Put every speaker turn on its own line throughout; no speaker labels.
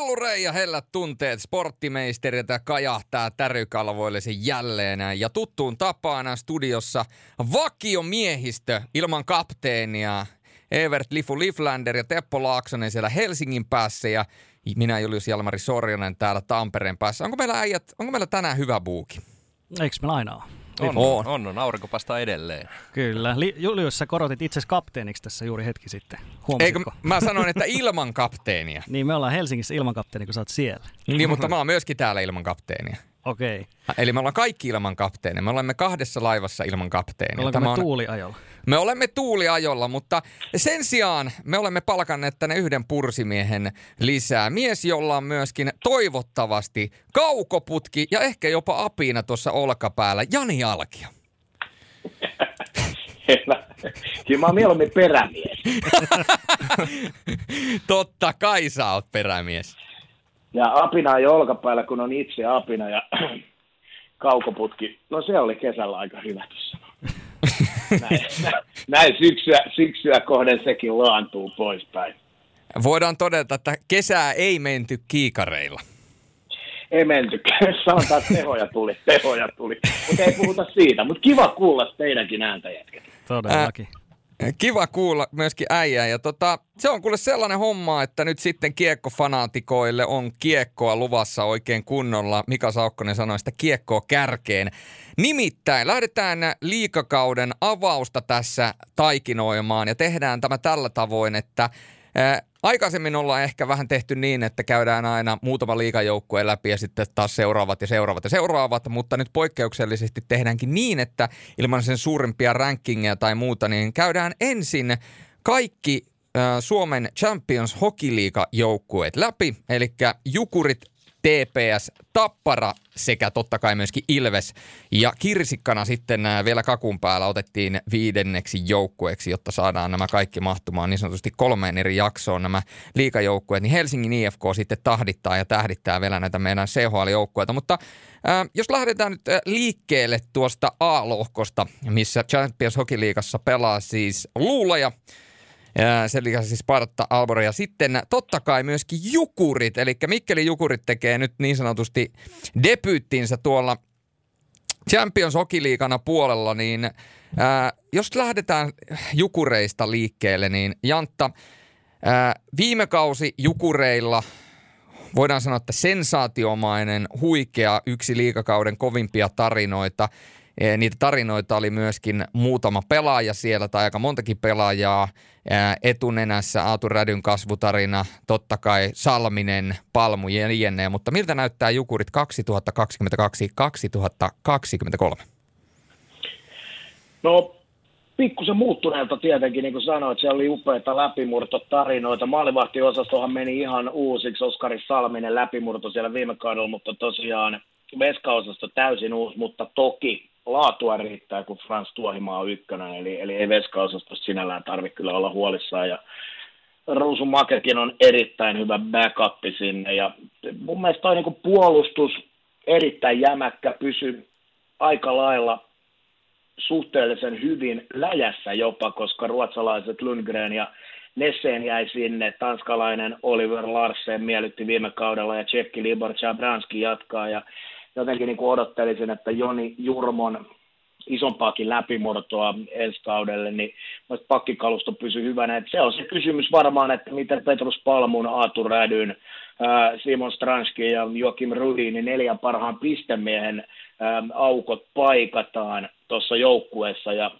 Pellurei ja hellät tunteet sporttimeisteriltä kajahtaa tärykalvoille sen jälleen. Ja tuttuun tapaan studiossa vakiomiehistö ilman kapteenia. Evert Lifu Liflander ja Teppo Laaksonen siellä Helsingin päässä ja minä Julius Jalmari Sorjonen täällä Tampereen päässä. Onko meillä äijät, onko meillä tänään hyvä buuki?
Eikö meillä aina ole?
On, on, on, on, aurinko pastaa edelleen.
Kyllä. Li- Julius, sä korotit itse kapteeniksi tässä juuri hetki sitten.
Eikö, mä sanoin, että ilman kapteenia.
niin, me ollaan Helsingissä ilman kapteenia, kun sä oot siellä.
niin, mutta mä oon myöskin täällä ilman kapteenia.
Okei. Okay.
Eli me ollaan kaikki ilman kapteenia. Me olemme kahdessa laivassa ilman kapteenia.
Ollaanko Tämä me on... tuuliajolla?
Me olemme tuuliajolla, mutta sen sijaan me olemme palkanneet tänne yhden pursimiehen lisää. Mies, jolla on myöskin toivottavasti kaukoputki ja ehkä jopa apina tuossa olkapäällä. Jani Alkio.
Kyllä mä oon mieluummin perämies.
Totta kai sä oot perämies.
Ja apina ei olkapäällä, kun on itse apina ja kaukoputki. No se oli kesällä aika hyvä. näin, näin syksyä, syksyä kohden sekin laantuu poispäin.
Voidaan todeta, että kesää ei menty kiikareilla.
Ei menty. Sanotaan, että tehoja tuli, tehoja tuli. Mutta ei puhuta siitä. Mutta kiva kuulla teidänkin ääntä jätket.
Todellakin. Ää,
Kiva kuulla myöskin äijää. Ja tota, se on kuule sellainen homma, että nyt sitten kiekkofanaatikoille on kiekkoa luvassa oikein kunnolla. Mika Saukkonen sanoi sitä kiekkoa kärkeen. Nimittäin lähdetään liikakauden avausta tässä taikinoimaan ja tehdään tämä tällä tavoin, että Aikaisemmin ollaan ehkä vähän tehty niin, että käydään aina muutama liikajoukkue läpi ja sitten taas seuraavat ja seuraavat ja seuraavat, mutta nyt poikkeuksellisesti tehdäänkin niin, että ilman sen suurimpia rankingeja tai muuta, niin käydään ensin kaikki Suomen Champions Hockey League joukkueet läpi, eli Jukurit, TPS, Tappara sekä totta kai myöskin Ilves. Ja kirsikkana sitten äh, vielä kakun päällä otettiin viidenneksi joukkueeksi, jotta saadaan nämä kaikki mahtumaan niin sanotusti kolmeen eri jaksoon nämä liikajoukkueet. Niin Helsingin IFK sitten tahdittaa ja tähdittää vielä näitä meidän CHL-joukkueita. Mutta äh, jos lähdetään nyt äh, liikkeelle tuosta A-lohkosta, missä Champions Hockey Leagueassa pelaa siis Luulaja, sen lisäksi siis Sparta, Alboro ja sitten totta kai myöskin Jukurit, eli Mikkeli Jukurit tekee nyt niin sanotusti debyyttinsä tuolla Champions Hockey-liigana puolella, niin ää, jos lähdetään Jukureista liikkeelle, niin Jantta, ää, viime kausi Jukureilla voidaan sanoa, että sensaatiomainen, huikea, yksi liikakauden kovimpia tarinoita – niitä tarinoita oli myöskin muutama pelaaja siellä tai aika montakin pelaajaa. Etunenässä Aatu Rädyn kasvutarina, totta kai Salminen, Palmu ja jne. Mutta miltä näyttää Jukurit 2022-2023?
No pikkusen muuttuneelta tietenkin, niin kuin sanoit, siellä oli upeita läpimurtotarinoita. Maalivahtiosastohan meni ihan uusiksi, Oskari Salminen läpimurto siellä viime kaudella, mutta tosiaan veskaosasto täysin uusi, mutta toki laatua riittää, kun Frans Tuohimaa on ykkönen, eli, eli ei veskaosastosta sinällään tarvitse kyllä olla huolissaan. Ja Ruusu Makekin on erittäin hyvä backup sinne, ja mun mielestä toi niin puolustus erittäin jämäkkä, pysyy aika lailla suhteellisen hyvin läjässä jopa, koska ruotsalaiset Lundgren ja Nessen jäi sinne, tanskalainen Oliver Larsen miellytti viime kaudella ja Tsekki Libor Chabranski jatkaa. Ja jotenkin niin odottelisin, että Joni Jurmon isompaakin läpimurtoa ensi kaudelle, niin pakkikalusto pysyy hyvänä. Et se on se kysymys varmaan, että miten Petrus Palmun, Aatu Rädyn, Simon Stranski ja Joakim Rudi, niin neljän parhaan pistemiehen aukot paikataan tuossa joukkueessa. Ja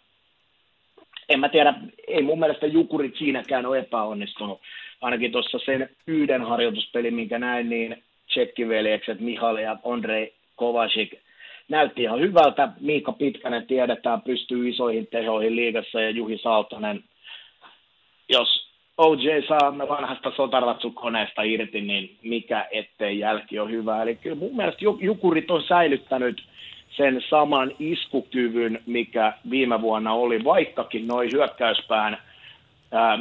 en mä tiedä, ei mun mielestä Jukurit siinäkään ole epäonnistunut. Ainakin tuossa sen yhden harjoituspelin, minkä näin, niin tsekkiveljekset Mihal ja Andrei Kovacic näytti ihan hyvältä. Miika Pitkänen tiedetään, pystyy isoihin tehoihin liigassa ja Juhi Saaltonen, jos OJ saa vanhasta sotaratsukoneesta irti, niin mikä ettei jälki on hyvä. Eli kyllä mun mielestä Jukurit on säilyttänyt sen saman iskukyvyn, mikä viime vuonna oli, vaikkakin noin hyökkäyspään ää,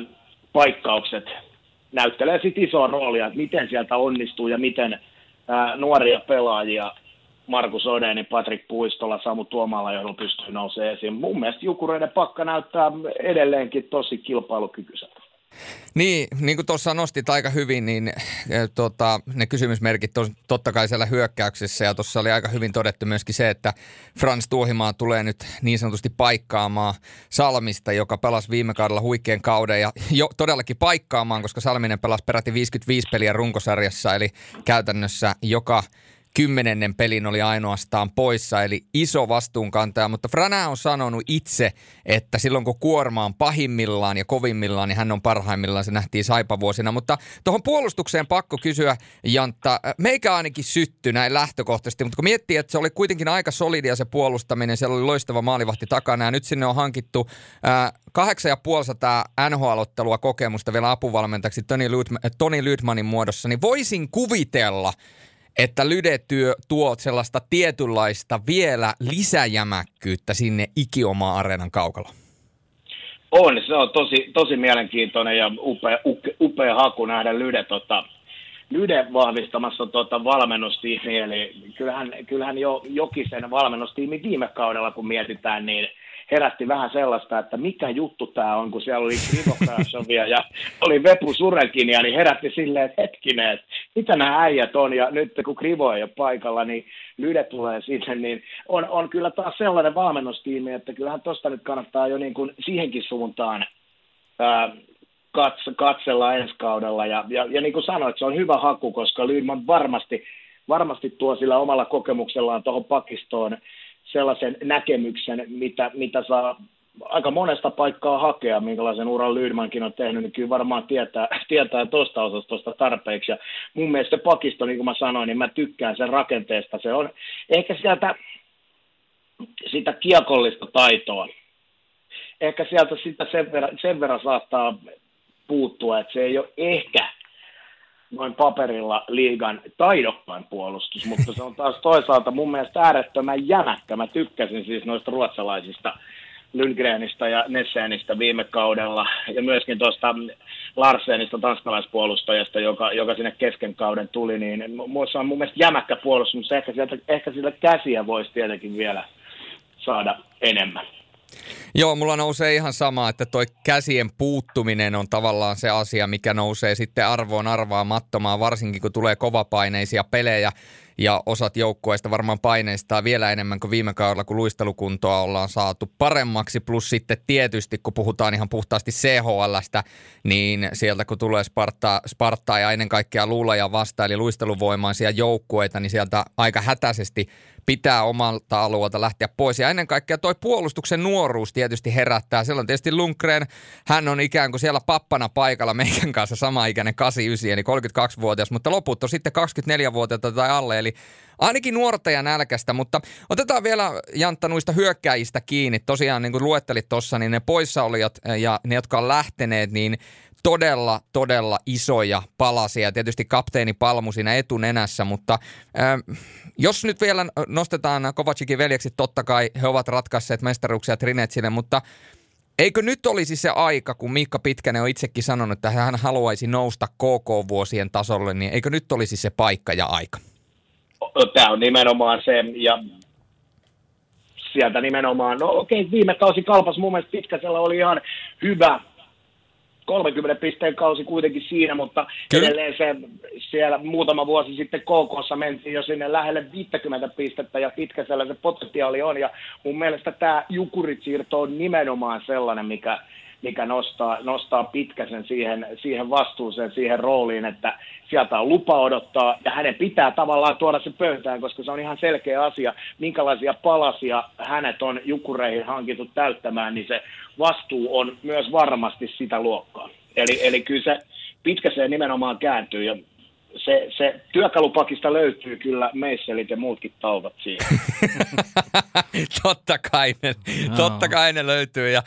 paikkaukset näyttelee sitten isoa roolia, että miten sieltä onnistuu ja miten ää, nuoria pelaajia Markus Odeni, Patrik Puistola, Samu Tuomala, johon pystyy nousemaan esiin. Mun mielestä Jukureiden pakka näyttää edelleenkin tosi kilpailukykyiseltä.
Niin, niin kuin tuossa nostit aika hyvin, niin eh, tota, ne kysymysmerkit on totta kai siellä hyökkäyksessä ja tuossa oli aika hyvin todettu myöskin se, että Frans Tuohimaa tulee nyt niin sanotusti paikkaamaan Salmista, joka pelasi viime kaudella huikean kauden ja jo todellakin paikkaamaan, koska Salminen pelasi peräti 55 peliä runkosarjassa, eli käytännössä joka – kymmenennen pelin oli ainoastaan poissa, eli iso vastuunkantaja. Mutta Frana on sanonut itse, että silloin kun kuorma on pahimmillaan ja kovimmillaan, niin hän on parhaimmillaan. Se nähtiin saipavuosina. Mutta tuohon puolustukseen pakko kysyä, Jantta. Meikä ainakin sytty näin lähtökohtaisesti, mutta kun miettii, että se oli kuitenkin aika solidia se puolustaminen, siellä oli loistava maalivahti takana ja nyt sinne on hankittu ja puolisataa NHL-ottelua kokemusta vielä apuvalmentajaksi Lydman, Tony Lydmanin muodossa, niin voisin kuvitella, että Lyde-työ tuo sellaista tietynlaista vielä lisäjämäkkyyttä sinne ikioma areenan kaukalo?
On, se on tosi, tosi mielenkiintoinen ja upea, upea haku nähdä Lyde, tota, Lyde vahvistamassa tota valmennustiimi, eli kyllähän, kyllähän jo Jokisen valmennustiimi viime kaudella, kun mietitään, niin – herätti vähän sellaista, että mikä juttu tämä on, kun siellä oli Krivokrasovia ja oli Vepu Surekinia, niin herätti silleen, että hetkinen, että mitä nämä äijät on, ja nyt kun Krivo ei ole paikalla, niin Lyde tulee sinne, niin on, on kyllä taas sellainen valmennustiimi, että kyllähän tuosta nyt kannattaa jo niin kuin siihenkin suuntaan ää, katse, katsella ensi kaudella, ja, ja, ja niin kuin sanoit, se on hyvä haku, koska Lydman varmasti, varmasti tuo sillä omalla kokemuksellaan tuohon pakistoon sellaisen näkemyksen, mitä, mitä saa aika monesta paikkaa hakea, minkälaisen uran Lydmankin on tehnyt, niin kyllä varmaan tietää, tietää tuosta osastosta tarpeeksi. Ja mun mielestä se pakisto, niin kuin mä sanoin, niin mä tykkään sen rakenteesta. Se on ehkä sieltä sitä kiekollista taitoa. Ehkä sieltä sitä sen verran, sen verran saattaa puuttua, että se ei ole ehkä noin paperilla liigan taidokkain puolustus, mutta se on taas toisaalta mun mielestä äärettömän jämäkkä. Mä tykkäsin siis noista ruotsalaisista Lundgrenista ja Nessenistä viime kaudella ja myöskin tuosta Larsenista tanskalaispuolustajasta, joka, joka sinne kesken kauden tuli, niin se on mun mielestä jämäkkä puolustus, mutta ehkä, sieltä, ehkä sillä käsiä voisi tietenkin vielä saada enemmän.
Joo, mulla nousee ihan sama, että toi käsien puuttuminen on tavallaan se asia, mikä nousee sitten arvoon arvaamattomaan, varsinkin kun tulee kovapaineisia pelejä ja osat joukkueista varmaan paineistaa vielä enemmän kuin viime kaudella, kun luistelukuntoa ollaan saatu paremmaksi. Plus sitten tietysti, kun puhutaan ihan puhtaasti CHLstä, niin sieltä kun tulee Sparta, Spartaa ja ennen kaikkea luulaja vasta, eli luisteluvoimaisia joukkueita, niin sieltä aika hätäisesti pitää omalta alueelta lähteä pois. Ja ennen kaikkea toi puolustuksen nuoruus tietysti herättää. Siellä on tietysti Lundgren, hän on ikään kuin siellä pappana paikalla meidän kanssa sama ikäinen 89, eli 32-vuotias, mutta loput on sitten 24-vuotiaita tai alle, eli ainakin nuorta ja nälkästä, mutta otetaan vielä Jantta noista hyökkäjistä kiinni. Tosiaan niin kuin luettelit tuossa, niin ne poissaolijat ja ne, jotka on lähteneet, niin todella, todella isoja palasia. Tietysti kapteeni Palmu siinä etunenässä, mutta äh, jos nyt vielä nostetaan Kovacikin veljeksi, totta kai he ovat ratkaisseet mestaruuksia Trinetsille, mutta Eikö nyt olisi se aika, kun Miikka Pitkänen on itsekin sanonut, että hän haluaisi nousta KK-vuosien tasolle, niin eikö nyt olisi se paikka ja aika?
Tämä on nimenomaan se, ja sieltä nimenomaan, no okei, viime kausi kalpas mun mielestä Pitkäsellä oli ihan hyvä 30 pisteen kausi kuitenkin siinä, mutta Kyllä. edelleen se siellä muutama vuosi sitten KKssa mentiin jo sinne lähelle 50 pistettä ja pitkäsellä se potentiaali on ja mun mielestä tämä Jukurit-siirto on nimenomaan sellainen, mikä, mikä nostaa, nostaa pitkäsen siihen, siihen vastuuseen, siihen rooliin, että sieltä on lupa odottaa ja hänen pitää tavallaan tuoda se pöytään, koska se on ihan selkeä asia, minkälaisia palasia hänet on jukureihin hankittu täyttämään, niin se vastuu on myös varmasti sitä luokkaa. Eli, eli kyllä se pitkäseen nimenomaan kääntyy ja se, se työkalupakista löytyy kyllä meisselit ja muutkin tauvat siihen.
totta, kai ne, no. totta kai ne löytyy. Ja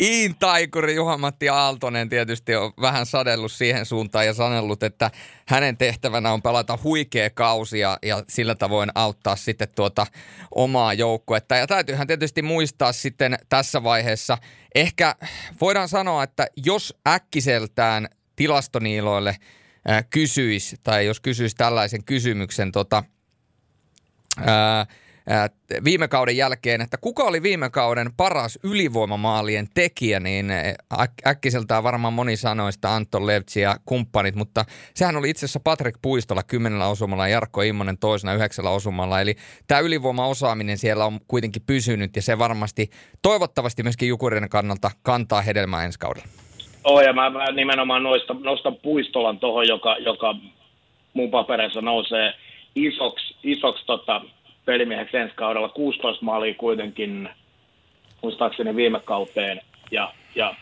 Iin taikuri Juha-Matti Aaltonen tietysti on vähän sadellut siihen suuntaan ja sanellut, että hänen tehtävänä on pelata huikea kausia ja sillä tavoin auttaa sitten tuota omaa joukkuetta. Ja täytyyhän tietysti muistaa sitten tässä vaiheessa, ehkä voidaan sanoa, että jos äkkiseltään tilastoniiloille – kysyisi, tai jos kysyisi tällaisen kysymyksen tota, ää, viime kauden jälkeen, että kuka oli viime kauden paras ylivoimamaalien tekijä, niin äk- äkkiseltään varmaan moni sanoista Anton Levtsi ja kumppanit, mutta sehän oli itse asiassa Patrick Puistolla kymmenellä osumalla ja Jarkko Immonen toisena yhdeksällä osumalla. Eli tämä ylivoimaosaaminen siellä on kuitenkin pysynyt ja se varmasti toivottavasti myöskin Jukurien kannalta kantaa hedelmää ensi kaudella.
Oh, ja mä, mä nimenomaan nostan, nostan Puistolan tuohon, joka, joka mun papereissa nousee isoksi, isoksi tota, pelimieheksi ensi kaudella. 16 maalia kuitenkin, muistaakseni viime kauteen. Ja, ja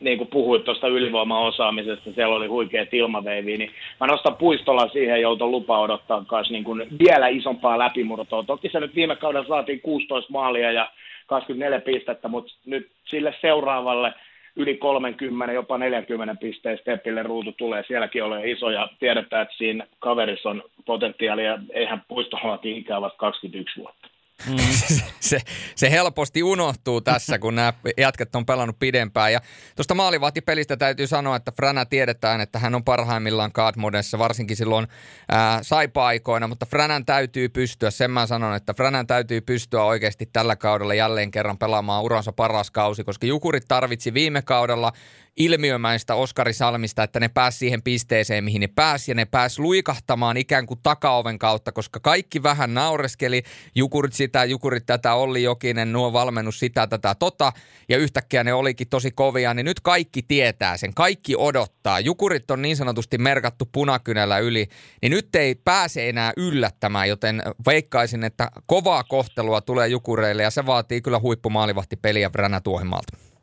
niin kuin puhuit tuosta ylivoimaosaamisesta, siellä oli huikea ilmaveivi, niin mä nostan puistolla siihen, jolta lupa odottaa myös niin kuin vielä isompaa läpimurtoa. Toki se nyt viime kaudella saatiin 16 maalia ja 24 pistettä, mutta nyt sille seuraavalle yli 30, jopa 40 pisteen stepille ruutu tulee. Sielläkin ole iso ja tiedetään, että siinä kaverissa on potentiaalia. Eihän puistohallakin ikää vasta 21 vuotta.
Mm. se, se helposti unohtuu tässä, kun nämä jätket on pelannut pidempään. Ja tuosta maalivahtipelistä täytyy sanoa, että Frana tiedetään, että hän on parhaimmillaan Cardmodessa, varsinkin silloin ää, saipa-aikoina, mutta Franan täytyy pystyä, sen mä sanon, että Franan täytyy pystyä oikeasti tällä kaudella jälleen kerran pelaamaan uransa paras kausi, koska Jukurit tarvitsi viime kaudella ilmiömäistä Oskari Salmista, että ne pääsi siihen pisteeseen, mihin ne pääsi, ja ne pääsi luikahtamaan ikään kuin takaoven kautta, koska kaikki vähän naureskeli, jukurit sitä, jukurit tätä, Olli Jokinen, nuo valmennus sitä, tätä, tota, ja yhtäkkiä ne olikin tosi kovia, niin nyt kaikki tietää sen, kaikki odottaa. Jukurit on niin sanotusti merkattu punakynällä yli, niin nyt ei pääse enää yllättämään, joten veikkaisin, että kovaa kohtelua tulee jukureille, ja se vaatii kyllä huippumaalivahtipeliä Vränä Tuohimaalta.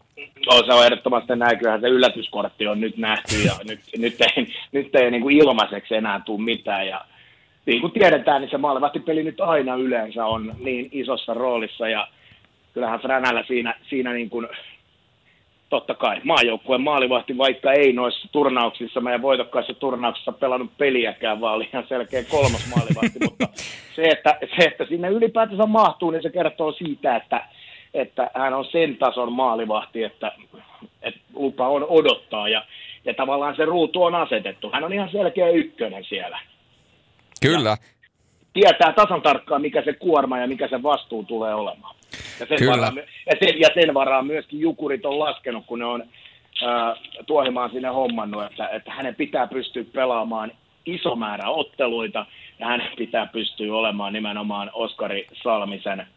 No, se on ehdottomasti näin. Kyllähän se yllätyskortti on nyt nähty ja nyt, nyt ei, nyt ei niin kuin ilmaiseksi enää tule mitään. Ja niin kuin tiedetään, niin se maalivahtipeli nyt aina yleensä on niin isossa roolissa ja kyllähän Fränällä siinä, siinä niin kuin, totta kai maajoukkueen maalivahti, vaikka ei noissa turnauksissa, meidän voitokkaissa turnauksissa pelannut peliäkään, vaan oli ihan selkeä kolmas maalivahti, mutta se että, se, että sinne ylipäätänsä mahtuu, niin se kertoo siitä, että että hän on sen tason maalivahti, että, että lupa on odottaa ja, ja tavallaan se ruutu on asetettu. Hän on ihan selkeä ykkönen siellä.
Kyllä. Ja
tietää tasan tarkkaan, mikä se kuorma ja mikä se vastuu tulee olemaan. Ja sen, Kyllä. Varaan, ja sen, ja sen varaan myöskin Jukurit on laskenut, kun ne on äh, tuohimaan sinne hommannut, että, että hänen pitää pystyä pelaamaan iso määrä otteluita ja hänen pitää pystyä olemaan nimenomaan Oskari Salmisen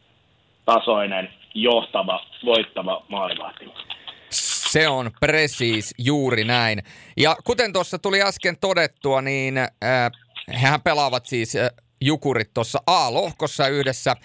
tasoinen, johtava, voittava maalivahti.
Se on presiis juuri näin. Ja kuten tuossa tuli äsken todettua, niin äh, hehän pelaavat siis äh, Jukurit tuossa A-lohkossa yhdessä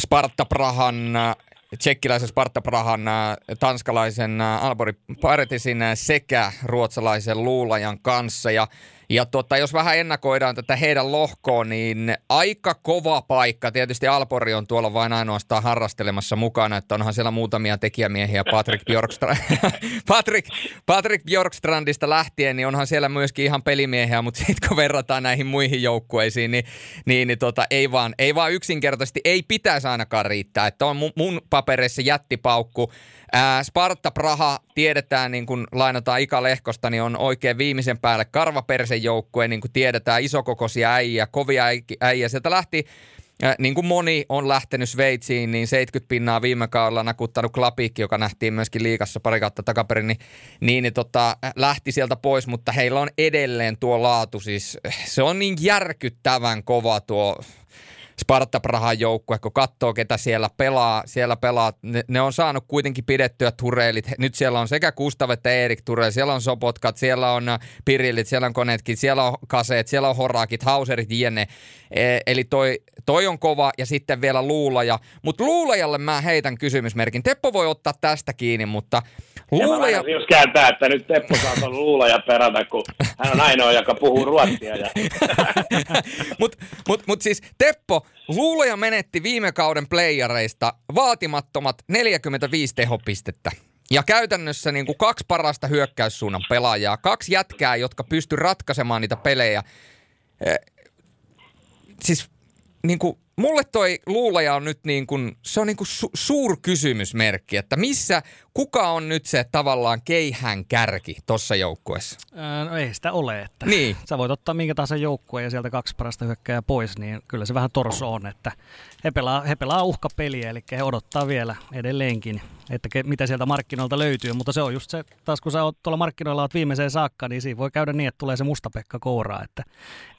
Sparta Prahan äh, tsekkiläisen Sparta Prahan, äh, tanskalaisen äh, Albori Paretisin sekä ruotsalaisen Luulajan kanssa. Ja ja tota, jos vähän ennakoidaan tätä heidän lohkoon, niin aika kova paikka. Tietysti Alpori on tuolla vain ainoastaan harrastelemassa mukana, että onhan siellä muutamia tekijämiehiä Patrick, Bjorkstrand, Patrick, Patrick Bjorkstrandista lähtien, niin onhan siellä myöskin ihan pelimiehiä, mutta sitten kun verrataan näihin muihin joukkueisiin, niin, niin, niin tota, ei, vaan, ei vaan yksinkertaisesti, ei pitäisi ainakaan riittää. Että on mun, mun papereissa jättipaukku. Ää, Sparta Praha tiedetään, niin kuin lainataan Ika Lehkosta, niin on oikein viimeisen päälle karvapersen joukkue, niin kuin tiedetään, isokokoisia äijä, kovia äijä. Sieltä lähti Ja niin kuin moni on lähtenyt Sveitsiin, niin 70 pinnaa viime kaudella nakuttanut Klapikki, joka nähtiin myöskin liikassa pari kautta takaperin, niin, niin, niin tota, lähti sieltä pois, mutta heillä on edelleen tuo laatu. Siis se on niin järkyttävän kova tuo Sparta Prahan joukkue, kun katsoo, ketä siellä pelaa, siellä pelaa, ne, ne on saanut kuitenkin pidettyä tureilit. Nyt siellä on sekä Gustav että Erik Turel, siellä on Sopotkat, siellä on äh, Pirillit, siellä on Konetkin, siellä on Kaseet, siellä on Horakit, Hauserit, jne. E, eli toi, toi on kova ja sitten vielä Luulaja. Mutta Luulajalle mä heitän kysymysmerkin. Teppo voi ottaa tästä kiinni, mutta
Luulaja... Ja jos kääntää, että nyt Teppo saa tuon Luulaja perätä, kun hän on ainoa, joka puhuu ruotsia. Ja...
mutta mut, mut siis Teppo, Luulaja menetti viime kauden playareista vaatimattomat 45 tehopistettä. Ja käytännössä niin kuin kaksi parasta hyökkäyssuunnan pelaajaa, kaksi jätkää, jotka pysty ratkaisemaan niitä pelejä. Eh, siis niin kuin, mulle toi luulaja on nyt niin kuin, se on niin kuin su- suur kysymysmerkki, että missä kuka on nyt se tavallaan keihään kärki tuossa joukkueessa?
No ei sitä ole. Että
niin.
Sä voit ottaa minkä tahansa joukkueen ja sieltä kaksi parasta hyökkääjää pois, niin kyllä se vähän torso on. Että he pelaa, he pelaa uhkapeliä, eli he odottaa vielä edelleenkin, että ke, mitä sieltä markkinoilta löytyy. Mutta se on just se, taas kun sä oot tuolla markkinoilla oot viimeiseen saakka, niin siinä voi käydä niin, että tulee se mustapekka kouraa. Että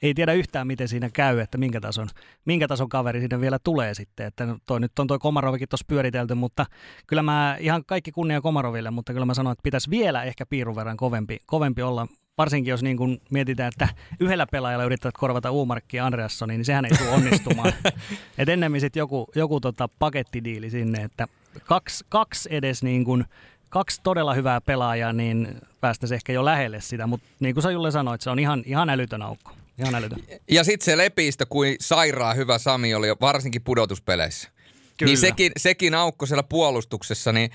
ei tiedä yhtään, miten siinä käy, että minkä tason, minkä tason kaveri sinne vielä tulee sitten. Että toi, nyt on toi Komarovikin tuossa pyöritelty, mutta kyllä mä ihan kaikki kunnia Komaroville, mutta kyllä mä sanoin, että pitäisi vielä ehkä piirun verran kovempi, kovempi olla varsinkin jos niin kuin mietitään, että yhdellä pelaajalla yrittävät korvata Uumarkki ja Andreassonin, niin sehän ei tule onnistumaan. Et ennemmin sitten joku, joku tota pakettidiili sinne, että kaksi, kaksi edes niin kuin, kaksi todella hyvää pelaajaa, niin päästäisiin ehkä jo lähelle sitä, mutta niin kuin sä Julle sanoit, se on ihan, ihan älytön aukko. Ihan älytön.
Ja sitten se lepistä, kuin sairaan hyvä Sami oli varsinkin pudotuspeleissä. Niin Kyllä. Niin sekin, sekin aukko siellä puolustuksessa, niin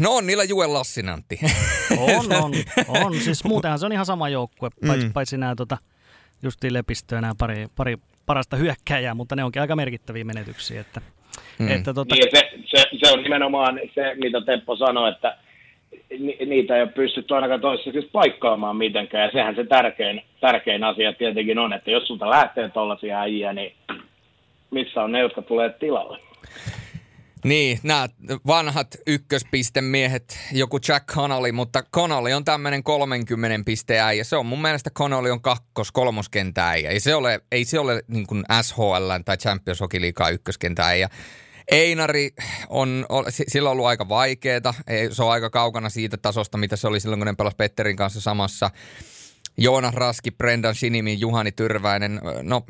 No on niillä Jue Lassinantti.
On, on, on. Siis muutenhan se on ihan sama joukkue, paitsi, mm. paitsi nämä tota, justiin lepistöä, nämä pari, pari parasta hyökkäjää, mutta ne onkin aika merkittäviä menetyksiä. Että,
mm. että tota... niin, se, se, se, on nimenomaan se, mitä Teppo sanoi, että ni, niitä ei ole pystytty ainakaan toisessa paikkaamaan mitenkään, ja sehän se tärkein, tärkein asia tietenkin on, että jos sulta lähtee tuollaisia äijä, niin missä on ne, jotka tulee tilalle?
Niin, nämä vanhat ykköspistemiehet, joku Jack Connolly, mutta Connolly on tämmöinen 30 pisteä ja se on mun mielestä Connolly on kakkos kolmoskentä Ei se ole, ei se ole niin kuin SHL tai Champions Hockey League ykköskentä ja Einari on, sillä on ollut aika vaikeeta. Se on aika kaukana siitä tasosta, mitä se oli silloin, kun ne pelasi Petterin kanssa samassa. Joonas Raski, Brendan Sinimi, Juhani Tyrväinen. No,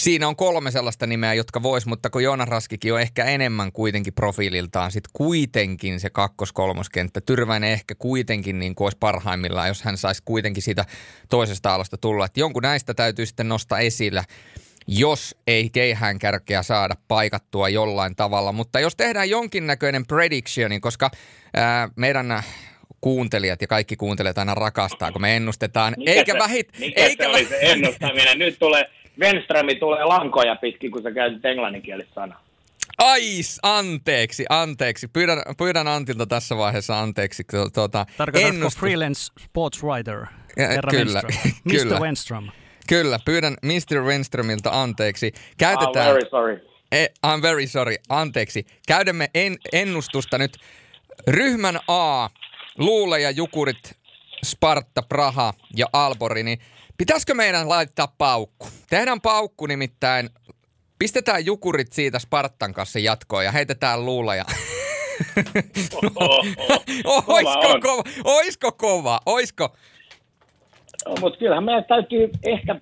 siinä on kolme sellaista nimeä, jotka vois, mutta kun Joonas Raskikin on ehkä enemmän kuitenkin profiililtaan, sitten kuitenkin se kakkos-kolmoskenttä. Tyrväinen ehkä kuitenkin niin kuin olisi parhaimmillaan, jos hän saisi kuitenkin siitä toisesta alasta tulla. Että jonkun näistä täytyy sitten nostaa esillä jos ei keihään kärkeä saada paikattua jollain tavalla. Mutta jos tehdään jonkinnäköinen prediction, koska ää, meidän kuuntelijat ja kaikki kuuntelijat aina rakastaa, kun me ennustetaan.
Mikä eikä se, vähit... Mikä eikä se oli se ennustaminen? Nyt tulee Wenströmi tulee lankoja pitkin, kun sä käytit englanninkielistä sanaa.
Ais, anteeksi, anteeksi. Pyydän, pyydän Antilta tässä vaiheessa anteeksi. Tuota,
Tarkoitatko freelance sports writer?
Ja, kyllä,
Wenström. Mr. Wenström.
Kyllä, pyydän Mr. Wenströmiltä anteeksi. Käytetään...
I'm very sorry.
E, I'm very sorry, anteeksi. Käydämme en, ennustusta nyt. Ryhmän A, Luule ja Jukurit, Sparta, Praha ja Albori, niin Pitäisikö meidän laittaa paukku? Tehdään paukku nimittäin. Pistetään jukurit siitä Spartan kanssa jatkoon ja heitetään luulaja. oisko kova? Oisko kova? Oisko?
No, mutta kyllähän meidän täytyy ehkä,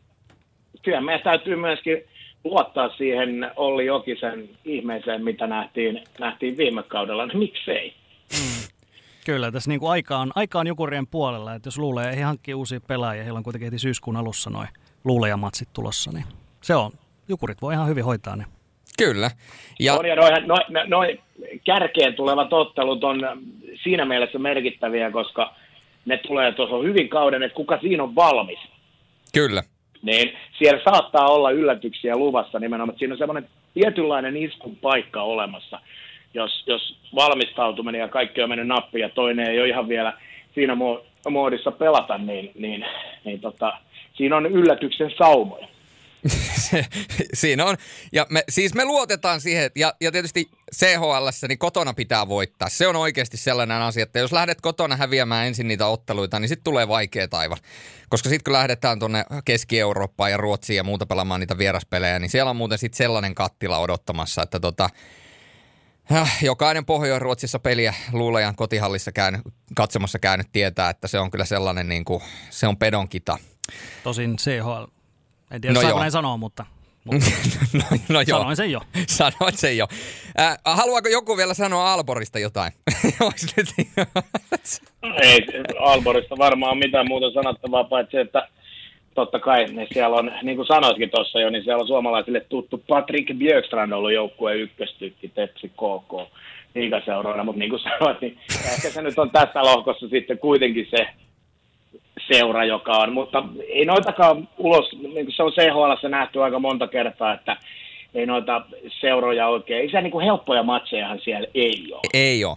kyllähän meidän täytyy myöskin luottaa siihen Olli Jokisen ihmeeseen, mitä nähtiin, nähtiin viime kaudella. No, miksei? Mm.
Kyllä, tässä niin kuin aika, on, aika on Jukurien puolella, että jos luulee, he hankkii uusia pelaajia, heillä on kuitenkin heti syyskuun alussa noin luulejamatsit tulossa, niin se on, Jukurit voi ihan hyvin hoitaa ne.
Kyllä.
Ja... On, ja noin, noin, noin kärkeen tulevat ottelut on siinä mielessä merkittäviä, koska ne tulee tuossa hyvin kauden, että kuka siinä on valmis.
Kyllä.
Niin siellä saattaa olla yllätyksiä luvassa nimenomaan, että siinä on semmoinen tietynlainen iskun paikka olemassa jos, jos valmistautuminen ja kaikki on mennyt nappi ja toinen ei ole ihan vielä siinä muodissa pelata, niin, niin, niin tota, siinä on yllätyksen saumoja.
siinä on. Ja me, siis me luotetaan siihen, ja, ja tietysti CHL, niin kotona pitää voittaa. Se on oikeasti sellainen asia, että jos lähdet kotona häviämään ensin niitä otteluita, niin sitten tulee vaikea taiva. Koska sitten kun lähdetään tuonne Keski-Eurooppaan ja Ruotsiin ja muuta pelaamaan niitä vieraspelejä, niin siellä on muuten sitten sellainen kattila odottamassa, että tota, Jokainen Pohjois-Ruotsissa peliä luulajan kotihallissa käynyt, katsomassa käynyt tietää, että se on kyllä sellainen, niin kuin, se on pedonkita.
Tosin CHL, en tiedä no saako näin sanoa, mutta mutta no, no joo. Sanoin sen jo.
Sanoin sen jo. Äh, haluaako joku vielä sanoa Alborista jotain?
Ei Alborista varmaan mitään muuta sanottavaa, paitsi että totta kai niin siellä on, niin kuin sanoitkin tuossa jo, niin siellä on suomalaisille tuttu Patrick Björkstrand ollut joukkueen ykköstykki, Tepsi KK liigaseuroina, mutta niin kuin sanoit, niin ehkä se nyt on tässä lohkossa sitten kuitenkin se seura, joka on, mutta ei noitakaan ulos, niin kuin se on CHL nähty aika monta kertaa, että ei noita seuroja oikein, ei se niin kuin helppoja matsejahan siellä ei ole.
Ei ole,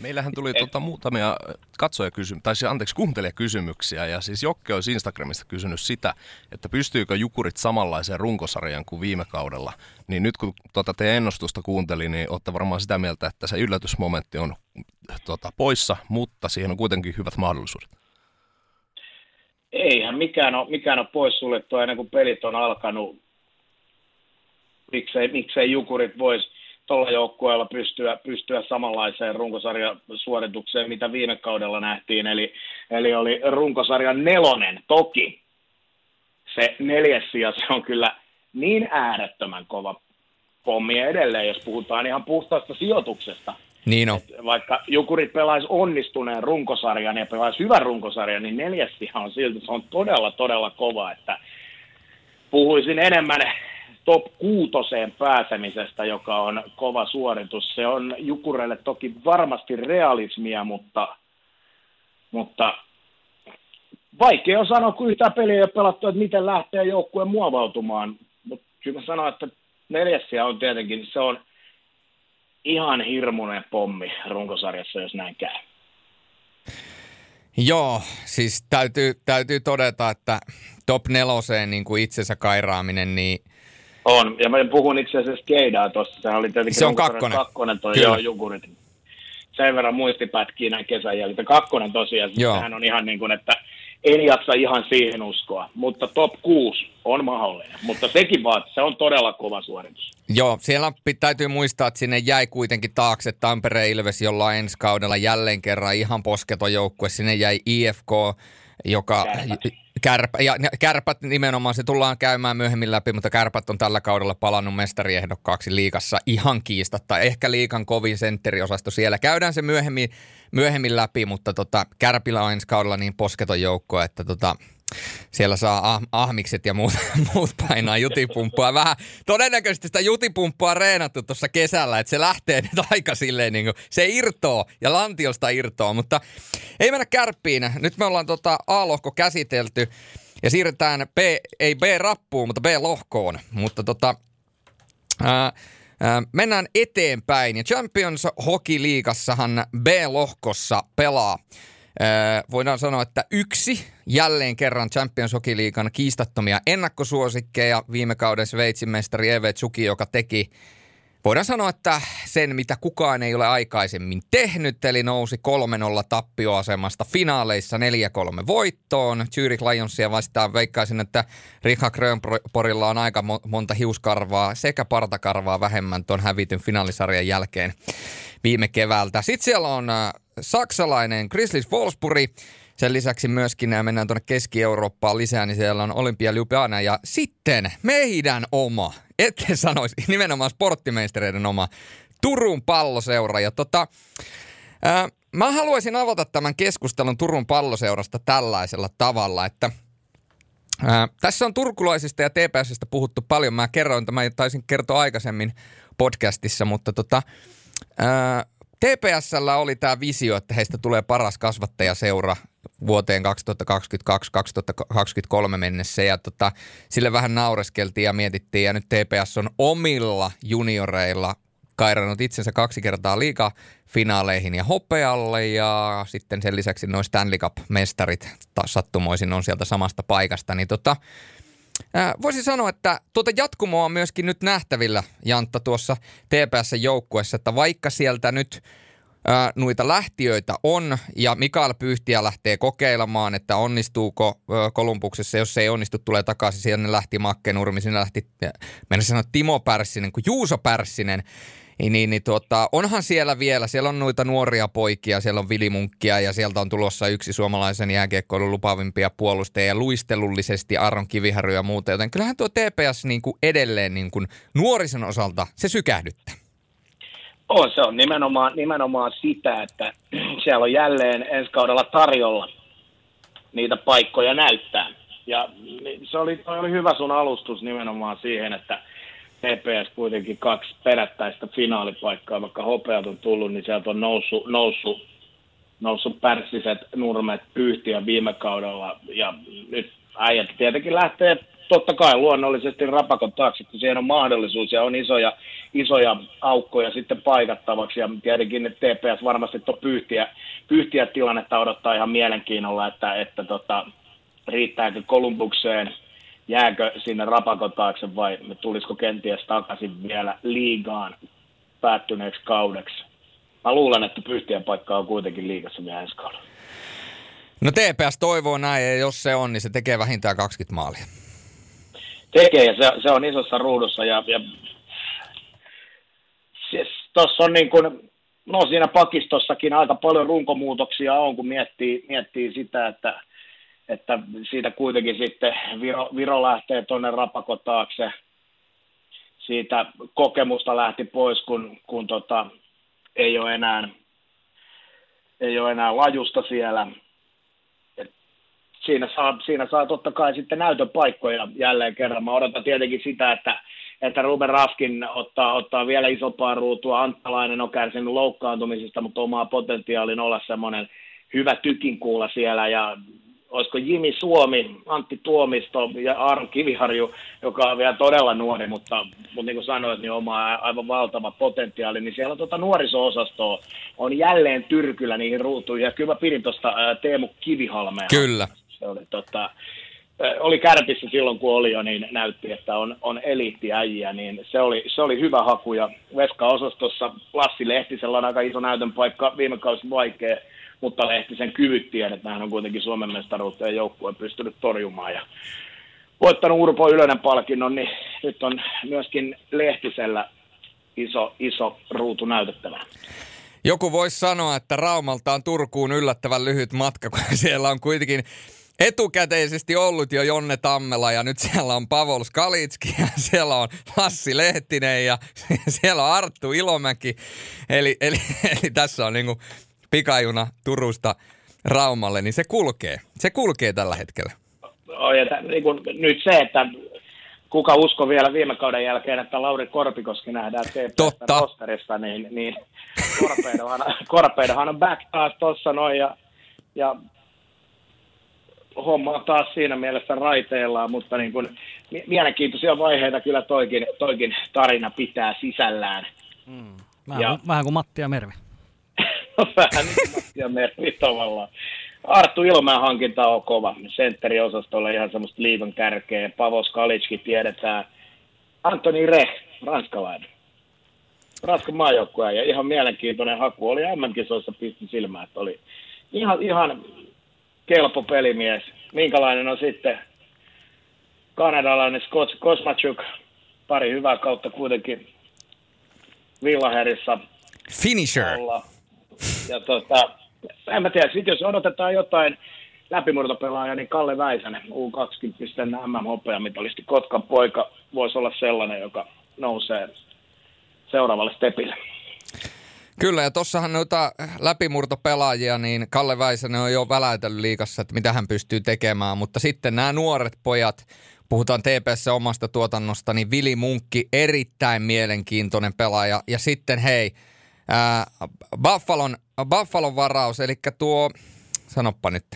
Meillähän tuli tuota muutamia katsojakysymyksiä, tai siis, anteeksi, kuuntelijakysymyksiä, ja siis Jokke olisi Instagramista kysynyt sitä, että pystyykö Jukurit samanlaiseen runkosarjan kuin viime kaudella. Niin nyt kun tuota teidän ennustusta kuuntelin, niin olette varmaan sitä mieltä, että se yllätysmomentti on tuota, poissa, mutta siihen on kuitenkin hyvät mahdollisuudet.
Eihän mikään ole, mikään ole poissuljettua ennen kuin pelit on alkanut. Miksei, miksei Jukurit voisi tuolla joukkueella pystyä, pystyä samanlaiseen runkosarjan suoritukseen, mitä viime kaudella nähtiin. Eli, eli oli runkosarjan nelonen. Toki se neljäs sija, se on kyllä niin äärettömän kova pommi edelleen, jos puhutaan ihan puhtaasta sijoituksesta.
Niin on.
vaikka Jukurit pelaisi onnistuneen runkosarjan ja pelaisi hyvän runkosarjan, niin neljäs on silti, se on todella, todella kova, että puhuisin enemmän top kuutoseen pääsemisestä, joka on kova suoritus. Se on Jukureille toki varmasti realismia, mutta, mutta vaikea on sanoa, kun yhtään peliä ei ole pelattu, että miten lähtee joukkue muovautumaan. Mutta kyllä mä sanon, että neljäs on tietenkin, se on ihan hirmuinen pommi runkosarjassa, jos näin käy.
Joo, siis täytyy, täytyy todeta, että top neloseen niin kuin itsensä kairaaminen, niin
on, ja mä puhun itse asiassa Keidaa tuossa, sehän oli tietenkin
se on kakkonen.
kakkonen toi joo, Jukurit. Sen verran muistipätkiä näin kesän jäljiltä. Kakkonen tosiaan, sehän on ihan niin kuin, että en jaksa ihan siihen uskoa, mutta top 6 on mahdollinen, mutta sekin vaan, se on todella kova suoritus.
Joo, siellä täytyy muistaa, että sinne jäi kuitenkin taakse Tampere Ilves, jolla on ensi kaudella jälleen kerran ihan posketon joukkue. Sinne jäi IFK, joka... Kärpät. Kärpä, ja kärpät nimenomaan, se tullaan käymään myöhemmin läpi, mutta kärpät on tällä kaudella palannut mestariehdokkaaksi liikassa ihan kiistatta. Ehkä liikan kovin sentteriosasto siellä. Käydään se myöhemmin, myöhemmin läpi, mutta tota, kärpillä on ensi kaudella niin posketon joukko, että tota, siellä saa ah, ahmikset ja muut, muut painaa jutipumppua. Vähän todennäköisesti sitä jutipumppua reenattu tuossa kesällä, että se lähtee nyt aika silleen niin kuin, se irtoo ja lantiosta irtoo, mutta ei mennä kärppiin. Nyt me ollaan tota A-lohko käsitelty ja siirretään B, ei B-rappuun, mutta B-lohkoon, mutta tota, ää, ää, mennään eteenpäin ja Champions Hockey Liigassahan B-lohkossa pelaa voidaan sanoa, että yksi jälleen kerran Champions Hockey Leaguean kiistattomia ennakkosuosikkeja viime kauden Sveitsin mestari Eve Tsuki, joka teki Voidaan sanoa, että sen mitä kukaan ei ole aikaisemmin tehnyt, eli nousi 3-0 tappioasemasta finaaleissa 4-3 voittoon. Zurich Lionsia vastaan veikkaisin, että Rika Grönporilla on aika monta hiuskarvaa sekä partakarvaa vähemmän tuon hävityn finaalisarjan jälkeen viime keväältä. Sitten siellä on saksalainen Grizzlies Wolfsburg. Sen lisäksi myöskin nämä mennään tuonne Keski-Eurooppaan lisää, niin siellä on Olympia Ljubljana ja sitten meidän oma, ette sanoisi, nimenomaan sporttimeistereiden oma Turun palloseura. Ja tota, ää, mä haluaisin avata tämän keskustelun Turun palloseurasta tällaisella tavalla, että ää, tässä on turkulaisista ja TPSistä puhuttu paljon. Mä kerroin, että mä taisin kertoa aikaisemmin podcastissa, mutta tota, ää, TPSllä oli tämä visio, että heistä tulee paras kasvattajaseura vuoteen 2022-2023 mennessä. Ja tota, sille vähän naureskeltiin ja mietittiin ja nyt TPS on omilla junioreilla kairannut itsensä kaksi kertaa liiga finaaleihin ja hopealle ja sitten sen lisäksi noin Stanley Cup-mestarit sattumoisin on sieltä samasta paikasta, niin tota, Voisin sanoa, että tuota jatkumoa on myöskin nyt nähtävillä, Jantta, tuossa TPS-joukkuessa, että vaikka sieltä nyt ää, noita lähtiöitä on ja Mikael Pyyhtiä lähtee kokeilemaan, että onnistuuko ää, Kolumbuksessa, jos se ei onnistu, tulee takaisin. Siellä lähti Makke Nurmi, sinne lähti, mennä sanoa Timo Pärssinen, kuin Juuso Pärssinen. Niin, niin, niin tuota, onhan siellä vielä, siellä on noita nuoria poikia, siellä on Vilimunkkia ja sieltä on tulossa yksi suomalaisen jääkiekkoilun lupavimpia puolustajia luistelullisesti Aron Kiviharju ja muuta, joten kyllähän tuo TPS niin kuin edelleen niin kuin nuorison osalta se sykähdyttää.
On, se on nimenomaan, nimenomaan sitä, että siellä on jälleen ensi kaudella tarjolla niitä paikkoja näyttää. Ja se oli, oli hyvä sun alustus nimenomaan siihen, että TPS kuitenkin kaksi perättäistä finaalipaikkaa, vaikka hopeat on tullut, niin sieltä on noussut, noussut, noussut pärssiset nurmet pyyhtiä viime kaudella. Ja nyt äijät tietenkin lähtee totta kai luonnollisesti rapakon taakse, kun siihen on mahdollisuus ja on isoja, isoja aukkoja sitten paikattavaksi. Ja tietenkin TPS varmasti tuo pyyhtiä, pyyhtiä tilannetta odottaa ihan mielenkiinnolla, että, että tota, riittääkö Kolumbukseen, jääkö sinne rapakon taakse vai tulisiko kenties takaisin vielä liigaan päättyneeksi kaudeksi. Mä luulen, että pyyhtien paikka on kuitenkin liigassa vielä ensi kaudella.
No TPS toivoo näin, ja jos se on, niin se tekee vähintään 20 maalia.
Tekee, ja se, se on isossa ruudussa, ja, ja siis tuossa on niin kuin, no siinä pakistossakin aika paljon runkomuutoksia on, kun miettii, miettii sitä, että, että siitä kuitenkin sitten Viro, Viro lähtee tuonne rapakotaakse, siitä kokemusta lähti pois, kun, kun tota, ei ole enää ei ole enää lajusta siellä, siinä saa, siinä saa totta kai sitten näytöpaikkoja jälleen kerran. Mä odotan tietenkin sitä, että, että Ruben Rafkin ottaa, ottaa vielä isompaa ruutua. Antalainen on kärsinyt loukkaantumisista, mutta omaa potentiaalin olla semmoinen hyvä tykinkuula siellä ja olisiko Jimi Suomi, Antti Tuomisto ja Aron Kiviharju, joka on vielä todella nuori, mutta, mutta niin kuin sanoit, niin oma aivan valtava potentiaali, niin siellä on tuota nuoriso-osastoa on jälleen tyrkyllä niihin ruutuihin, ja kyllä mä pidin tuosta Teemu Kivihalmea.
Kyllä.
Se oli, tota, oli kärpissä silloin, kun oli jo, niin näytti, että on, on eliittiäjiä, niin se oli, se oli hyvä haku. Ja Veska-osastossa Lassi Lehtisellä on aika iso näytön paikka, viime kausi vaikea, mutta Lehtisen kyvyt hän on kuitenkin Suomen mestaruuteen joukkueen pystynyt torjumaan. Ja voittanut Urpo Ylönen palkinnon, niin nyt on myöskin Lehtisellä iso, iso ruutu näytettävänä.
Joku voisi sanoa, että Raumalta on Turkuun yllättävän lyhyt matka, kun siellä on kuitenkin etukäteisesti ollut jo Jonne Tammela ja nyt siellä on Pavol Skalitski ja siellä on Lassi Lehtinen ja siellä on Arttu Ilomäki. Eli, eli, eli tässä on niinku pikajuna Turusta Raumalle, niin se kulkee. Se kulkee tällä hetkellä.
Oh, ja t- niin kun, nyt se, että kuka usko vielä viime kauden jälkeen, että Lauri Korpikoski nähdään TPS rosterissa, niin, niin Korpeidohan, Korpeidohan on back taas tuossa noin ja, ja homma on taas siinä mielessä raiteillaan, mutta niin kuin, mielenkiintoisia vaiheita kyllä toikin, toikin tarina pitää sisällään.
Mm. Vähän, ja, vähän kuin Matti ja Mervi.
vähän niin ja Mervi tavallaan. Arttu Ilmään hankinta on kova. Sentteriosastolla ihan semmoista liivan kärkeä. Pavos Kalitski tiedetään. Antoni Reh, ranskalainen. Ranskan maajoukkue ja ihan mielenkiintoinen haku. Oli MM-kisoissa pisti silmään, että oli ihan, ihan kelpo pelimies. Minkälainen on sitten kanadalainen Scott Kosmachuk, pari hyvää kautta kuitenkin Villaherissa.
Finisher. Olla.
Ja tota, en mä tiedä, sitten jos odotetaan jotain läpimurtopelaajaa, niin Kalle Väisänen, U20 MM-hopeamitalisti Kotkan poika, voisi olla sellainen, joka nousee seuraavalle stepille.
Kyllä, ja tuossahan noita läpimurtopelaajia, niin Kalle Väisänen on jo väläytellyt liikassa, että mitä hän pystyy tekemään, mutta sitten nämä nuoret pojat, puhutaan TPS omasta tuotannosta, niin Vili Munkki, erittäin mielenkiintoinen pelaaja, ja sitten hei, ää, Buffalon, Buffalon varaus, eli tuo, sanoppa nyt,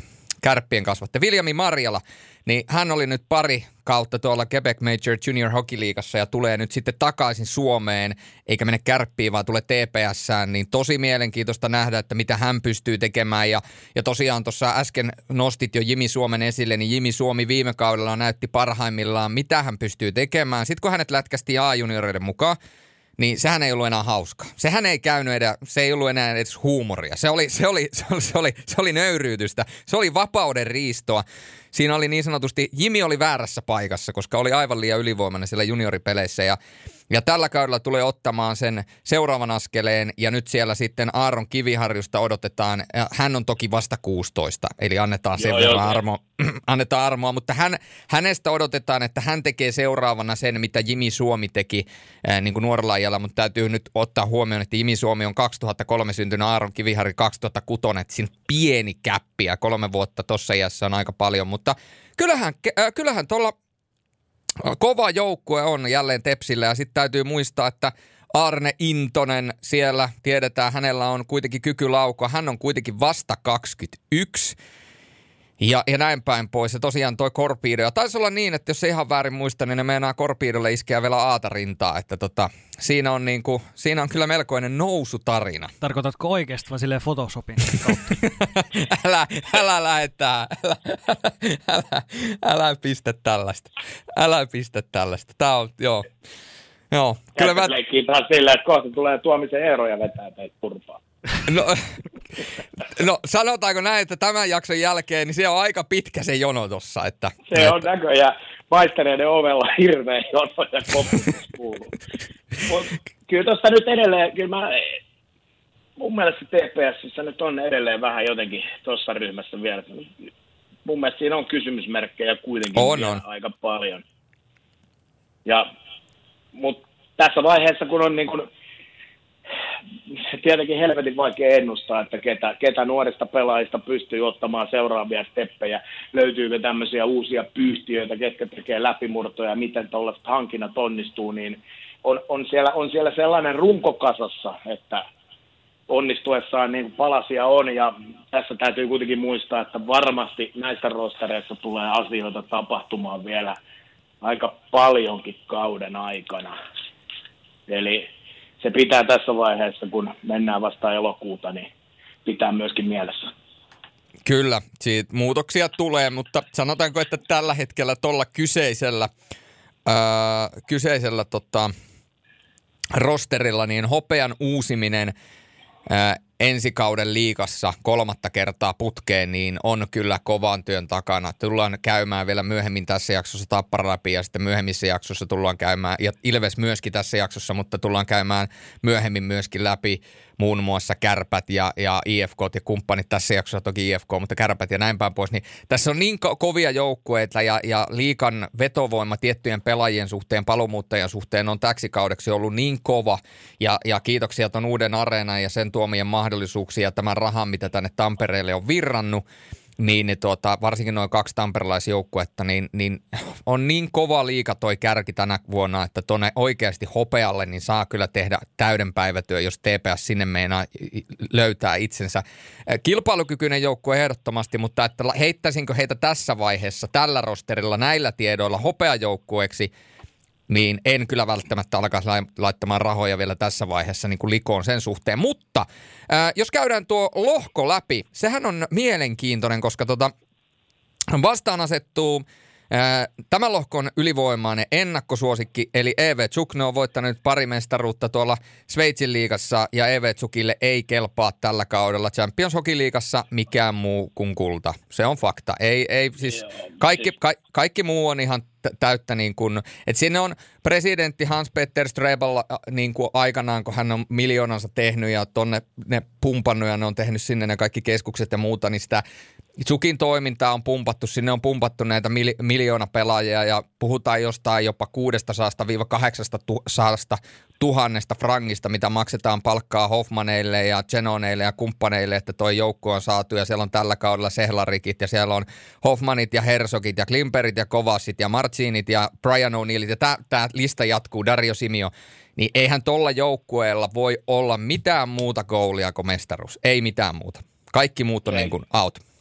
kärppien kasvatte, Viljami Marjala, niin hän oli nyt pari kautta tuolla Quebec Major Junior Hockey Liigassa ja tulee nyt sitten takaisin Suomeen, eikä mene kärppiin, vaan tulee TPSään, niin tosi mielenkiintoista nähdä, että mitä hän pystyy tekemään. Ja, ja tosiaan tuossa äsken nostit jo Jimi Suomen esille, niin Jimi Suomi viime kaudella näytti parhaimmillaan, mitä hän pystyy tekemään. Sitten kun hänet lätkästi A-junioreiden mukaan, niin sehän ei ollut enää hauska. Sehän ei käynyt edä, se ei ollut enää edes huumoria. Se oli, se oli, se oli, se oli, se oli nöyryytystä. Se oli vapauden riistoa siinä oli niin sanotusti, Jimi oli väärässä paikassa, koska oli aivan liian ylivoimainen siellä junioripeleissä ja ja tällä kaudella tulee ottamaan sen seuraavan askeleen ja nyt siellä sitten Aaron Kiviharjusta odotetaan, hän on toki vasta 16, eli annetaan sen joo, verran armo, annetaan armoa, mutta hän, hänestä odotetaan, että hän tekee seuraavana sen, mitä Jimi Suomi teki ää, niin kuin nuorella ajalla, mutta täytyy nyt ottaa huomioon, että Jimi Suomi on 2003 syntynyt, Aaron Kiviharju 2006, että siinä pieni käppi ja kolme vuotta tuossa iässä on aika paljon, mutta kyllähän, äh, kyllähän tuolla kova joukkue on jälleen Tepsillä ja sitten täytyy muistaa, että Arne Intonen siellä, tiedetään, hänellä on kuitenkin kyky laukua. Hän on kuitenkin vasta 21. ja, ja näin päin pois. Ja tosiaan toi Korpiido. Ja taisi olla niin, että jos se ihan väärin muista, niin ne meinaa Korpiidolle iskeä vielä aatarintaa. Että tota, siinä, on niinku, siinä on kyllä melkoinen nousutarina.
Tarkoitatko oikeasti vai silleen Photoshopin kautta?
älä, älä lähettää, älä, älä, älä pistä tällaista. Älä pistä tällaista. Tää on, joo. Joo,
kyllä mä... Leikkii taas silleen, että kohta tulee tuomisen ero ja vetää teitä turpaa.
No, no sanotaanko näin, että tämän jakson jälkeen niin se on aika pitkä se jono tossa. Että,
se että... on näköjään maistaneiden ovella hirveä jono ja kuuluu. kyllä tuossa nyt edelleen, kyllä mä, mun mielestä TPS nyt on edelleen vähän jotenkin tuossa ryhmässä vielä. Mun mielestä siinä on kysymysmerkkejä kuitenkin
on, on.
aika paljon. Ja, mutta tässä vaiheessa, kun on niin kuin, tietenkin helvetin vaikea ennustaa, että ketä, ketä nuorista pelaajista pystyy ottamaan seuraavia steppejä, löytyykö tämmöisiä uusia pyyhtiöitä, ketkä tekee läpimurtoja, miten tuollaiset hankinnat onnistuu, niin on, on, siellä, on siellä sellainen runkokasassa, että onnistuessaan niin palasia on, ja tässä täytyy kuitenkin muistaa, että varmasti näissä rostereissa tulee asioita tapahtumaan vielä aika paljonkin kauden aikana. Eli se pitää tässä vaiheessa, kun mennään vasta elokuuta, niin pitää myöskin mielessä.
Kyllä, siitä muutoksia tulee, mutta sanotaanko, että tällä hetkellä tuolla kyseisellä, ää, kyseisellä tota, rosterilla, niin hopean uusiminen ää, ensi kauden liikassa kolmatta kertaa putkeen, niin on kyllä kovan työn takana. Tullaan käymään vielä myöhemmin tässä jaksossa Tappara läpi ja sitten myöhemmissä jaksossa tullaan käymään, ja Ilves myöskin tässä jaksossa, mutta tullaan käymään myöhemmin myöskin läpi muun muassa kärpät ja, ja IFK ja kumppanit tässä jaksossa, toki IFK, mutta kärpät ja näin päin pois, niin tässä on niin ko- kovia joukkueita ja, ja liikan vetovoima tiettyjen pelaajien suhteen, palumuuttajan suhteen on täksi kaudeksi ollut niin kova ja, ja kiitoksia tuon uuden areenan ja sen tuomien mahdollisuuksia tämän rahan, mitä tänne Tampereelle on virrannut, niin tuota, varsinkin noin kaksi tamperelaisjoukkuetta, niin, niin on niin kova liika toi kärki tänä vuonna, että tuonne oikeasti hopealle niin saa kyllä tehdä täyden päivätyö, jos TPS sinne meinaa löytää itsensä. Kilpailukykyinen joukkue ehdottomasti, mutta että heittäisinkö heitä tässä vaiheessa, tällä rosterilla, näillä tiedoilla hopeajoukkueeksi – niin en kyllä välttämättä alkaisi laittamaan rahoja vielä tässä vaiheessa niin kuin likoon sen suhteen. Mutta ää, jos käydään tuo lohko läpi, sehän on mielenkiintoinen, koska tota, vastaan asettuu Tämä lohko on ylivoimainen ennakkosuosikki, eli EV Tsukne on voittanut pari mestaruutta tuolla Sveitsin liigassa, ja EV Tsukille ei kelpaa tällä kaudella Champions Hockey liigassa mikään muu kuin kulta. Se on fakta. Ei, ei siis kaikki, ka, kaikki muu on ihan täyttä niin kuin, että sinne on presidentti Hans-Peter Strebel niin kuin aikanaan, kun hän on miljoonansa tehnyt ja tonne ne pumpannut ja ne on tehnyt sinne ne kaikki keskukset ja muuta, niin sitä Sukin toimintaa on pumpattu, sinne on pumpattu näitä mil, miljoona pelaajia ja puhutaan jostain jopa 600-800 tuhannesta frangista, mitä maksetaan palkkaa Hoffmaneille ja Genoneille ja kumppaneille, että toi joukko on saatu ja siellä on tällä kaudella Sehlarikit ja siellä on Hoffmanit ja Hersogit ja Klimperit ja Kovasit ja Marcinit ja Brian O'Neillit ja tämä lista jatkuu, Dario Simio, niin eihän tuolla joukkueella voi olla mitään muuta goolia kuin mestaruus, ei mitään muuta. Kaikki muut on ei. niin kuin out.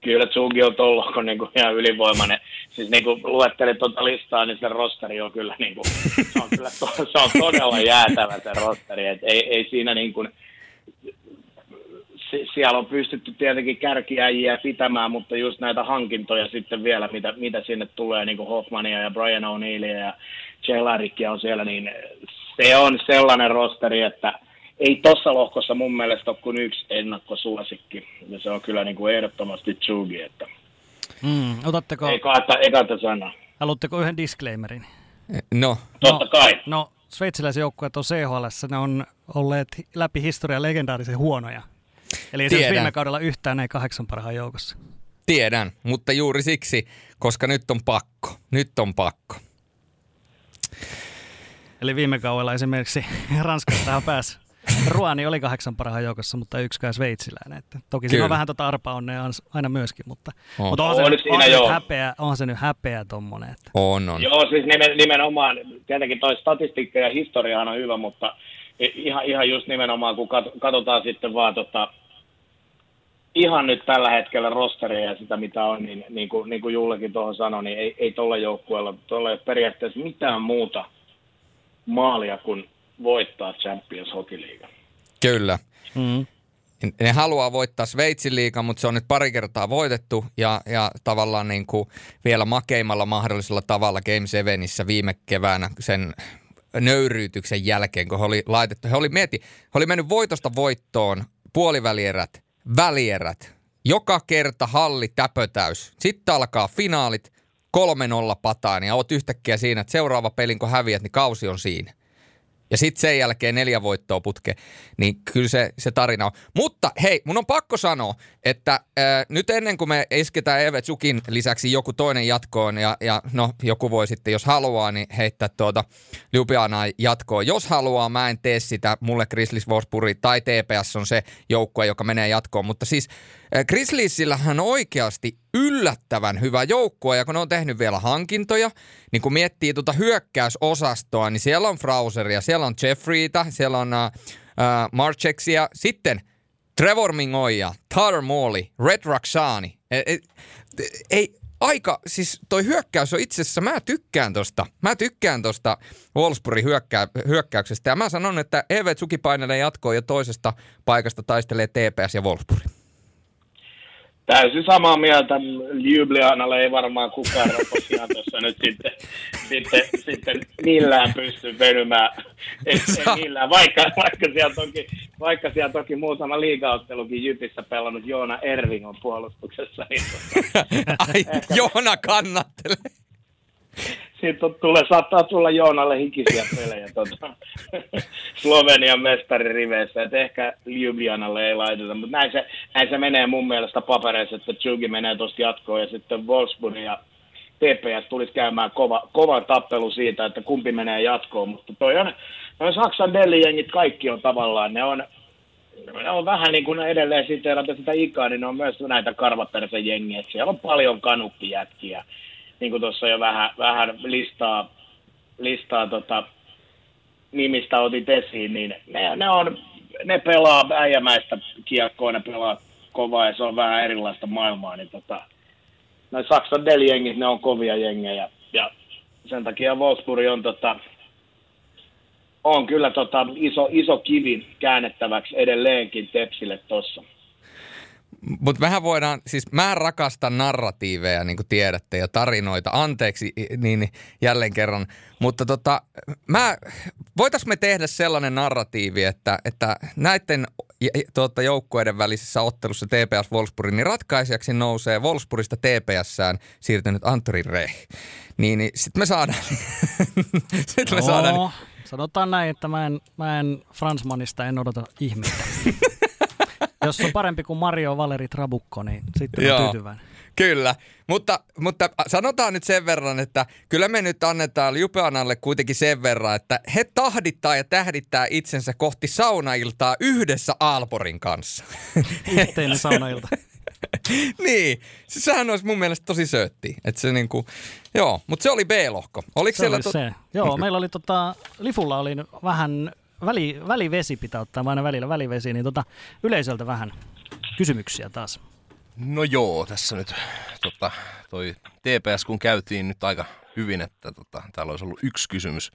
Kyllä Tsugi on tuolla niin kuin ihan ylivoimainen. Siis niin kuin luettelin tuota listaa, niin se rosteri on kyllä, niin kuin, se on, kyllä to, se on todella jäätävä se rosteri. Et ei, ei siinä niin kuin, siellä on pystytty tietenkin kärkiäjiä pitämään, mutta just näitä hankintoja sitten vielä, mitä, mitä sinne tulee, niin kuin Hoffmania ja Brian O'Neillia ja Celarickia on siellä, niin se on sellainen rosteri, että – ei tuossa lohkossa mun mielestä ole kuin yksi ennakkosuosikki, ja se on kyllä niin kuin ehdottomasti Tsugi, että
mm, otatteko...
ei kahta, ei sanaa.
Haluatteko yhden disclaimerin?
No.
Totta
no,
kai.
No, sveitsiläisen joukkueet on CHL, ne on olleet läpi historian legendaarisen huonoja. Eli esimerkiksi viime kaudella yhtään ei kahdeksan parhaan joukossa.
Tiedän, mutta juuri siksi, koska nyt on pakko. Nyt on pakko.
Eli viime kaudella esimerkiksi Ranskasta pääsi Ruani oli kahdeksan parhaan joukossa, mutta yksikään sveitsiläinen. Että toki Kyllä. siinä on vähän tota arpa-onnea aina myöskin, mutta,
on.
mutta on, se, on, nyt, on, se nyt häpeä, on se nyt häpeä tommonen. Että.
On, on.
Joo, siis nimenomaan, tietenkin toi statistiikka ja historiahan on hyvä, mutta ihan, ihan just nimenomaan, kun katsotaan sitten vaan tota, ihan nyt tällä hetkellä rosteria ja sitä mitä on, niin, niin kuin, niin kuin Jullekin tuohon sanoi, niin ei, ei tuolla joukkueella tuolla ei ole periaatteessa mitään muuta maalia kuin voittaa Champions Hockey League.
Kyllä. Mm. Ne haluaa voittaa Sveitsin liigan, mutta se on nyt pari kertaa voitettu ja, ja tavallaan niin kuin vielä makeimmalla mahdollisella tavalla Game 7 viime keväänä sen nöyryytyksen jälkeen, kun he oli laitettu, he oli, mieti, he oli mennyt voitosta voittoon puolivälierät, välierät, joka kerta halli täpötäys. Sitten alkaa finaalit, 3-0 pataan ja oot yhtäkkiä siinä, että seuraava pelin kun häviät, niin kausi on siinä ja sitten sen jälkeen neljä voittoa putke, niin kyllä se, se tarina on. Mutta hei, mun on pakko sanoa, että ää, nyt ennen kuin me isketään Eve Zukin lisäksi joku toinen jatkoon, ja, ja no joku voi sitten, jos haluaa, niin heittää tuota Ljubianaa jatkoon. Jos haluaa, mä en tee sitä, mulle Grizzlies Wolfsburg tai TPS on se joukkue, joka menee jatkoon, mutta siis Grizzliesillähän oikeasti yllättävän hyvä joukkue, ja kun ne on tehnyt vielä hankintoja, niin kun miettii tuota hyökkäysosastoa, niin siellä on Frauseria, siellä on Jeffreytä, siellä on uh, Marcheksia, sitten Trevor Mingoya, Tyler Morley, Red Raksani. Ei, ei, ei, aika, siis toi hyökkäys on itse asiassa, mä tykkään tosta, mä tykkään tosta Wolfsburgin hyökkä, hyökkäyksestä, ja mä sanon, että Evet Sukipainelle jatkoon jo toisesta paikasta taistelee TPS ja Wolfsburg
täysin samaa mieltä. Ljubljanalle ei varmaan kukaan raposiaan tuossa nyt sitten, sitten, sitten millään pysty venymään. Ei, ei millään, vaikka, vaikka, siellä toki, vaikka siellä toki muutama liigaottelukin Jypissä pelannut Joona Erving on puolustuksessa. Niin
Ai. Joona kannattelee
siitä tulee, saattaa tulla Joonalle hikisiä pelejä tota, Slovenian mestaririveissä, että ehkä Ljubljanalle ei laiteta, mutta näin se, näin se menee mun mielestä papereissa, että Tsugi menee tuosta jatkoon ja sitten Wolfsburg ja TPS tulisi käymään kova, kova tappelu siitä, että kumpi menee jatkoon, mutta toi on, toi Saksan dellijengit kaikki on tavallaan, ne on, ne on vähän niin kuin edelleen siteerata sitä ikaa, niin ne on myös näitä karvapersen jengiä, siellä on paljon kanukkijätkiä, niin kuin tuossa jo vähän, vähän listaa, listaa tota, nimistä otit esiin, niin ne, ne, on, ne pelaa äijämäistä kiekkoa, ne pelaa kovaa ja se on vähän erilaista maailmaa, niin tota, noin Saksan delijengit, ne on kovia jengejä ja sen takia Wolfsburg on, tota, on kyllä tota, iso, iso kivi käännettäväksi edelleenkin Tepsille tuossa.
Mutta mehän voidaan, siis mä rakastan narratiiveja, niin kuin tiedätte, ja tarinoita. Anteeksi niin jälleen kerran. Mutta tota, mä, voitais me tehdä sellainen narratiivi, että, että näiden tuota, joukkueiden välisessä ottelussa TPS Wolfsburg, niin ratkaisijaksi nousee Wolfsburgista TPSään siirtynyt Antoni Reh. Niin, niin sitten me saadaan...
sit me no, saadaan sanotaan näin, että mä en, mä en Fransmanista en odota ihmettä. Jos on parempi kuin Mario Valeri Trabukko, niin sitten on tyytyväinen.
Kyllä, mutta, mutta sanotaan nyt sen verran, että kyllä me nyt annetaan Jupeanalle kuitenkin sen verran, että he tahdittaa ja tähdittää itsensä kohti saunailtaa yhdessä Aalporin kanssa.
Yhteinen saunailta.
niin, sehän olisi mun mielestä tosi söötti. Että se niinku, joo, mutta se oli B-lohko. Oliko
se oli to- se. Joo, meillä oli tota, Lifulla oli vähän väli, välivesi pitää ottaa aina välillä välivesi, niin tota, yleisöltä vähän kysymyksiä taas.
No joo, tässä nyt tota, toi TPS kun käytiin nyt aika hyvin, että tota, täällä olisi ollut yksi kysymys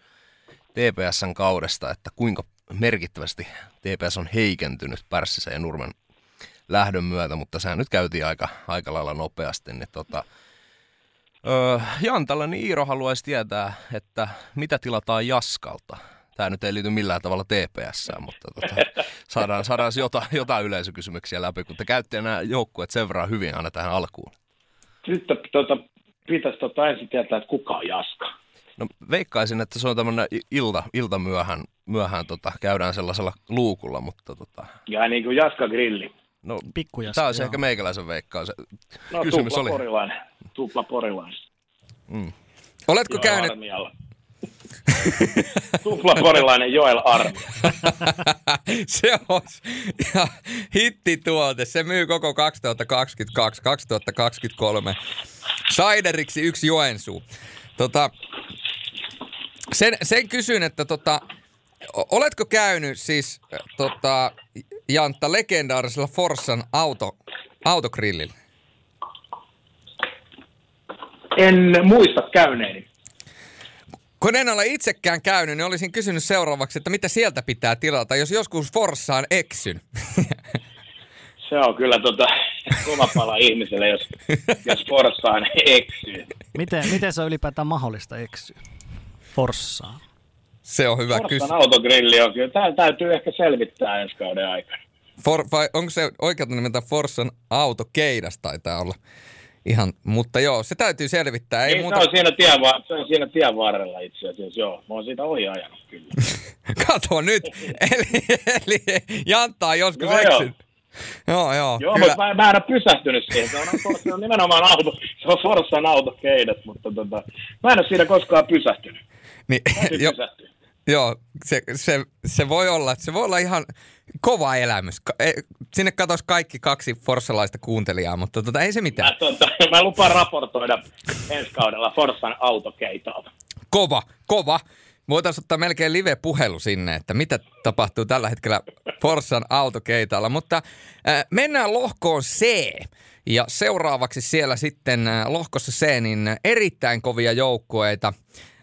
TPSn kaudesta, että kuinka merkittävästi TPS on heikentynyt Pärssisen ja Nurmen lähdön myötä, mutta sehän nyt käytiin aika, aika lailla nopeasti. Niin tota, öö, Jantalla, niin Iiro haluaisi tietää, että mitä tilataan Jaskalta Tämä nyt ei liity millään tavalla TPS, mutta tota, saadaan, saadaan jotain, jotain yleisökysymyksiä läpi, kun te käytte nämä joukkueet sen verran hyvin aina tähän alkuun.
Sitten tuota, pitäisi tuota ensin tietää, että kuka on Jaska.
No veikkaisin, että se on tämmöinen ilta, ilta myöhään, myöhään tota, käydään sellaisella luukulla, mutta tota...
Ja niin kuin Jaska Grilli.
No, Tämä olisi ehkä meikäläisen veikkaus.
No, Kysymys tupla oli. porilainen. Tupla porilainen.
Mm. Oletko käynyt... Armialla.
Tuplaporilainen Joel Armi.
se on ja hittituote. Se myy koko 2022-2023. Saideriksi yksi Joensuu. Tota, sen, sen kysyn, että tota, oletko käynyt siis tota, Jantta legendaarisella Forssan auto autogrillillä?
En muista käyneeni.
Kun en ole itsekään käynyt, niin olisin kysynyt seuraavaksi, että mitä sieltä pitää tilata, jos joskus Forssaan eksyn.
Se on kyllä tota, kova pala ihmiselle, jos, jos Forssaan eksyy.
Miten, miten se on ylipäätään mahdollista eksyä? Forssaan.
Se on hyvä
Forssan
kysymys.
autogrilli on kyllä. Tää täytyy ehkä selvittää ensi kauden aikana.
For, vai onko se oikealta nimeltä Forssan autokeidas taitaa olla? Ihan, mutta joo, se täytyy selvittää. Ei
Ei,
muuta.
se, on siinä tien, va- se on siinä tien varrella itse asiassa, joo. Mä oon siitä ohi ajanut kyllä.
Kato nyt. Eli, eli Jantta on joskus
Joo, joo.
eksynyt. Joo, joo.
Joo,
kyllä.
mutta mä, mä en ole pysähtynyt siihen. Se on, se on nimenomaan auto, se on Forssan autokeidas, mutta tota, mä en ole siinä koskaan pysähtynyt.
Niin, jo,
pysähtyä.
joo, se, se, se, voi olla, se voi olla ihan kova elämys. E- Sinne katos kaikki kaksi forssalaista kuuntelijaa, mutta tota, ei se mitään.
Mä, tota, mä lupaan raportoida ensi kaudella Forssan autokeitaalta.
Kova, kova. Voitaisiin ottaa melkein live-puhelu sinne, että mitä tapahtuu tällä hetkellä Forssan autokeitalla. Mutta äh, mennään lohkoon C. Ja seuraavaksi siellä sitten äh, lohkossa C, niin erittäin kovia joukkueita.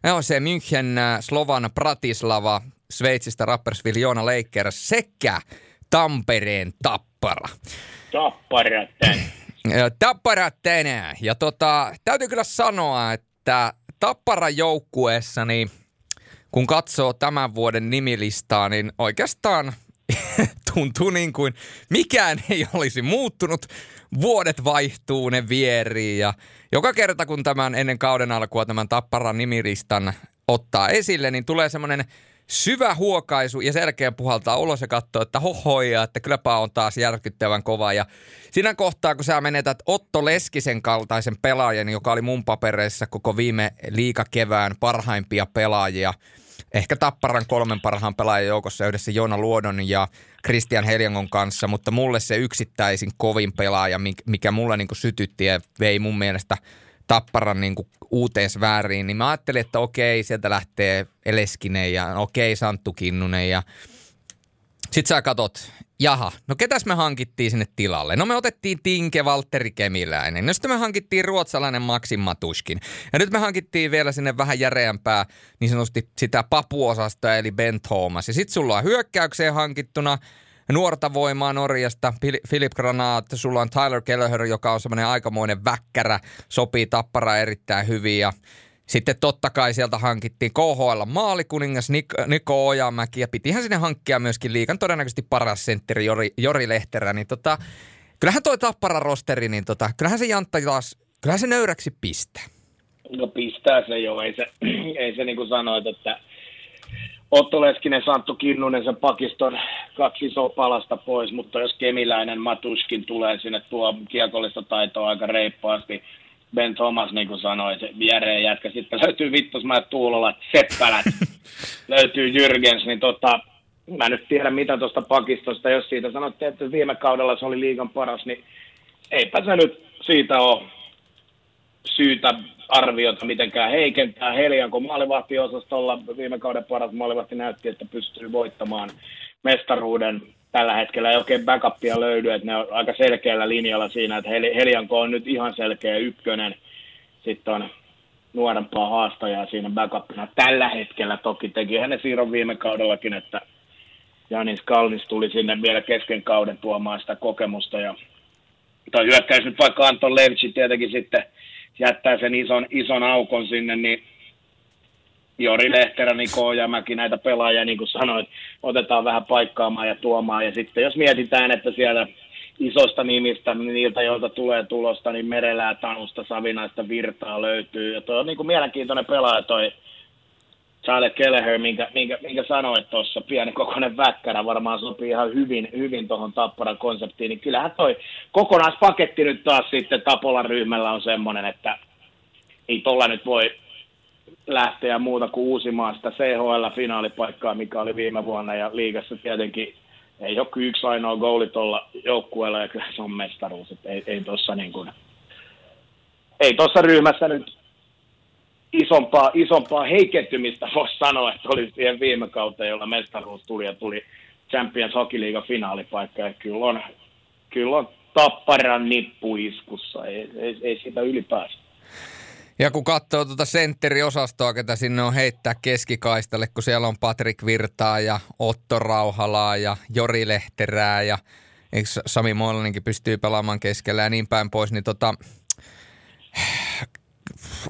Ne on se München, Slovan, Bratislava, Sveitsistä Rapperswil, Joona Lakers sekä Tampereen Tappara.
Tapparatten.
Ö, Tappara tänään. Ja tota, täytyy kyllä sanoa, että Tapparan joukkueessa, niin kun katsoo tämän vuoden nimilistaa, niin oikeastaan tuntuu niin kuin mikään ei olisi muuttunut. Vuodet vaihtuu, ne vierii ja joka kerta kun tämän ennen kauden alkua tämän Tapparan nimilistan ottaa esille, niin tulee semmoinen syvä huokaisu ja selkeä puhaltaa ulos ja katsoo, että hohoja, että kylläpä on taas järkyttävän kova. Ja siinä kohtaa, kun sä menetät Otto Leskisen kaltaisen pelaajan, joka oli mun papereissa koko viime liikakevään parhaimpia pelaajia, ehkä Tapparan kolmen parhaan pelaajan joukossa yhdessä Joona Luodon ja Christian Heljangon kanssa, mutta mulle se yksittäisin kovin pelaaja, mik- mikä mulle niin sytytti ja vei mun mielestä Tapparan niin uuteen sfääriin, niin mä ajattelin, että okei, sieltä lähtee Eleskinen ja okei, Santtu Kinnunen ja sitten sä katot, jaha, no ketäs me hankittiin sinne tilalle? No me otettiin Tinke Valtteri Kemiläinen. No sitten me hankittiin ruotsalainen Maxim Matuskin. Ja nyt me hankittiin vielä sinne vähän järeämpää niin sanotusti sitä papuosastoa eli Ben Thomas. Ja sitten sulla on hyökkäykseen hankittuna nuorta voimaa Norjasta, Phil- Philip Granat, sulla on Tyler Kelleher, joka on semmoinen aikamoinen väkkärä, sopii tappara erittäin hyvin ja sitten totta kai sieltä hankittiin KHL maalikuningas Nik- Niko Ojamäki ja pitihän sinne hankkia myöskin liikan todennäköisesti paras sentteri Jori, Jori Lehterä. Niin tota, kyllähän toi Tappara rosteri, niin tota, kyllähän se Jantta taas, kyllähän se nöyräksi pistää.
No pistää se jo, ei se, ei se niin kuin sanoit, että Otto Leskinen, Santtu Kinnunen, sen pakiston kaksi isoa palasta pois, mutta jos Kemiläinen Matuskin tulee sinne tuo kiekollista taitoa aika reippaasti, Ben Thomas, niin kuin sanoi, se järeä jätkä. Sitten löytyy Vittusmäet, Tuulolat, Seppälät, löytyy Jyrgens, niin tota, mä nyt tiedä mitä tuosta pakistosta, jos siitä sanottiin, että viime kaudella se oli liigan paras, niin eipä se nyt siitä ole syytä arviota mitenkään heikentää. Helianko maalivahtiosastolla viime kauden paras maalivahti näytti, että pystyy voittamaan mestaruuden. Tällä hetkellä ei oikein backupia löydy, että ne on aika selkeällä linjalla siinä, että Heli- Helianko on nyt ihan selkeä ykkönen. Sitten on nuorempaa haastajaa siinä backupina. Tällä hetkellä toki teki hänen siirron viime kaudellakin, että Janis Kalnis tuli sinne vielä kesken kauden tuomaan sitä kokemusta ja tai hyökkäys nyt vaikka Anton Levci tietenkin sitten jättää sen ison, ison aukon sinne, niin Jori Lehterä, Niko Ojamäki, näitä pelaajia, niin kuin sanoit, otetaan vähän paikkaamaan ja tuomaan. Ja sitten jos mietitään, että siellä isosta nimistä, niin niiltä, joilta tulee tulosta, niin Merelää, Tanusta, Savinaista, Virtaa löytyy. Ja toi on niin kuin mielenkiintoinen pelaaja toi Charles Kelleher, minkä, minkä, minkä sanoit tuossa, pieni kokoinen väkkärä varmaan sopii ihan hyvin, hyvin tuohon Tapparan konseptiin, niin kyllähän toi kokonaispaketti nyt taas sitten Tapolan ryhmällä on semmoinen, että ei tolla nyt voi lähteä muuta kuin uusimaan sitä CHL-finaalipaikkaa, mikä oli viime vuonna, ja liigassa tietenkin ei ole kuin yksi ainoa goali tuolla joukkueella, ja kyllä se on mestaruus, että ei, ei tuossa niin kuin, ei tuossa ryhmässä nyt isompaa, isompaa heikentymistä voisi sanoa, että oli siihen viime kautta, jolla mestaruus tuli ja tuli Champions Hockey League finaalipaikka. Ja kyllä on, kyllä on tapparan nippuiskussa, ei, ei, ei siitä ylipäästä.
Ja kun katsoo tuota sentteriosastoa, ketä sinne on heittää keskikaistalle, kun siellä on Patrik Virtaa ja Otto Rauhalaa ja Jori Lehterää ja Sami Moilaninkin pystyy pelaamaan keskellä ja niin päin pois, niin tota,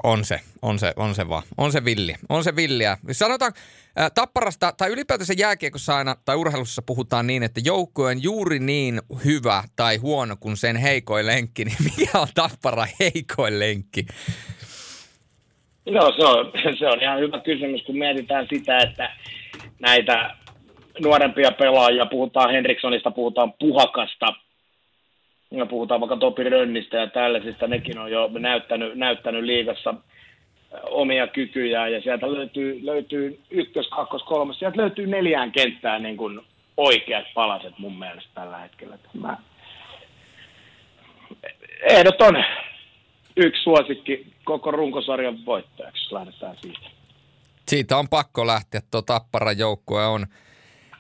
on se, on se, on se vaan. On se villi. On se villiä. Sanotaan, ää, tapparasta tai ylipäätänsä jääkiekossa aina tai urheilussa puhutaan niin, että joukko on juuri niin hyvä tai huono kuin sen heikoin lenkki, niin mikä on tappara heikoin lenkki?
Joo, se on, se on ihan hyvä kysymys, kun mietitään sitä, että näitä nuorempia pelaajia, puhutaan Henrikssonista, puhutaan Puhakasta, ja puhutaan vaikka Topi Rönnistä ja tällaisista, nekin on jo näyttänyt, näyttänyt liigassa omia kykyjä ja sieltä löytyy, löytyy ykkös, kakkos, kolmas, sieltä löytyy neljään kenttään niin kuin oikeat palaset mun mielestä tällä hetkellä. Mä... Ehdoton yksi suosikki koko runkosarjan voittajaksi, lähdetään siitä.
Siitä on pakko lähteä, tuo Tapparan joukkue on,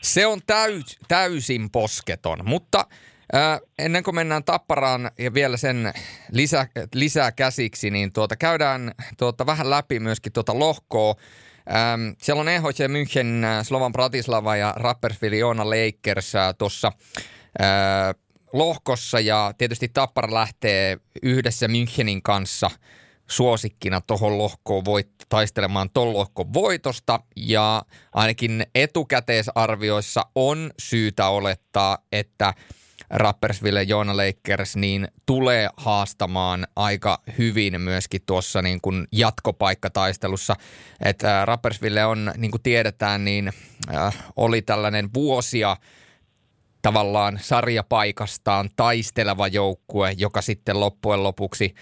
se on täys, täysin posketon, mutta Ennen kuin mennään Tapparaan ja vielä sen lisä, lisää käsiksi, niin tuota, käydään tuota, vähän läpi myöskin tuota lohkoa. Ähm, siellä on EHC München, Slovan Bratislava ja Rapperswil Joona Lakers tuossa äh, lohkossa ja tietysti Tappara lähtee yhdessä Münchenin kanssa suosikkina tuohon lohkoon voit, taistelemaan tuon lohkon voitosta ja ainakin etukäteisarvioissa on syytä olettaa, että – Rappersville Joona Lakers niin tulee haastamaan aika hyvin myöskin tuossa niin kuin jatkopaikkataistelussa. Että Rappersville on, niin kuin tiedetään, niin oli tällainen vuosia tavallaan sarjapaikastaan taisteleva joukkue, joka sitten loppujen lopuksi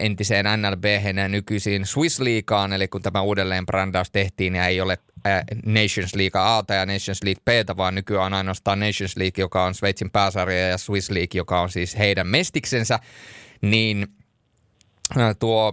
entiseen NLB ja nykyisin Swiss Leagueaan, eli kun tämä uudelleen brändaus tehtiin ja ei ole Nations League A ja Nations League B, vaan nykyään ainoastaan Nations League, joka on Sveitsin pääsarja ja Swiss League, joka on siis heidän mestiksensä, niin tuo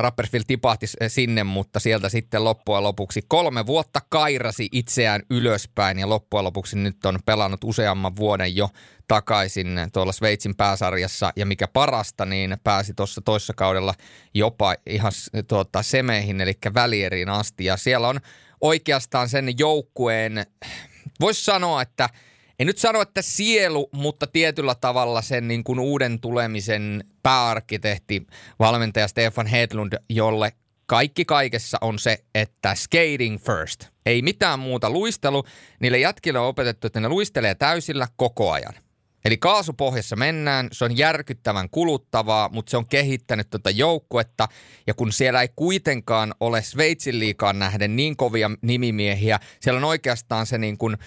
Rappersville tipahti sinne, mutta sieltä sitten loppujen lopuksi. Kolme vuotta kairasi itseään ylöspäin ja loppujen lopuksi nyt on pelannut useamman vuoden jo takaisin tuolla Sveitsin pääsarjassa. Ja mikä parasta, niin pääsi tuossa toissa kaudella jopa ihan tuota, semeihin, eli välieriin asti. Ja siellä on oikeastaan sen joukkueen, voisi sanoa, että – en nyt sano, että sielu, mutta tietyllä tavalla sen niin kuin uuden tulemisen pääarkkitehti, valmentaja Stefan Hedlund, jolle kaikki kaikessa on se, että skating first. Ei mitään muuta luistelu. Niille jätkille on opetettu, että ne luistelee täysillä koko ajan. Eli kaasupohjassa mennään, se on järkyttävän kuluttavaa, mutta se on kehittänyt tuota joukkuetta. Ja kun siellä ei kuitenkaan ole Sveitsin liikaan nähden niin kovia nimimiehiä, siellä on oikeastaan se niin kuin –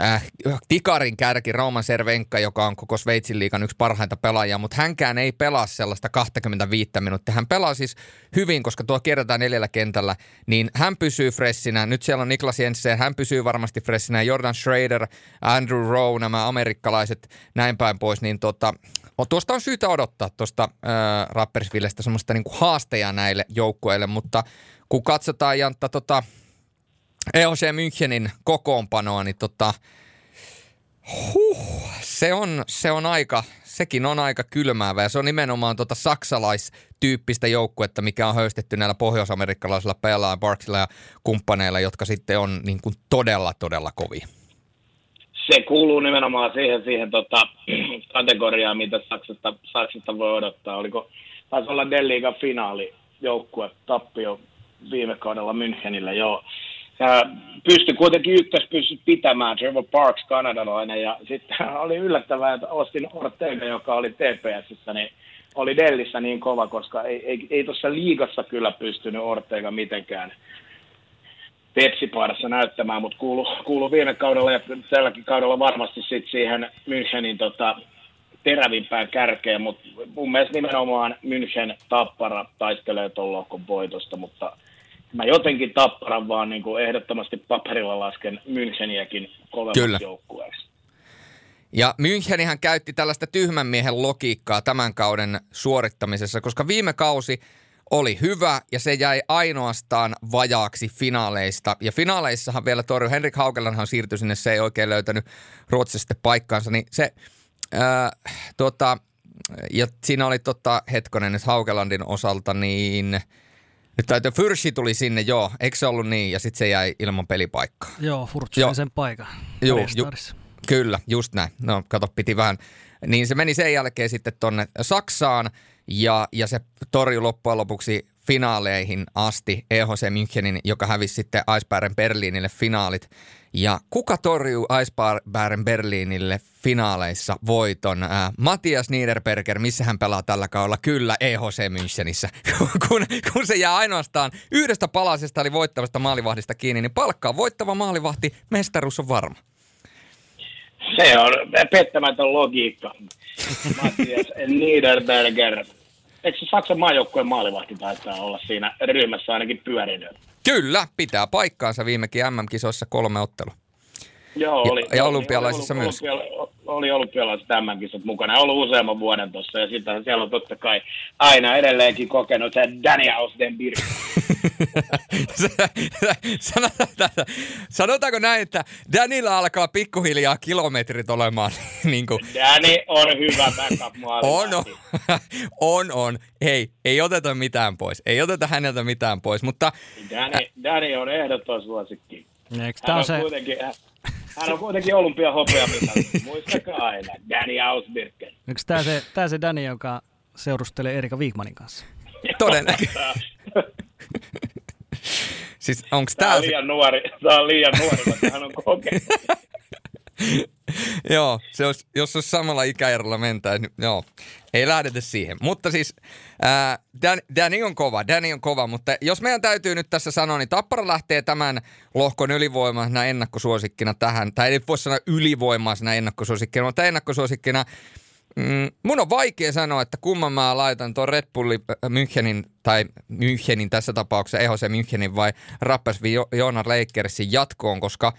äh, tikarin kärki Rauman Servenka, joka on koko Sveitsin liikan yksi parhaita pelaajia, mutta hänkään ei pelaa sellaista 25 minuuttia. Hän pelaa siis hyvin, koska tuo kierretään neljällä kentällä, niin hän pysyy freshinä. Nyt siellä on Niklas Jensen, hän pysyy varmasti freshinä. Jordan Schrader, Andrew Rowe, nämä amerikkalaiset, näin päin pois, niin tota, tuosta on syytä odottaa tuosta äh, Rappersvillestä semmoista niinku haasteja näille joukkueille, mutta kun katsotaan Jantta tota, EOC Münchenin kokoonpanoa, niin tota, huh, se, on, se on aika, sekin on aika kylmäävä ja se on nimenomaan tota saksalaistyyppistä joukkuetta, mikä on höystetty näillä pohjoisamerikkalaisilla pelaajilla, Barksilla ja kumppaneilla, jotka sitten on niin kuin todella, todella kovia.
Se kuuluu nimenomaan siihen, siihen tota, kategoriaan, mitä Saksasta, Saksasta voi odottaa. Oliko, taisi olla Delliigan finaali joukkue, tappio viime kaudella Münchenille, joo pystyi kuitenkin ykkös pysty pitämään Trevor Parks, kanadalainen, ja sitten oli yllättävää, että Austin Ortega, joka oli TPSissä, niin oli Dellissä niin kova, koska ei, ei, ei tuossa liigassa kyllä pystynyt Ortega mitenkään Pepsi-paidassa näyttämään, mutta kuulu, kuulu viime kaudella ja tälläkin kaudella varmasti sit siihen Münchenin tota, terävimpään kärkeen, mutta mun mielestä nimenomaan München tappara taistelee tuon lohkon voitosta, mutta mä jotenkin tapparan vaan niin kuin ehdottomasti paperilla lasken Müncheniäkin kovemmaksi joukkueeksi.
Ja Münchenihän käytti tällaista tyhmän miehen logiikkaa tämän kauden suorittamisessa, koska viime kausi oli hyvä ja se jäi ainoastaan vajaaksi finaaleista. Ja finaaleissahan vielä torjui, Henrik Haukelanhan siirtyi sinne, se ei oikein löytänyt Ruotsista paikkaansa, niin se Ää, tota, ja siinä oli tota, hetkonen nyt Haukelandin osalta, niin nyt täytyy, Fyrsi tuli sinne, joo, eikö se ollut niin, ja sitten se jäi ilman pelipaikkaa.
Joo, Furtsi
Joo.
sen paikan.
Joo,
Restarissa.
Kyllä, just näin. No kato, piti vähän. Niin se meni sen jälkeen sitten tonne Saksaan ja, ja se torjui loppujen lopuksi finaaleihin asti EHC Münchenin, joka hävisi sitten Eisbären Berliinille finaalit. Ja kuka torjuu Eisbären Berliinille finaaleissa voiton? Ää, Matias Niederberger, missä hän pelaa tällä kaudella? Kyllä, EHC Münchenissä. kun, kun se jää ainoastaan yhdestä palasesta eli voittavasta maalivahdista kiinni, niin palkkaa voittava maalivahti, mestaruus on varma.
Se on pettämätön logiikka. Mattias Niederberger. Eikö se Saksan maajoukkueen maalivahti taitaa olla siinä ryhmässä ainakin pyörinyt?
Kyllä, pitää paikkaansa viimekin MM-kisoissa kolme ottelua.
Joo,
Ja-
oli.
ja
oli-
olympialaisissa
oli,
myös.
Oli, oli olympialaiset tämän-kisat mukana. Ollut useamman vuoden tuossa ja sitten siellä on totta kai aina edelleenkin kokenut se Danny Ausdenbirg.
sanotaanko, sanotaanko näin, että Danilla alkaa pikkuhiljaa kilometrit olemaan niin kuin,
Danny on hyvä backup
on, on, on, on. Ei, ei oteta mitään pois. Ei oteta häneltä mitään pois, mutta
Danny, Danny on ehdoton suosikki.
Eikö
on,
on se,
kuitenkin, hän on kuitenkin olympia hopeamitali. Muistakaa aina, Danny Ausbirken.
eikö tää se, tää se Dani, joka seurustelee Erika Wigmanin kanssa?
todennäköisesti. Siis onks
Tämä
tää
on
se?
liian nuori, tämä on liian nuori, mutta hän on kokenut.
Joo, se olisi, jos olisi samalla ikäerolla mentäisiin, niin joo, ei lähdetä siihen. Mutta siis ää, Dan, Danny on kova, Danny on kova, mutta jos meidän täytyy nyt tässä sanoa, niin Tappara lähtee tämän lohkon ylivoimaisena ennakkosuosikkina tähän, tai ei voi sanoa ylivoimaisena ennakkosuosikkina, mutta ennakkosuosikkina Mm, mun on vaikea sanoa, että kumman mä laitan tuon Red Bullin äh, Münchenin, tai Münchenin tässä tapauksessa, EHC Münchenin vai Rapperswil Jo- Joona Lakersin jatkoon, koska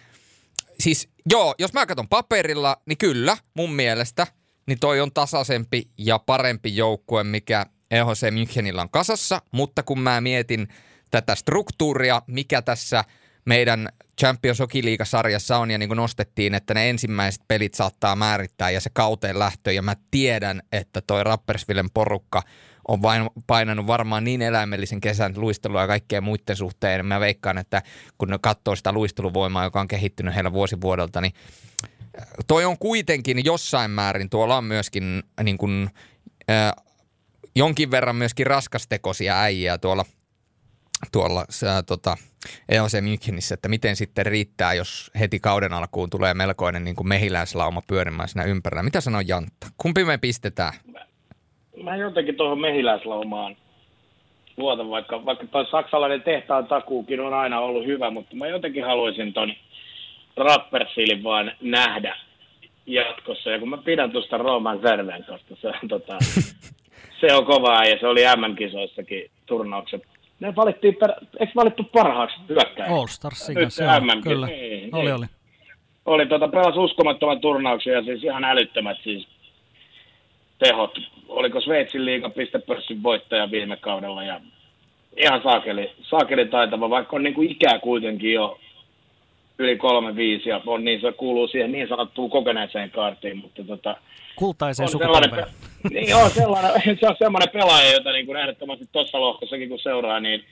siis joo, jos mä katson paperilla, niin kyllä mun mielestä, niin toi on tasaisempi ja parempi joukkue, mikä EHC Münchenillä on kasassa, mutta kun mä mietin tätä struktuuria, mikä tässä meidän Champions Hockey-liigasarjassa on, ja niin kuin nostettiin, että ne ensimmäiset pelit saattaa määrittää, ja se kauteen lähtö, ja mä tiedän, että toi Rappersvillen porukka on vain painanut varmaan niin eläimellisen kesän luistelua ja kaikkeen muiden suhteen. Mä veikkaan, että kun ne katsoo sitä luisteluvoimaa, joka on kehittynyt heillä vuosi vuodelta, niin toi on kuitenkin jossain määrin, tuolla on myöskin niin kuin, äh, jonkin verran myöskin raskastekoisia äijiä tuolla, tuolla äh, tota, EOC Münchenissä, että miten sitten riittää, jos heti kauden alkuun tulee melkoinen niin kuin mehiläislauma pyörimään siinä ympärillä. Mitä sanoo Jantta? Kumpi me pistetään?
Mä jotenkin tuohon mehiläislaumaan luotan, vaikka, vaikka toi saksalainen tehtaan takuukin on aina ollut hyvä, mutta mä jotenkin haluaisin ton Rappersilin vaan nähdä jatkossa. Ja kun mä pidän tuosta Roman Zervenkosta, se on, tota, se on kovaa ja se oli MM-kisoissakin turnaukset. Ne valittiin, per, eikö valittu parhaaksi hyökkäjäksi?
All Starsin
Nyt
kanssa, joo, kyllä.
Niin,
Oli,
niin.
oli.
oli tota, pelasi uskomattoman turnauksen ja siis ihan älyttömät siis tehot. Oliko Sveitsin liigan pistepörssin voittaja viime kaudella ja ihan saakeli, saakeli taitava, vaikka on niin kuin ikää kuitenkin jo yli kolme viisi ja on niin, se kuuluu siihen niin sanottuun kokeneeseen kaartiin, mutta tota,
Kultaiseen
sellainen,
sukupolveen.
niin on sellainen, se on semmoinen pelaaja, jota niin kuin ehdottomasti tuossa lohkossakin kun seuraa, niin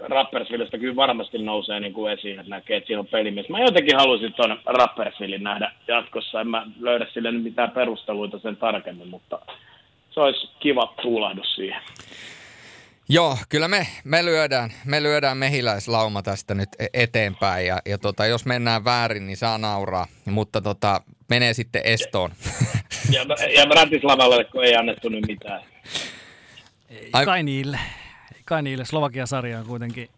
Rappersvillestä kyllä varmasti nousee niin kuin esiin, että näkee, että siinä on pelimies. Mä jotenkin haluaisin tuon Rappersvillin nähdä jatkossa. En mä löydä sille mitään perusteluita sen tarkemmin, mutta se olisi kiva tuulahdus siihen.
Joo, kyllä me, me, lyödään, me lyödään mehiläislauma tästä nyt e- eteenpäin ja, ja tota, jos mennään väärin, niin saa nauraa, mutta tota, menee sitten estoon.
Ja, ja Bratislavalle, kun ei annettu nyt mitään.
Ei
Ai-
kai niille. Kai niille. Slovakian sarja on kuitenkin...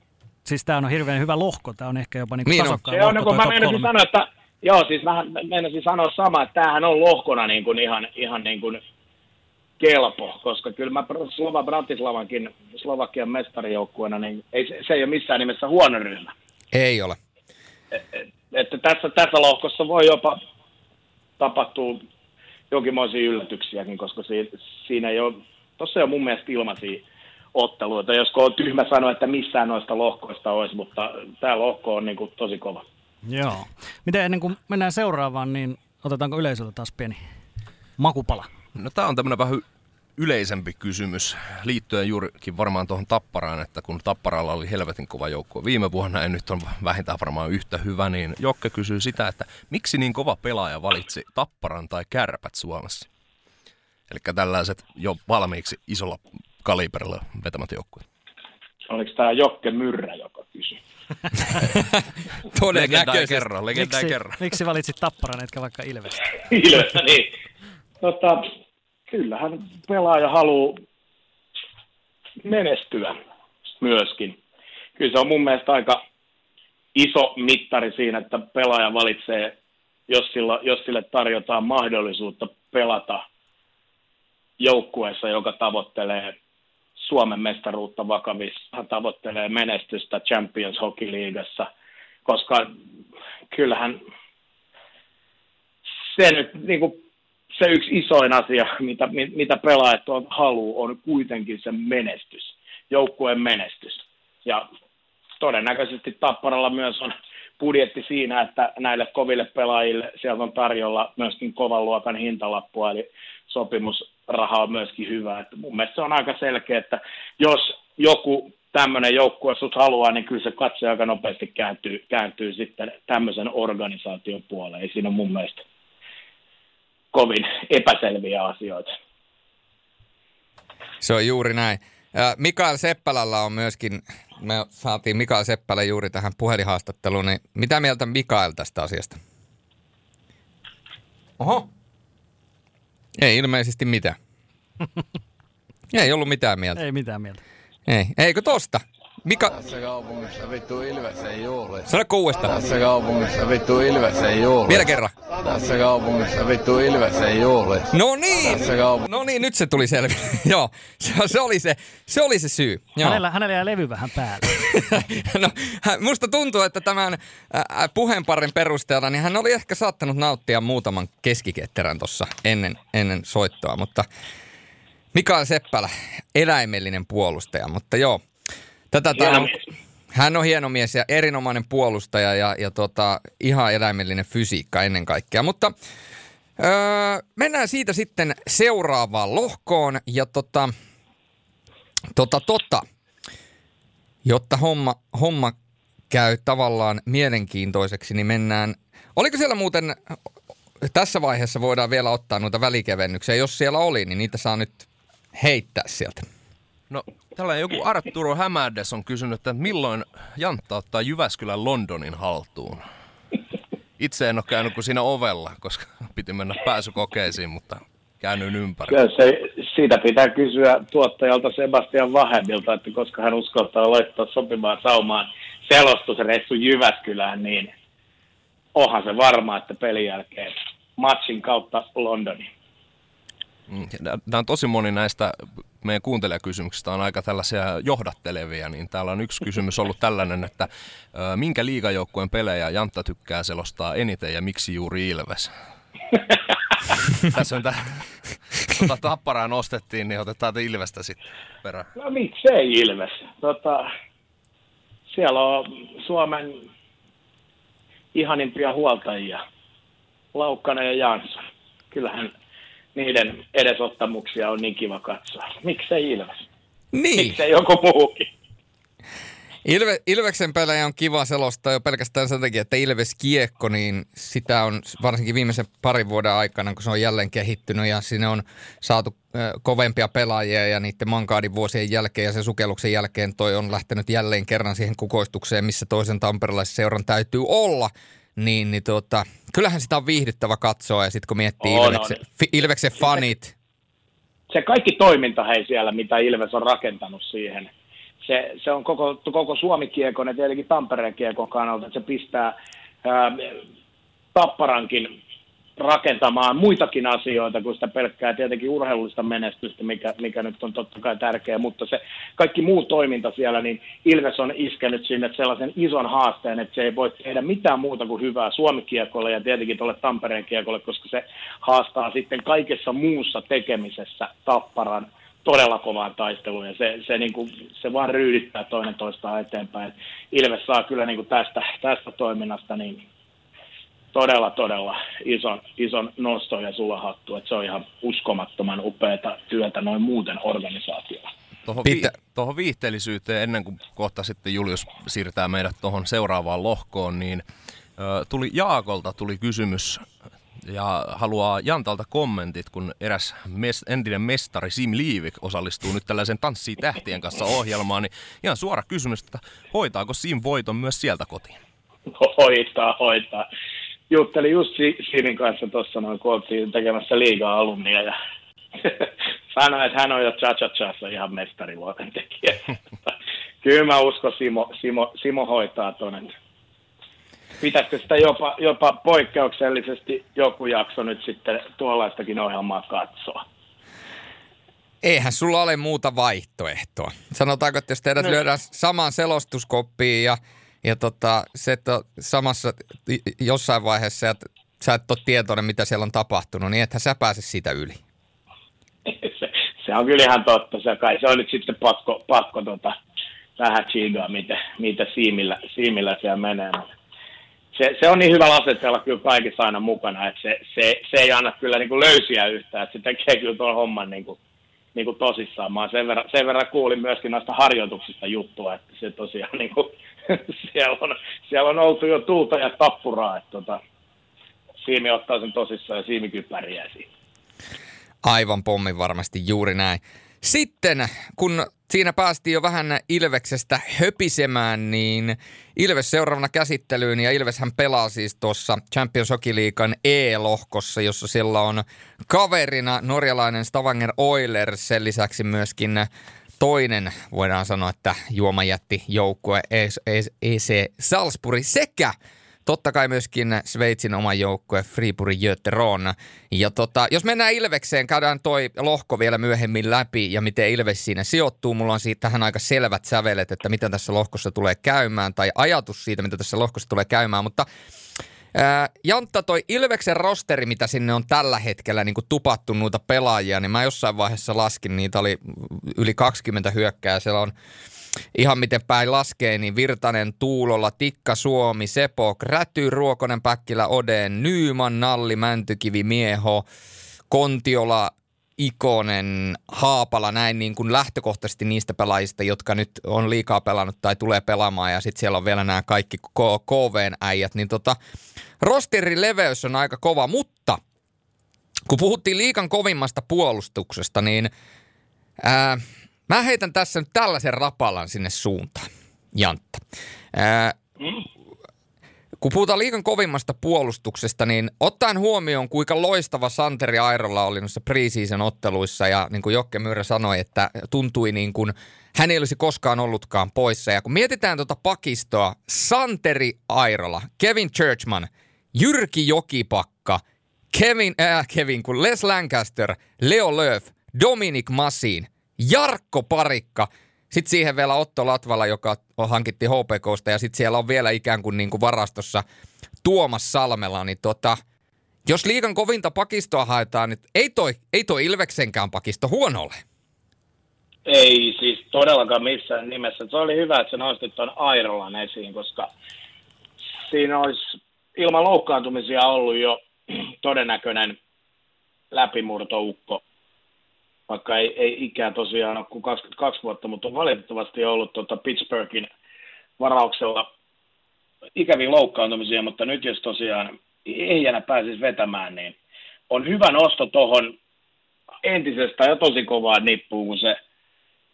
Siis tää on hirveän hyvä lohko. Tää on ehkä jopa niinku
Niin on.
tasokkain
Se on,
lohko
niin mä meinasin
kolme.
sanoa, että joo, siis mä meinasin sanoa sama, että tämähän on lohkona niin kuin ihan, ihan niin kuin kelpo, koska kyllä mä Slova Bratislavankin Slovakian mestarijoukkueena, niin ei, se, se ei ole missään nimessä huono ryhmä.
Ei ole.
Että tässä, tässä lohkossa voi jopa tapahtua jonkinmoisia yllätyksiäkin, koska si, siinä ei ole, tuossa ei ole mun mielestä ilmaisia otteluita, josko on tyhmä sanoa, että missään noista lohkoista olisi, mutta tämä lohko on niin kuin tosi kova.
Joo. Miten ennen kuin mennään seuraavaan, niin otetaanko yleisöltä taas pieni makupala?
No tämä on tämmöinen vähän yleisempi kysymys liittyen juurikin varmaan tuohon Tapparaan, että kun Tapparalla oli helvetin kova joukkue viime vuonna ja nyt on vähintään varmaan yhtä hyvä, niin Jokke kysyy sitä, että miksi niin kova pelaaja valitsi Tapparan tai Kärpät Suomessa? Eli tällaiset jo valmiiksi isolla kaliberilla vetämät joukkueet.
Oliko tämä Jokke Myrrä, joka kysyi?
Todennäköisesti. kerran, miksi, kerran.
Miksi valitsit Tapparan etkä vaikka Ilvestä?
Ilvestä, niin. Tota, kyllähän pelaaja haluaa menestyä myöskin. Kyllä se on mun mielestä aika iso mittari siinä, että pelaaja valitsee, jos, sillä, jos sille tarjotaan mahdollisuutta pelata joukkueessa, joka tavoittelee Suomen mestaruutta vakavissa, tavoittelee menestystä Champions Hockey Leagueassa, koska kyllähän se nyt niin kuin se yksi isoin asia, mitä, mitä pelaajat on, haluaa, on kuitenkin se menestys, joukkueen menestys. Ja todennäköisesti Tapparalla myös on budjetti siinä, että näille koville pelaajille sieltä on tarjolla myöskin kovan luokan hintalappua, eli sopimusraha on myöskin hyvä. Että mun mielestä se on aika selkeä, että jos joku tämmöinen joukkue sut haluaa, niin kyllä se katse aika nopeasti kääntyy, kääntyy sitten tämmöisen organisaation puoleen. Ei siinä on mun mielestä kovin epäselviä asioita.
Se on juuri näin. Mikael Seppälällä on myöskin, me saatiin Mikael Seppälä juuri tähän puhelinhaastatteluun, niin mitä mieltä Mikael tästä asiasta? Oho. Ei ilmeisesti mitään. Ei ollut mitään mieltä.
Ei mitään mieltä.
Ei. Eikö tosta?
Mika... Tässä kaupungissa vittu Ilves ei ole.
Sano uudestaan.
Tässä kaupungissa vittu Ilves ei ole.
Vielä kerran.
Tässä kaupungissa vittu Ilves ei ole.
No niin! Kaup- no niin, nyt se tuli selvä. Joo, se, se, oli se, se oli se syy. Joo.
Hänellä, hänellä jää levy vähän päälle.
no, musta tuntuu, että tämän äh, puheenparin perusteella niin hän oli ehkä saattanut nauttia muutaman keskiketterän tuossa ennen, ennen soittoa, mutta Mikael Seppälä, eläimellinen puolustaja, mutta joo, Tätä
on,
hän on hieno mies ja erinomainen puolustaja ja, ja tota, ihan eläimellinen fysiikka ennen kaikkea. Mutta öö, mennään siitä sitten seuraavaan lohkoon ja tota, tota, tota, jotta homma, homma käy tavallaan mielenkiintoiseksi, niin mennään. Oliko siellä muuten, tässä vaiheessa voidaan vielä ottaa noita välikevennyksiä. Jos siellä oli, niin niitä saa nyt heittää sieltä.
No tällainen joku Arturo Hämärdes on kysynyt, että milloin Jantta ottaa Jyväskylän Londonin haltuun? Itse en ole käynyt kuin siinä ovella, koska piti mennä pääsykokeisiin, mutta käännyin ympäri.
Kyllä se, siitä pitää kysyä tuottajalta Sebastian Vahemilta, että koska hän uskaltaa laittaa sopimaan saumaan selostusreissu Jyväskylään, niin onhan se varma, että pelin jälkeen matchin kautta Londoniin.
Mm, Nämä on tosi moni näistä meidän kuuntelijakysymyksistä on aika tällaisia johdattelevia, niin täällä on yksi kysymys ollut tällainen, että minkä liigajoukkueen pelejä Jantta tykkää selostaa eniten ja miksi juuri Ilves? Tässä on tämä, tuota, tapparaa nostettiin, niin otetaan Ilvestä sitten perään.
No miksei Ilves? Tota, siellä on Suomen ihanimpia huoltajia, Laukkanen ja Jansson. Kyllähän niiden edesottamuksia on niin kiva katsoa. Miksei Ilves?
Niin.
Miksei joku muukin?
Ilve, Ilveksen pelejä on kiva selostaa jo pelkästään sen takia, että Ilves Kiekko, niin sitä on varsinkin viimeisen parin vuoden aikana, kun se on jälleen kehittynyt ja sinne on saatu kovempia pelaajia ja niiden mankaadin vuosien jälkeen ja sen sukelluksen jälkeen toi on lähtenyt jälleen kerran siihen kukoistukseen, missä toisen tamperelaisen seuran täytyy olla – niin, niin tuota, kyllähän sitä on viihdyttävä katsoa ja sitten kun miettii on, Ilveksen, on. Fi, Ilveksen fanit.
Se kaikki toiminta hei siellä, mitä Ilves on rakentanut siihen, se, se on koko, koko Suomi-kiekon ja tietenkin Tampereen kiekon kannalta, että se pistää ää, Tapparankin rakentamaan muitakin asioita kuin sitä pelkkää tietenkin urheilullista menestystä, mikä, mikä nyt on totta kai tärkeä, mutta se kaikki muu toiminta siellä, niin Ilves on iskenyt sinne sellaisen ison haasteen, että se ei voi tehdä mitään muuta kuin hyvää Suomi-kiekolle ja tietenkin tuolle Tampereen kiekolle, koska se haastaa sitten kaikessa muussa tekemisessä Tapparan todella kovaan taisteluun ja se, se, niin kuin, se vaan ryydittää toinen toistaan eteenpäin. Ilves saa kyllä niin kuin tästä, tästä toiminnasta niin todella, todella ison, ison nosto ja sulahattu, että se on ihan uskomattoman upeata työtä noin muuten organisaatiolla.
Tuohon, vi- tuohon viihteellisyyteen, ennen kuin kohta sitten Julius siirtää meidät tuohon seuraavaan lohkoon, niin ö, tuli Jaakolta tuli kysymys ja haluaa Jantalta kommentit, kun eräs mes, entinen mestari Sim Liivik osallistuu nyt tällaisen Tanssii tähtien kanssa ohjelmaan, niin ihan suora kysymys, että hoitaako Sim voiton myös sieltä kotiin?
Hoitaa, hoitaa. Juttelin just Simin kanssa tuossa noin, kun oltiin tekemässä liigaa alumnia ja sanoi, että hän on jo cha cha ihan mestarivuoten tekijä. Kyllä mä uskon, Simo, Simo, Simo hoitaa tuonne pitäisikö sitä jopa, jopa poikkeuksellisesti joku jakso nyt sitten tuollaistakin ohjelmaa katsoa?
Eihän sulla ole muuta vaihtoehtoa. Sanotaanko, että jos teidät no. lyödään samaan selostuskoppiin ja, ja tota, se että samassa jossain vaiheessa, että sä et ole tietoinen, mitä siellä on tapahtunut, niin ethän sä pääse siitä yli.
se, se, on kyllä ihan totta. Se, kai se on nyt sitten pakko, pakko tota, vähän chigaa, mitä, mitä siimillä, siimillä siellä menee se, se on niin hyvä asetella kyllä kaikissa aina mukana, että se, se, se ei anna kyllä niin kuin löysiä yhtään, että se tekee kyllä tuon homman niin kuin, niin kuin tosissaan. Mä sen verran, sen verran kuulin myöskin noista harjoituksista juttua, että se tosiaan niin kuin, siellä, on, siellä on oltu jo tuulta ja tappuraa, että tota, Siimi ottaa sen tosissaan ja Siimi kyppäriä siinä.
Aivan pommin varmasti juuri näin. Sitten kun siinä päästiin jo vähän Ilveksestä höpisemään, niin Ilves seuraavana käsittelyyn ja Ilveshän pelaa siis tuossa Champions Hockey Leaguean E-lohkossa, jossa sillä on kaverina norjalainen Stavanger Oilers, sen lisäksi myöskin toinen, voidaan sanoa, että juomajätti joukkue EC Salzburg sekä totta kai myöskin Sveitsin oma joukkue Fribourg Göteborg. Ja tota, jos mennään Ilvekseen, käydään toi lohko vielä myöhemmin läpi ja miten Ilves siinä sijoittuu. Mulla on siitä tähän aika selvät sävelet, että mitä tässä lohkossa tulee käymään tai ajatus siitä, mitä tässä lohkossa tulee käymään, mutta Ää, Jantta, toi Ilveksen rosteri, mitä sinne on tällä hetkellä niin tupattu noita pelaajia, niin mä jossain vaiheessa laskin, niitä oli yli 20 hyökkää. Siellä on ihan miten päin laskee, niin Virtanen, Tuulolla, Tikka, Suomi, Sepo, Räty, Ruokonen, Päkkilä, Oden, Nyyman, Nalli, Mäntykivi, Mieho, Kontiola, Ikonen, Haapala, näin niin kuin lähtökohtaisesti niistä pelaajista, jotka nyt on liikaa pelannut tai tulee pelaamaan ja sitten siellä on vielä nämä kaikki KVn äijät, niin tota, rosterin leveys on aika kova, mutta kun puhuttiin liikan kovimmasta puolustuksesta, niin ää, Mä heitän tässä nyt tällaisen rapalan sinne suuntaan, Jantta. Ää, kun puhutaan liikan kovimmasta puolustuksesta, niin ottaen huomioon, kuinka loistava Santeri Airolla oli noissa preseason otteluissa, ja niin kuin Jokke Myyrä sanoi, että tuntui niin kuin hän ei olisi koskaan ollutkaan poissa. Ja kun mietitään tuota pakistoa, Santeri Airola, Kevin Churchman, Jyrki Jokipakka, Kevin, äh, Kevin, kun Les Lancaster, Leo Lööf, Dominic Masin, Jarkko Parikka, sitten siihen vielä Otto Latvala, joka hankittiin HPKsta ja sitten siellä on vielä ikään kuin, niin kuin varastossa Tuomas Salmela, niin tota, jos liikan kovinta pakistoa haetaan, niin ei toi, ei toi Ilveksenkään pakisto huono ole.
Ei siis todellakaan missään nimessä. Se oli hyvä, että sä nostit tuon Airolan esiin, koska siinä olisi ilman loukkaantumisia ollut jo todennäköinen läpimurtoukko vaikka ei, ei ikää tosiaan ole kuin 22 vuotta, mutta on valitettavasti ollut tuota Pittsburghin varauksella ikäviä loukkaantumisia, mutta nyt jos tosiaan enää pääsisi vetämään, niin on hyvä nosto tuohon entisestä ja tosi kovaa nippuun, kun se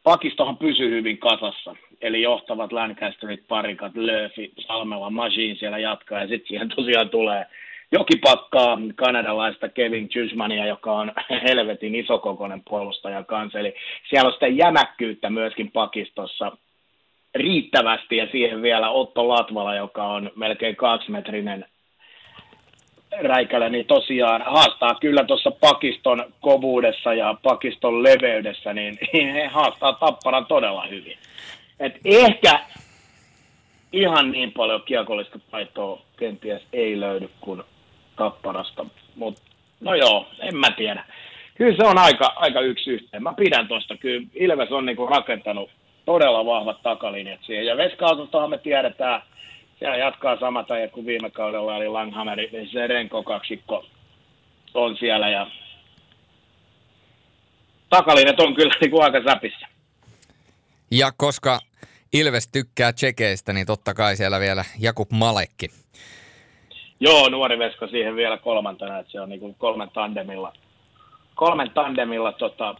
pakistohan pysyy hyvin kasassa. Eli johtavat Lancasterit, Parikat, Löfi, Salmela, Machine siellä jatkaa ja sitten siihen tosiaan tulee jokipakkaa kanadalaista Kevin Chusmania, joka on helvetin isokokoinen puolustaja kanssa. Eli siellä on sitä jämäkkyyttä myöskin pakistossa riittävästi ja siihen vielä Otto Latvala, joka on melkein kaksimetrinen räikälä, niin tosiaan haastaa kyllä tuossa pakiston kovuudessa ja pakiston leveydessä, niin he haastaa tapparan todella hyvin. Et ehkä ihan niin paljon kiekollista taitoa kenties ei löydy kuin Tapparasta. Mutta no joo, en mä tiedä. Kyllä se on aika, aika yksi yhteen. Mä pidän tuosta. Kyllä Ilves on niinku rakentanut todella vahvat takalinjat siihen. Ja Veskautostahan me tiedetään, siellä jatkaa samat ajat kuin viime kaudella, eli Langhammer, se Renko kaksikko on siellä ja takalinjat on kyllä niin kuin aika säpissä.
Ja koska Ilves tykkää tsekeistä, niin totta kai siellä vielä Jakub Malekki.
Joo, nuori veska siihen vielä kolmantena, että se on niin kuin kolmen tandemilla. Kolmen tandemilla, tota,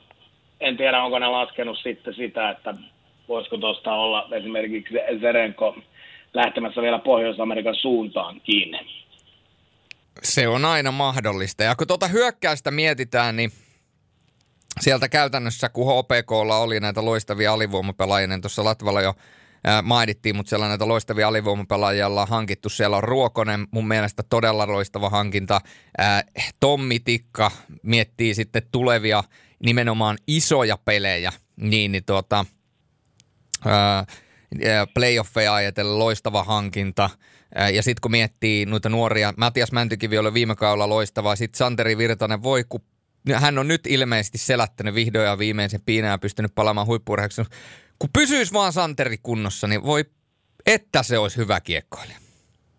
en tiedä onko ne laskenut sitten sitä, että voisiko tuosta olla esimerkiksi Zerenko lähtemässä vielä Pohjois-Amerikan suuntaan kiinni.
Se on aina mahdollista. Ja kun tuota hyökkäystä mietitään, niin sieltä käytännössä, kun HPKlla oli näitä loistavia alivoimapelaajia, niin tuossa Latvalla jo mainittiin, mutta siellä näitä loistavia alivoimapelaajia on hankittu. Siellä on Ruokonen, mun mielestä todella loistava hankinta. Tommi Tikka miettii sitten tulevia nimenomaan isoja pelejä, niin, niin tuota, playoffeja ajatellen loistava hankinta. Ja sitten kun miettii noita nuoria, Matias Mäntykivi oli viime kaudella loistava, sitten Santeri Virtanen voi, kun hän on nyt ilmeisesti selättänyt vihdoin ja viimein sen piinaa ja pystynyt palaamaan huippurheeksi. Kun pysyisi vaan Santeri kunnossa, niin voi, että se olisi hyvä kiekkoilija.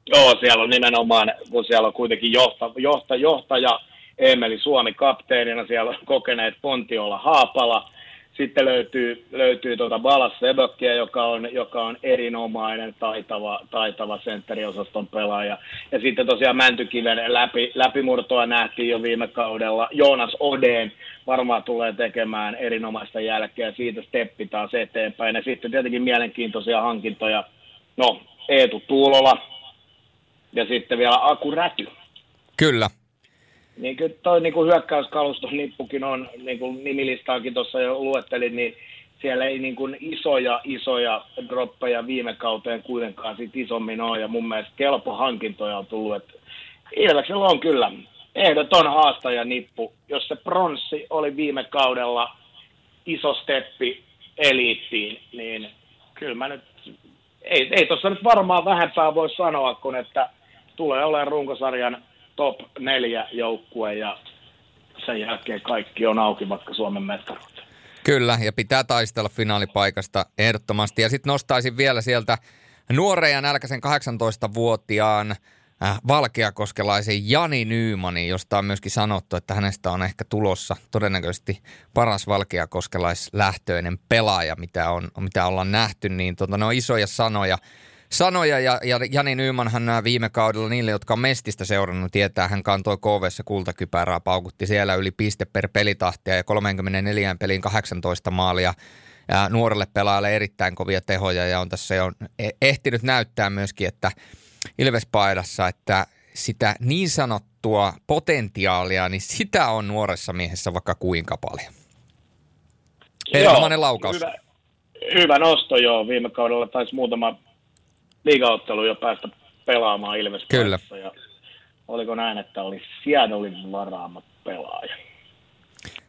Joo, siellä on nimenomaan, kun siellä on kuitenkin johta, johta, johtaja Emeli Suomi kapteenina, siellä on kokeneet Pontiolla Haapala, sitten löytyy, löytyy tuota Balas Sebökkiä, joka on, joka on erinomainen, taitava, taitava sentteriosaston pelaaja. Ja sitten tosiaan Mäntykiven läpi, läpimurtoa nähtiin jo viime kaudella. Joonas Odeen varmaan tulee tekemään erinomaista jälkeä, siitä steppi taas eteenpäin. Ja sitten tietenkin mielenkiintoisia hankintoja. No, Eetu Tuulola ja sitten vielä Aku Räty.
Kyllä,
niin kyllä toi niin kuin hyökkäyskaluston nippukin on, niin kuin nimilistaakin tuossa jo luettelin, niin siellä ei niin kuin isoja, isoja droppeja viime kauteen kuitenkaan sit isommin ole, ja mun mielestä kelpo hankintoja on tullut, että Ilveksellä on kyllä ehdoton haastaja nippu. Jos se pronssi oli viime kaudella iso steppi eliittiin, niin kyllä mä nyt, ei, ei tuossa nyt varmaan vähempää voi sanoa, kun että tulee olemaan runkosarjan top neljä joukkue ja sen jälkeen kaikki on auki vaikka Suomen mestaruuteen.
Kyllä, ja pitää taistella finaalipaikasta ehdottomasti. Ja sitten nostaisin vielä sieltä nuoren ja nälkäisen 18-vuotiaan äh, valkeakoskelaisen Jani Nyymanin, josta on myöskin sanottu, että hänestä on ehkä tulossa todennäköisesti paras valkeakoskelaislähtöinen pelaaja, mitä, on, mitä ollaan nähty. Niin tota, ne on isoja sanoja sanoja ja, ja Jani Nyymanhan nämä viime kaudella niille, jotka on Mestistä seurannut, tietää, hän kantoi KVssä kultakypärää, paukutti siellä yli piste per pelitahtia ja 34 peliin 18 maalia ja nuorelle pelaajalle erittäin kovia tehoja ja on tässä jo e-, ehtinyt näyttää myöskin, että Ilvespaidassa, että sitä niin sanottua potentiaalia, niin sitä on nuoressa miehessä vaikka kuinka paljon. Erinomainen laukaus.
Hyvä, hyvä nosto joo. Viime kaudella taisi muutama liigaottelu jo päästä pelaamaan Ilves
Kyllä.
Ja oliko näin, että oli Seattlein varaama pelaaja.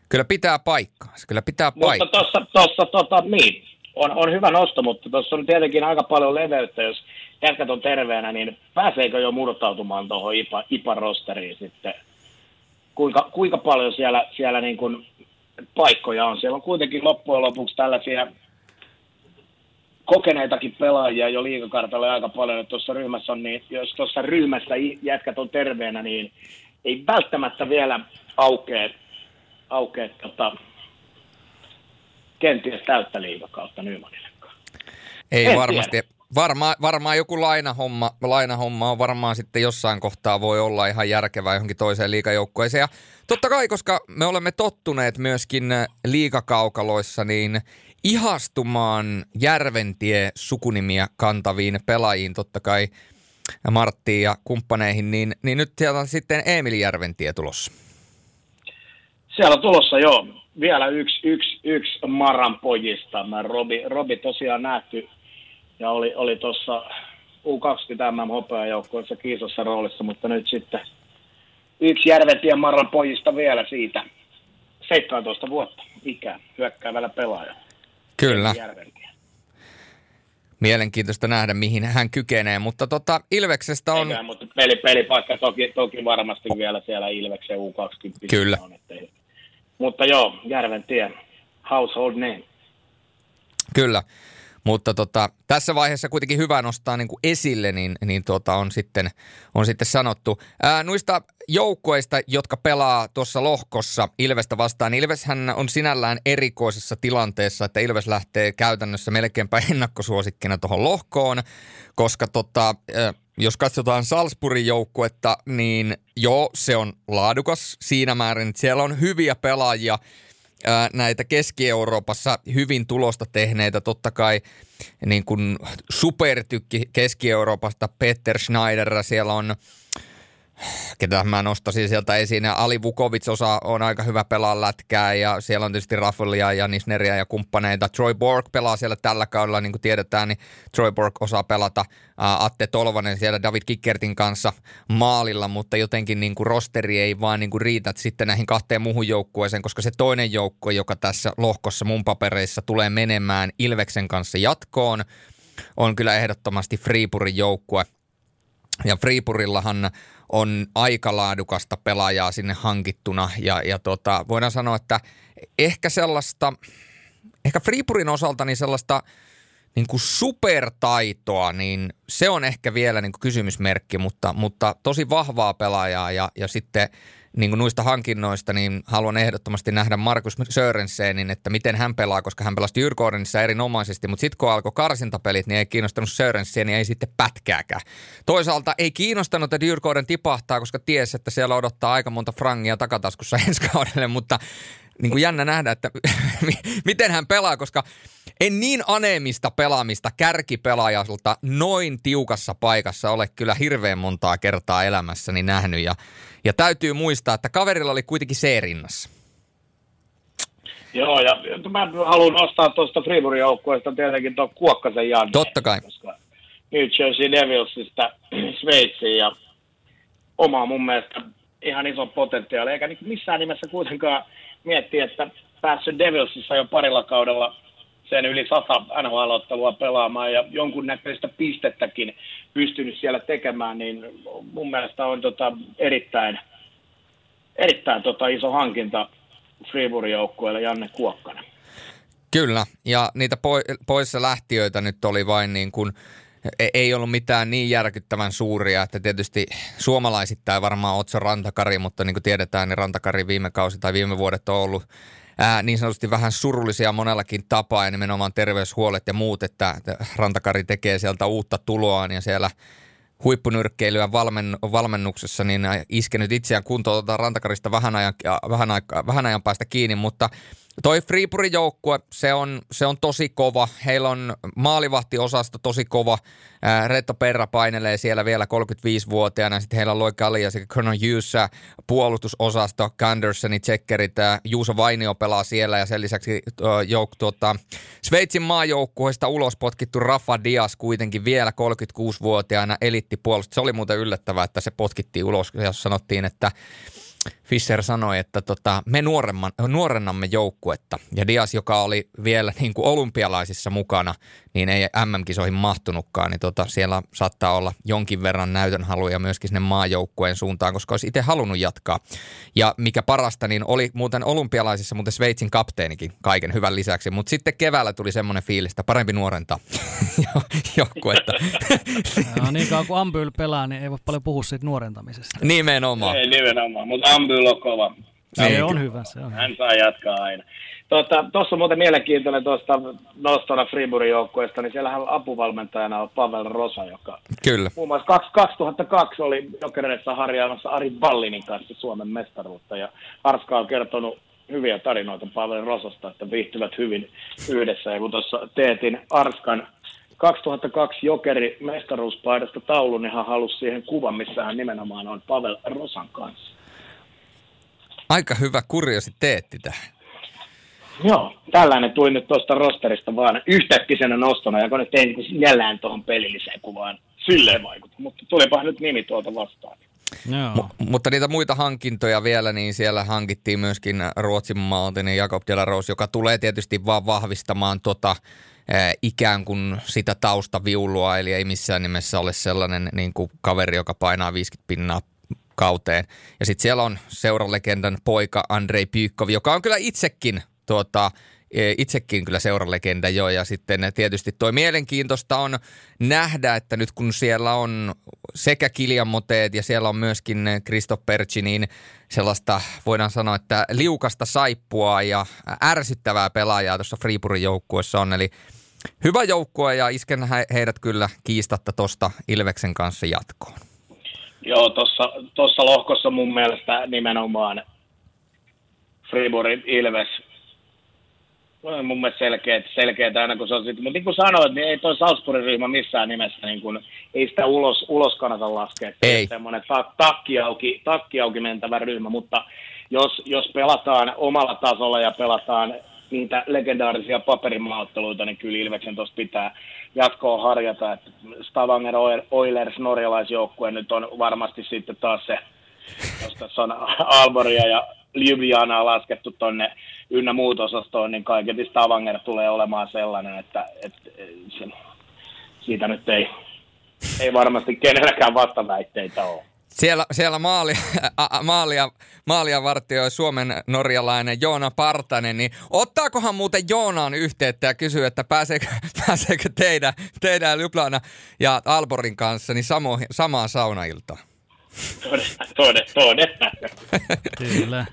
Kyllä pitää paikkaa. Kyllä pitää paikkaa.
Mutta tuossa, tuossa tota, niin, on, on hyvä nosto, mutta tuossa on tietenkin aika paljon leveyttä, jos jätkät on terveenä, niin pääseekö jo murtautumaan tuohon IPA, IPA-rosteriin sitten? Kuinka, kuinka paljon siellä, siellä niin kuin paikkoja on? Siellä on kuitenkin loppujen lopuksi tällaisia kokeneitakin pelaajia jo liikakartalle aika paljon, että tuossa ryhmässä on, niin jos tuossa ryhmässä jätkät on terveenä, niin ei välttämättä vielä aukea, aukea tota, kenties täyttä liikakautta Nymanillekaan.
Ei en varmasti. Tiedä. Varmaan, varmaan joku lainahomma, lainahomma on varmaan sitten jossain kohtaa voi olla ihan järkevää johonkin toiseen liikajoukkueeseen. Ja totta kai, koska me olemme tottuneet myöskin liikakaukaloissa, niin ihastumaan Järventie sukunimiä kantaviin pelaajiin, totta kai Marttiin ja kumppaneihin, niin, niin nyt sieltä on sitten Emili Järventie tulossa.
Siellä on tulossa jo vielä yksi, yksi, yksi Maran pojista. Mä Robi, Robi tosiaan nähty ja oli, oli tuossa U20 MM hopeajoukkueessa kiisossa roolissa, mutta nyt sitten yksi Järventien Maran pojista vielä siitä 17 vuotta ikää hyökkäävällä pelaajalla.
Kyllä. Mielenkiintoista nähdä, mihin hän kykenee, mutta tota, Ilveksestä on...
Eikä, mutta peli, pelipaikka toki, toki varmasti vielä siellä Ilveksen U20.
Kyllä.
On, ettei... Mutta joo, Järven tie, household name.
Kyllä. Mutta tota, tässä vaiheessa kuitenkin hyvä nostaa niin kuin esille, niin, niin tota on, sitten, on sitten sanottu. Ää, noista joukkoista, jotka pelaa tuossa lohkossa Ilvestä vastaan, niin Ilveshän on sinällään erikoisessa tilanteessa, että Ilves lähtee käytännössä melkeinpä ennakkosuosikkina tuohon lohkoon, koska tota, jos katsotaan Salzburgin joukkuetta, niin joo, se on laadukas siinä määrin, että siellä on hyviä pelaajia, näitä Keski-Euroopassa hyvin tulosta tehneitä, totta kai niin kuin supertykki Keski-Euroopasta, Peter Schneider, siellä on ketä mä nostasin sieltä esiin. Ja Ali Vukovic osa on aika hyvä pelaa lätkää ja siellä on tietysti Raffalia ja Nisneria ja kumppaneita. Troy Borg pelaa siellä tällä kaudella, niin kuin tiedetään, niin Troy Borg osaa pelata. Atte Tolvanen siellä David Kickertin kanssa maalilla, mutta jotenkin niin kuin rosteri ei vaan niin kuin riitä sitten näihin kahteen muuhun joukkueeseen, koska se toinen joukkue, joka tässä lohkossa mun papereissa tulee menemään Ilveksen kanssa jatkoon, on kyllä ehdottomasti Freepurin joukkue. Ja Freepurillahan on aika laadukasta pelaajaa sinne hankittuna. Ja, ja tota, voidaan sanoa, että ehkä sellaista, ehkä Freepurin osalta niin sellaista niin kuin supertaitoa, niin se on ehkä vielä niin kuin kysymysmerkki, mutta, mutta tosi vahvaa pelaajaa ja, ja sitten – niin kuin noista hankinnoista, niin haluan ehdottomasti nähdä Markus Sörensenin, että miten hän pelaa, koska hän pelasi Dyrgårdenissa erinomaisesti, mutta sitten kun alkoi karsintapelit, niin ei kiinnostanut Sörensen, niin ei sitten pätkääkään. Toisaalta ei kiinnostanut, että Dyrgården tipahtaa, koska ties, että siellä odottaa aika monta frangia takataskussa ensi kaudelle, mutta niin kuin jännä nähdä, että miten hän pelaa, koska en niin aneemista pelaamista kärkipelaajalta noin tiukassa paikassa ole kyllä hirveän montaa kertaa elämässäni nähnyt. Ja, ja täytyy muistaa, että kaverilla oli kuitenkin C-rinnassa.
Joo, ja mä haluan nostaa tuosta Friburgin joukkueesta tietenkin tuon Kuokkasen Janne.
Totta kai.
Koska New Jersey Devilsista Sveitsiin ja oma mun mielestä ihan iso potentiaali, eikä missään nimessä kuitenkaan miettiä, että päässyt Devilsissa jo parilla kaudella sen yli sata NHL-ottelua pelaamaan ja jonkunnäköistä pistettäkin pystynyt siellä tekemään, niin mun mielestä on tota erittäin, erittäin tota iso hankinta Friburgin joukkueelle Janne Kuokkanen.
Kyllä, ja niitä poissa lähtiöitä nyt oli vain niin kuin e-, ei ollut mitään niin järkyttävän suuria, että tietysti suomalaisittain varmaan Otso Rantakari, mutta niin kuin tiedetään, niin Rantakari viime kausi tai viime vuodet on ollut ää, niin sanotusti vähän surullisia monellakin tapaa ja nimenomaan terveyshuolet ja muut, että Rantakari tekee sieltä uutta tuloaan ja siellä huippunyrkkeilyä valmen, valmennuksessa, niin iskenyt itseään kuntoon. Tuota Rantakarista vähän ajan, vähän, aika, vähän ajan päästä kiinni, mutta Toi Freepurin joukkue, se on, se on tosi kova. Heillä on maalivahtiosasto tosi kova. Ää, Perra painelee siellä vielä 35-vuotiaana. Sitten heillä on Loik ja sekä Colonel Hughes puolustusosasto, Gandersoni, Tsekkerit, Juuso Vainio pelaa siellä ja sen lisäksi jouk, tuota, Sveitsin maajoukkueesta ulos potkittu Rafa Dias kuitenkin vielä 36-vuotiaana elittipuolustus. Se oli muuten yllättävää, että se potkittiin ulos, jos sanottiin, että Fischer sanoi, että tota, me nuorennamme joukkuetta. Ja Dias, joka oli vielä niin kuin olympialaisissa mukana, niin ei MM-kisoihin mahtunutkaan, niin tota, siellä saattaa olla jonkin verran näytönhaluja myöskin sinne maajoukkueen suuntaan, koska olisi itse halunnut jatkaa. Ja mikä parasta, niin oli muuten olympialaisissa muuten Sveitsin kapteenikin kaiken hyvän lisäksi, mutta sitten keväällä tuli semmoinen fiilis, että parempi nuorentaa joukkuetta.
no, niin kauan kuin Ambyl pelaa, niin ei voi paljon puhua siitä nuorentamisesta.
Nimenomaan.
Ei nimenomaan, mutta Ambyl on kova.
Se on hyvä, se on
Hän saa jatkaa aina. Tuossa tota, on muuten mielenkiintoinen tuosta nostona Friburgin joukkueesta, niin siellähän apuvalmentajana on Pavel Rosa, joka
Kyllä.
muun muassa 2002 oli Jokereissa harjaamassa Ari Ballinin kanssa Suomen mestaruutta, ja Arska on kertonut hyviä tarinoita Pavel Rosasta, että viihtyvät hyvin yhdessä, ja kun tuossa teetin Arskan 2002 Jokeri mestaruuspaidasta taulun, niin hän halusi siihen kuvan, missä hän nimenomaan on Pavel Rosan kanssa.
Aika hyvä kuriositeetti tähän.
Joo, tällainen tuli nyt tuosta rosterista vaan yhtäkkisenä nostona, joka nyt ei niin jälleen tuohon pelilliseen kuvaan silleen vaikuta, mutta tulipa nyt nimi tuolta vastaan.
Joo. M- mutta niitä muita hankintoja vielä, niin siellä hankittiin myöskin Ruotsin maalta niin Jakob Delarose, joka tulee tietysti vaan vahvistamaan tota, äh, ikään kuin sitä taustaviulua, eli ei missään nimessä ole sellainen niin kuin kaveri, joka painaa 50 pinnaa kauteen. Ja sitten siellä on seuralegendan poika Andrei Pyykkov, joka on kyllä itsekin tuota, e, itsekin kyllä seuralegenda jo. Ja sitten tietysti tuo mielenkiintoista on nähdä, että nyt kun siellä on sekä Kilian Moteet ja siellä on myöskin Christoph Perci, niin sellaista voidaan sanoa, että liukasta saippua ja ärsyttävää pelaajaa tuossa Freeburgin joukkueessa on. Eli hyvä joukkue ja isken heidät kyllä kiistatta tuosta Ilveksen kanssa jatkoon.
Joo, tuossa lohkossa mun mielestä nimenomaan Fribourg Ilves mun mielestä selkeät, selkeät aina kun se on sitten, mutta niin kuin sanoit, niin ei toi Salzburgin ryhmä missään nimessä, niin kuin, ei sitä ulos, ulos kannata laskea.
Ei.
Semmoinen ta, takki, auki, takki auki mentävä ryhmä, mutta jos, jos pelataan omalla tasolla ja pelataan niitä legendaarisia paperimaaotteluita, niin kyllä Ilveksen tuosta pitää jatkoa harjata. Että Stavanger Oilers norjalaisjoukkue nyt on varmasti sitten taas se, jos tässä on Alboria ja Ljubljanaa laskettu tonne ynnä muut osastoon, niin kaiketi Stavanger tulee olemaan sellainen, että, että siitä nyt ei, ei varmasti kenelläkään vastaväitteitä ole.
Siellä, siellä maali, a, maalia, maalia vartioi Suomen norjalainen Joona Partanen, niin ottaakohan muuten Joonaan yhteyttä ja kysyy, että pääseekö, pääseekö teidän, teidän Ljubljana ja Alborin kanssa niin samo, samaan saunailtaan?
Todella, todella.
Kyllä.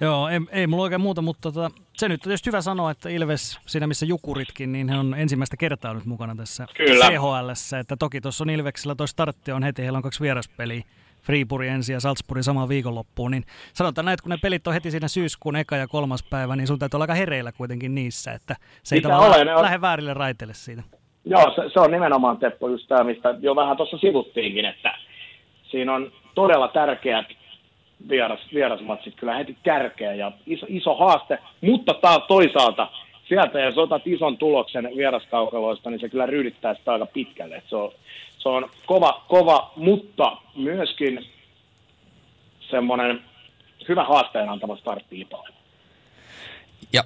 Joo, ei, ei mulla oikein muuta, mutta tota, se nyt on tietysti hyvä sanoa, että Ilves, siinä missä Jukuritkin, niin he on ensimmäistä kertaa nyt mukana tässä
Kyllä.
CHL. Että toki tuossa on Ilveksellä toi startti on heti, heillä on kaksi vieraspeliä. Freeburg ensi ja Salzburg samaan viikonloppuun, niin sanotaan näin, että kun ne pelit on heti siinä syyskuun eka ja kolmas päivä, niin sun täytyy olla aika hereillä kuitenkin niissä, että se ei
Mitä
tavallaan
olen, ne on-
lähde väärille raiteille siitä.
Joo, se, se on nimenomaan Teppo just tämä, mistä jo vähän tuossa sivuttiinkin, että siinä on todella tärkeät vieras, vierasmatsit kyllä heti kärkeä ja iso, iso haaste, mutta taas toisaalta sieltä jos otat ison tuloksen vieraskaukaloista, niin se kyllä ryydittää sitä aika pitkälle. Et Se on, se on kova, kova, mutta myöskin semmoinen hyvä haasteen antava startti Ipalle.
Ja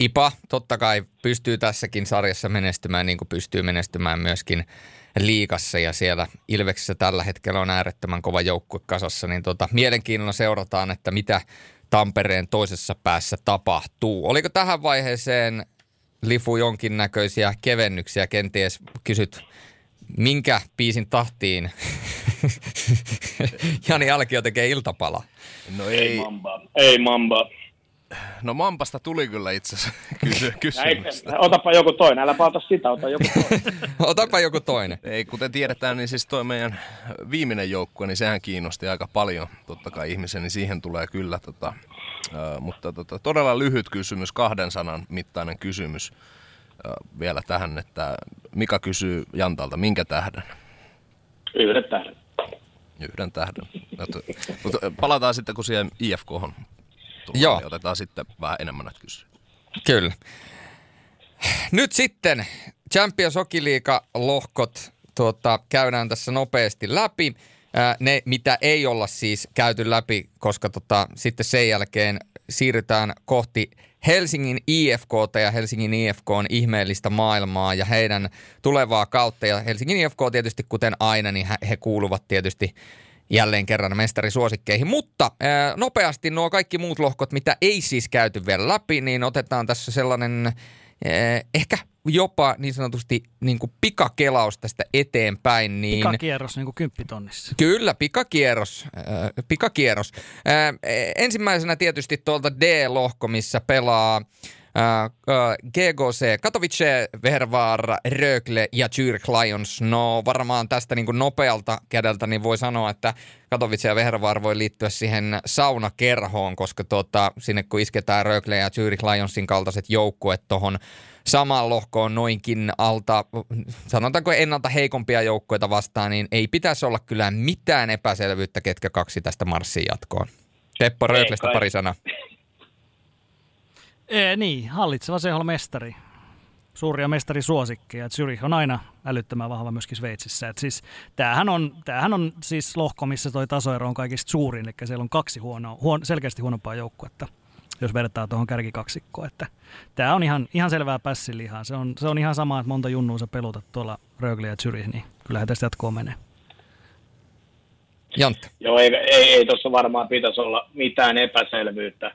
IPA totta kai pystyy tässäkin sarjassa menestymään niin kuin pystyy menestymään myöskin liikassa ja siellä Ilveksessä tällä hetkellä on äärettömän kova joukkue kasassa, niin tota, mielenkiinnolla seurataan, että mitä Tampereen toisessa päässä tapahtuu. Oliko tähän vaiheeseen Lifu jonkinnäköisiä kevennyksiä? Kenties kysyt, minkä biisin tahtiin Jani Alkio tekee iltapala?
No
Ei
ei,
mamba. Ei mamba.
no Mampasta tuli kyllä itse asiassa kysy,
Näin,
kysymystä.
otapa joku toinen, älä ota sitä, ota joku toinen.
Otapa joku toinen.
Ei, kuten tiedetään, niin siis toi meidän viimeinen joukkue, niin sehän kiinnosti aika paljon totta kai ihmisen, niin siihen tulee kyllä tota, ää, mutta tota, todella lyhyt kysymys, kahden sanan mittainen kysymys vielä tähän, että Mika kysyy Jantalta, minkä tähden?
Yhdet tähdet.
Yhden tähden. Mutta, mutta palataan sitten, kun siihen IFK on
Joo.
niin otetaan sitten vähän enemmän näitä kysyä.
Kyllä. Nyt sitten Champions Hockey lohkot tuota, käydään tässä nopeasti läpi. Ää, ne, mitä ei olla siis käyty läpi, koska tota, sitten sen jälkeen siirrytään kohti Helsingin IFKta ja Helsingin IFK on ihmeellistä maailmaa ja heidän tulevaa kautta. Ja Helsingin IFK tietysti kuten aina, niin he- kuuluvat tietysti jälleen kerran mestarisuosikkeihin. Mutta ää, nopeasti nuo kaikki muut lohkot, mitä ei siis käyty vielä läpi, niin otetaan tässä sellainen ää, ehkä jopa niin sanotusti niin kuin pikakelaus tästä eteenpäin. Niin...
Pikakierros niin kuin kymppitonnissa.
Kyllä, pikakierros. Äh, pikakierros. Äh, ensimmäisenä tietysti tuolta D-lohko, missä pelaa äh, äh, GGC, Katowice, Vervar, Rögle ja Zürich Lions. No varmaan tästä niin kuin nopealta kädeltä niin voi sanoa, että Katowice ja Vervar voi liittyä siihen saunakerhoon, koska tuota, sinne kun isketään Rögle ja Zürich Lionsin kaltaiset joukkueet tuohon samaan lohkoon noinkin alta, sanotaanko ennalta heikompia joukkoita vastaan, niin ei pitäisi olla kyllä mitään epäselvyyttä, ketkä kaksi tästä marssiin jatkoon. Teppo Röglestä
kai.
pari sanaa.
Ee, niin, hallitseva CHL-mestari. Suuria mestarisuosikkeja. Zürich on aina älyttömän vahva myöskin Sveitsissä. Et siis, tämähän, on, tämähän on siis lohko, missä toi tasoero on kaikista suurin, eli siellä on kaksi huonoa, huon, selkeästi huonompaa joukkuetta, jos vertaa tuohon kärkikaksikkoon. Että tämä on ihan, ihan selvää pässilihaa. Se on, se on ihan sama, että monta junnua sä pelutat tuolla Rögle ja Zürich, niin kyllähän tästä jatkoon menee.
Jantte.
Joo, ei, ei, ei tuossa varmaan pitäisi olla mitään epäselvyyttä.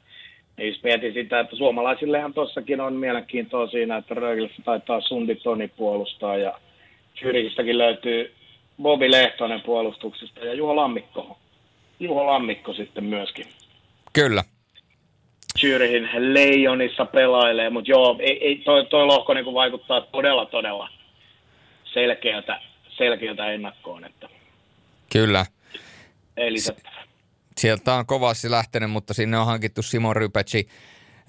Niin jos mietin sitä, että suomalaisillehan tossakin on mielenkiintoa siinä, että Rögelissä taitaa Sundi Toni puolustaa ja Fyrikistäkin löytyy Bobi Lehtonen puolustuksesta ja Juho Lammikko. Juho Lammikko sitten myöskin.
Kyllä.
Zyrihin Leijonissa pelailee, mutta joo, ei, ei, toi, toi lohko niin vaikuttaa todella, todella selkeältä, selkeältä ennakkoon, että
Kyllä.
ei lisättävä.
Sieltä on kovasti lähtenyt, mutta sinne on hankittu Simon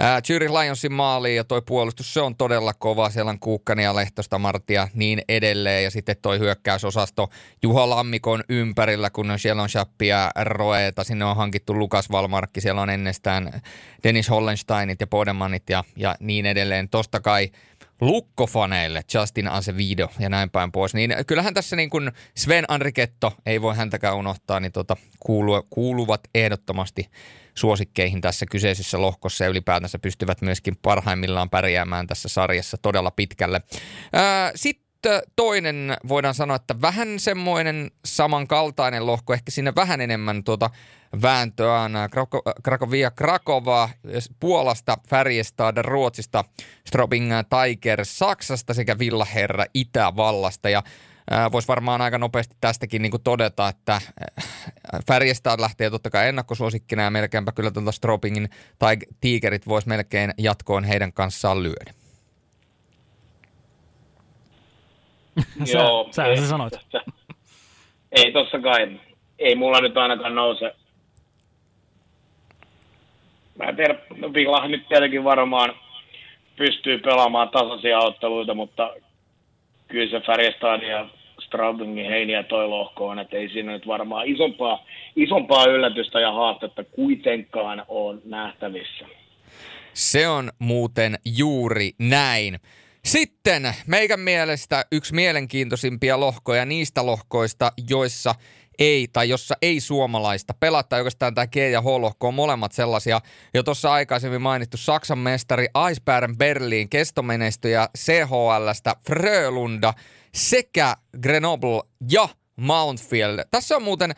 Rypätsi. Zürich Lionsin maaliin ja toi puolustus, se on todella kova. Siellä on Kuukkania, Lehtosta, Martia, niin edelleen. Ja sitten toi hyökkäysosasto Juha Lammikon ympärillä, kun siellä on Shappia, Roeta. Sinne on hankittu Lukas Valmarkki, siellä on ennestään Dennis Hollensteinit ja Podemannit ja, ja niin edelleen. Tosta kai lukkofaneille Justin Asevido ja näin päin pois. Niin kyllähän tässä niin kuin Sven Anriketto, ei voi häntäkään unohtaa, niin kuulu, kuuluvat ehdottomasti suosikkeihin tässä kyseisessä lohkossa ja ylipäätänsä pystyvät myöskin parhaimmillaan pärjäämään tässä sarjassa todella pitkälle. Sitten toinen voidaan sanoa, että vähän semmoinen samankaltainen lohko, ehkä sinne vähän enemmän tuota vääntöä on Krako- Krakovia Krakova Puolasta, Färjestad Ruotsista, Strobing Tiger Saksasta sekä Villaherra Itävallasta. Ja Voisi varmaan aika nopeasti tästäkin niin kuin todeta, että Färjestad lähtee totta kai ennakkosuosikkina ja melkeinpä kyllä tuota Stropingin tai Tigerit voisi melkein jatkoon heidän kanssaan lyödä.
Sä, Joo, sä ei, sä sanoit.
Ei tossa kai. Ei mulla nyt ainakaan nouse. Mä en tiedä, Villa nyt tietenkin varmaan pystyy pelaamaan tasaisia otteluita, mutta kyllä se Färjestad ja Straubingin heiniä toi lohko on, että ei siinä nyt varmaan isompaa, isompaa yllätystä ja haastetta kuitenkaan on nähtävissä.
Se on muuten juuri näin. Sitten meikän mielestä yksi mielenkiintoisimpia lohkoja niistä lohkoista, joissa ei tai jossa ei suomalaista pelata. Oikeastaan tämä G ja H-lohko on molemmat sellaisia. Jo tuossa aikaisemmin mainittu Saksan mestari Eisbären Berliin kestomenestyjä CHLstä Frölunda sekä Grenoble ja Mountfield. Tässä on muuten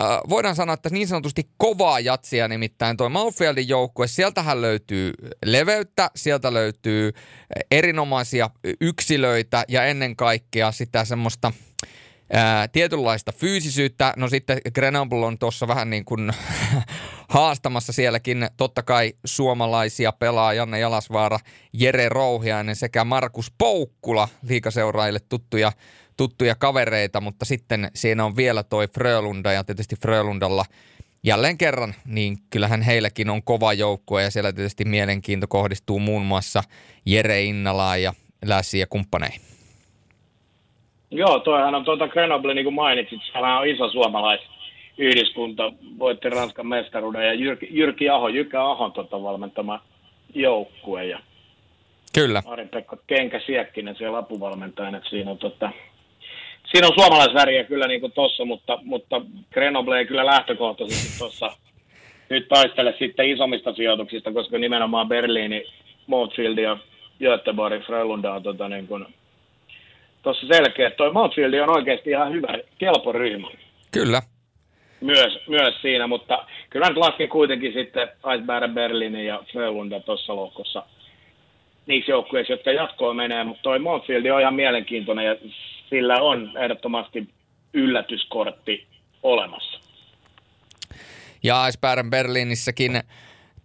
Äh, voidaan sanoa, että niin sanotusti kovaa jatsia nimittäin tuo Mountfieldin joukkue. Sieltähän löytyy leveyttä, sieltä löytyy erinomaisia yksilöitä ja ennen kaikkea sitä semmoista ää, tietynlaista fyysisyyttä. No sitten Grenoble on tuossa vähän niin kuin haastamassa sielläkin totta kai suomalaisia pelaa Janne Jalasvaara, Jere Rouhiainen sekä Markus Poukkula, liikaseuraajille tuttuja tuttuja kavereita, mutta sitten siinä on vielä toi Frölunda ja tietysti Frölundalla jälleen kerran, niin kyllähän heilläkin on kova joukkue ja siellä tietysti mielenkiinto kohdistuu muun muassa Jere Innalaan ja Lässi ja kumppaneihin.
Joo, toihan on tuota Grenoble, niin kuin mainitsit, sehän on iso suomalaisyhdiskunta, voitti Ranskan mestaruuden ja Jyrki, Jyrki Aho, Jykä Ahon tuota valmentama joukkue ja
Kyllä.
Ari-Pekka Kenkä Siekkinen siellä apuvalmentajana, että siinä on tota, siinä on suomalaisväriä kyllä niin kuin tossa, mutta, mutta Grenoble ei kyllä lähtökohtaisesti tuossa nyt taistele sitten isommista sijoituksista, koska nimenomaan Berliini, Montfield ja Göteborg, Frölunda on tota niin kuin, tuossa selkeä. Toi Montfield on oikeasti ihan hyvä, kelpo ryhmä.
Kyllä.
Myös, myös siinä, mutta kyllä nyt lasken kuitenkin sitten Iceberg Berliinin ja Frölunda tuossa lohkossa niissä joukkueissa, jotka jatkoon menee, mutta toi Montfield on ihan mielenkiintoinen ja sillä on ehdottomasti yllätyskortti olemassa.
Ja Eisbären Berliinissäkin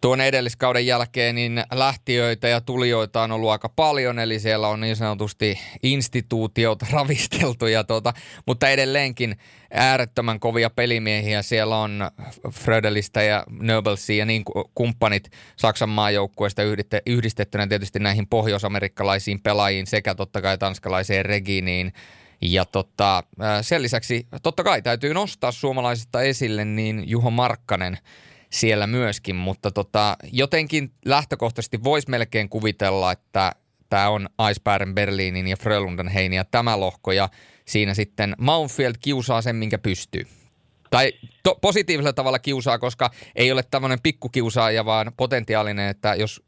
tuon edelliskauden jälkeen niin lähtiöitä ja tulijoita on ollut aika paljon, eli siellä on niin sanotusti instituutiot ravisteltu, ja tuota, mutta edelleenkin äärettömän kovia pelimiehiä. Siellä on Frödelistä ja Nobelsia ja niin kumppanit Saksan maajoukkueesta yhdistettynä tietysti näihin pohjoisamerikkalaisiin pelaajiin sekä totta kai tanskalaiseen Reginiin. Ja tota, sen lisäksi totta kai täytyy nostaa suomalaisista esille niin Juho Markkanen – siellä myöskin, mutta tota, jotenkin lähtökohtaisesti voisi melkein kuvitella, että tämä on Eisbären Berliinin ja Frölundan heiniä tämä lohko ja siinä sitten Mountfield kiusaa sen, minkä pystyy. Tai to, positiivisella tavalla kiusaa, koska ei ole tämmöinen pikkukiusaaja, vaan potentiaalinen, että jos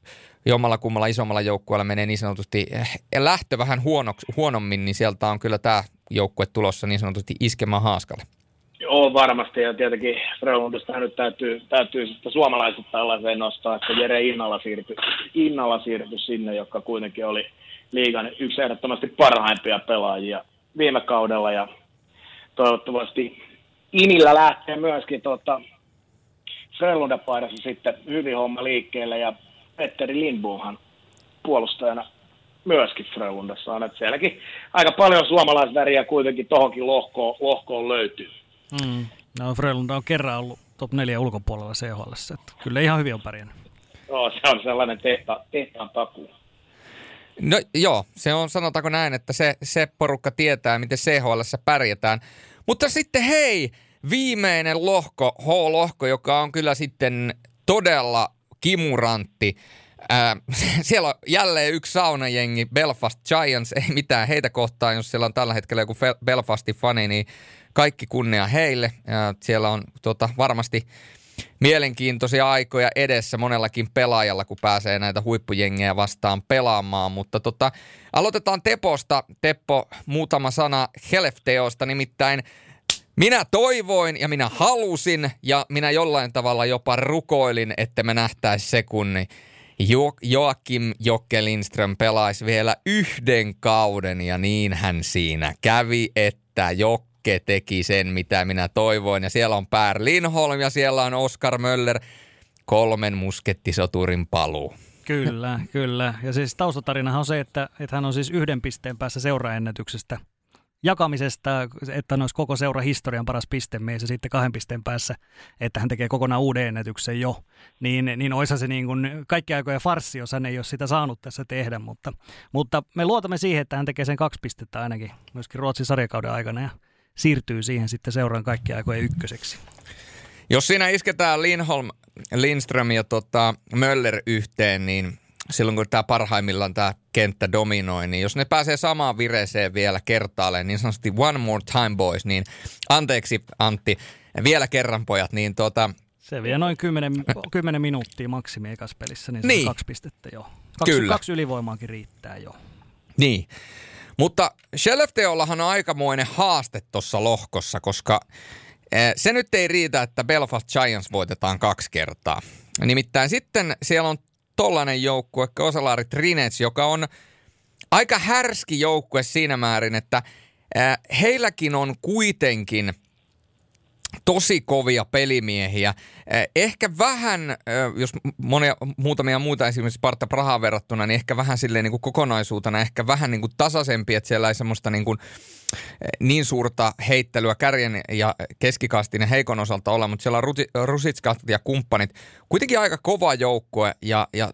jommalla kummalla isommalla joukkueella menee niin sanotusti eh, lähtö vähän huonoksi, huonommin, niin sieltä on kyllä tämä joukkue tulossa niin sanotusti iskemään haaskalle
on varmasti, ja tietenkin Frölundista nyt täytyy, täytyy sitten suomalaiset tällaiseen nostaa, että Jere Innalla siirtyi, Innalla siirtyi sinne, joka kuitenkin oli liigan yksi ehdottomasti parhaimpia pelaajia viime kaudella, ja toivottavasti Inillä lähtee myöskin tota, Frölunda paidassa sitten hyvin homma liikkeelle, ja Petteri Lindboomhan puolustajana myöskin Frölundassa on, että sielläkin aika paljon suomalaisväriä kuitenkin tohonkin lohkoon, lohkoon löytyy.
Mm. No Frölunda on kerran ollut top 4 ulkopuolella CHL, että kyllä ihan hyvin on pärjännyt.
Joo, se on sellainen tehta, tehtaan takuu.
No joo, se on sanotaanko näin, että se, se porukka tietää, miten CHL pärjätään. Mutta sitten hei, viimeinen lohko, H-lohko, joka on kyllä sitten todella kimurantti. Ää, siellä on jälleen yksi saunajengi, Belfast Giants, ei mitään heitä kohtaan, jos siellä on tällä hetkellä joku Belfastin fani, niin kaikki kunnia heille. Ja siellä on tota, varmasti mielenkiintoisia aikoja edessä monellakin pelaajalla, kun pääsee näitä huippujengejä vastaan pelaamaan. Mutta tota, aloitetaan Teposta. Teppo, muutama sana Helefteosta, nimittäin minä toivoin ja minä halusin ja minä jollain tavalla jopa rukoilin, että me nähtäisi se, kun jo- Joakim Jokke Lindström pelaisi vielä yhden kauden ja niin hän siinä kävi, että Jokke teki sen, mitä minä toivoin. Ja siellä on Pär Linholm ja siellä on Oskar Möller, kolmen muskettisoturin paluu.
Kyllä, kyllä. Ja siis taustatarinahan on se, että, että hän on siis yhden pisteen päässä seuraennätyksestä – jakamisesta, että hän olisi koko seura historian paras pistemies ja sitten kahden pisteen päässä, että hän tekee kokonaan uuden ennätyksen jo, niin, niin olisi se niin kuin kaikki aikojen farssi, jos hän ei ole sitä saanut tässä tehdä, mutta, mutta me luotamme siihen, että hän tekee sen kaksi pistettä ainakin myöskin Ruotsin sarjakauden aikana ja siirtyy siihen sitten seuraan kaikki aikojen ykköseksi.
Jos siinä isketään Lindholm, Lindström ja tota Möller yhteen, niin silloin kun tämä parhaimmillaan tämä kenttä dominoi, niin jos ne pääsee samaan vireeseen vielä kertaalleen, niin sanotusti one more time boys, niin anteeksi Antti, vielä kerran pojat, niin tota...
Se vie noin 10, 10 minuuttia maksimi ekas pelissä, niin se niin. on kaksi pistettä jo. Kaksi,
Kyllä.
kaksi ylivoimaakin riittää jo.
Niin, mutta Skellefteollahan on aikamoinen haaste tuossa lohkossa, koska eh, se nyt ei riitä, että Belfast Giants voitetaan kaksi kertaa. Nimittäin sitten siellä on tollainen joukkue, Kosalari Trinets, joka on aika härski joukkue siinä määrin, että heilläkin on kuitenkin tosi kovia pelimiehiä. Ehkä vähän, jos monia, muutamia muuta esimerkiksi Sparta Prahaan verrattuna, niin ehkä vähän silleen niin kuin kokonaisuutena, ehkä vähän niin kuin tasaisempi, että siellä ei semmoista niin kuin niin suurta heittelyä kärjen ja keskikastin ja heikon osalta olla, mutta siellä on Rusitskat ja kumppanit. Kuitenkin aika kova joukkue ja, ja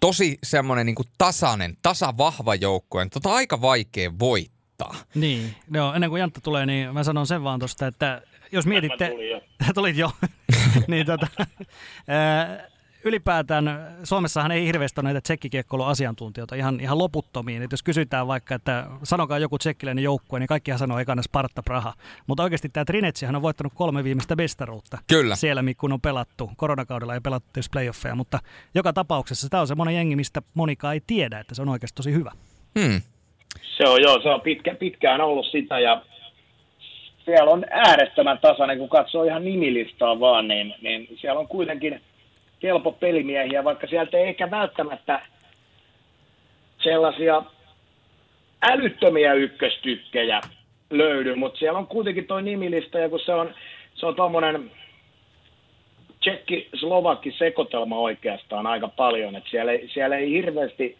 tosi semmoinen niin kuin tasainen, tasavahva joukkue. Tota aika vaikea voittaa.
Niin, no, ennen kuin Jantta tulee, niin mä sanon sen vaan tuosta, että jos mietitte... Tulin jo. Tulit jo. niin, tota, ylipäätään Suomessahan ei hirveästi ole näitä tsekkikiekkoilun asiantuntijoita ihan, ihan loputtomiin. Et jos kysytään vaikka, että sanokaa joku tsekkiläinen joukkue, niin kaikkihan sanoo ekana Sparta Praha. Mutta oikeasti tämä Trinetsihan on voittanut kolme viimeistä mestaruutta.
Kyllä.
Siellä, kun on pelattu. Koronakaudella ei pelattu tietysti playoffeja, mutta joka tapauksessa tämä on semmoinen jengi, mistä monikaan ei tiedä, että se on oikeasti tosi hyvä.
Hmm.
Se on joo, se on pitkä, pitkään ollut sitä ja siellä on äärettömän tasainen, kun katsoo ihan nimilistaa vaan, niin, niin siellä on kuitenkin – kelpo pelimiehiä, vaikka sieltä ei ehkä välttämättä sellaisia älyttömiä ykköstykkejä löydy, mutta siellä on kuitenkin tuo nimilista, ja kun se on, se on tuommoinen tsekki-slovakki sekoitelma oikeastaan aika paljon, että siellä ei, siellä ei hirveästi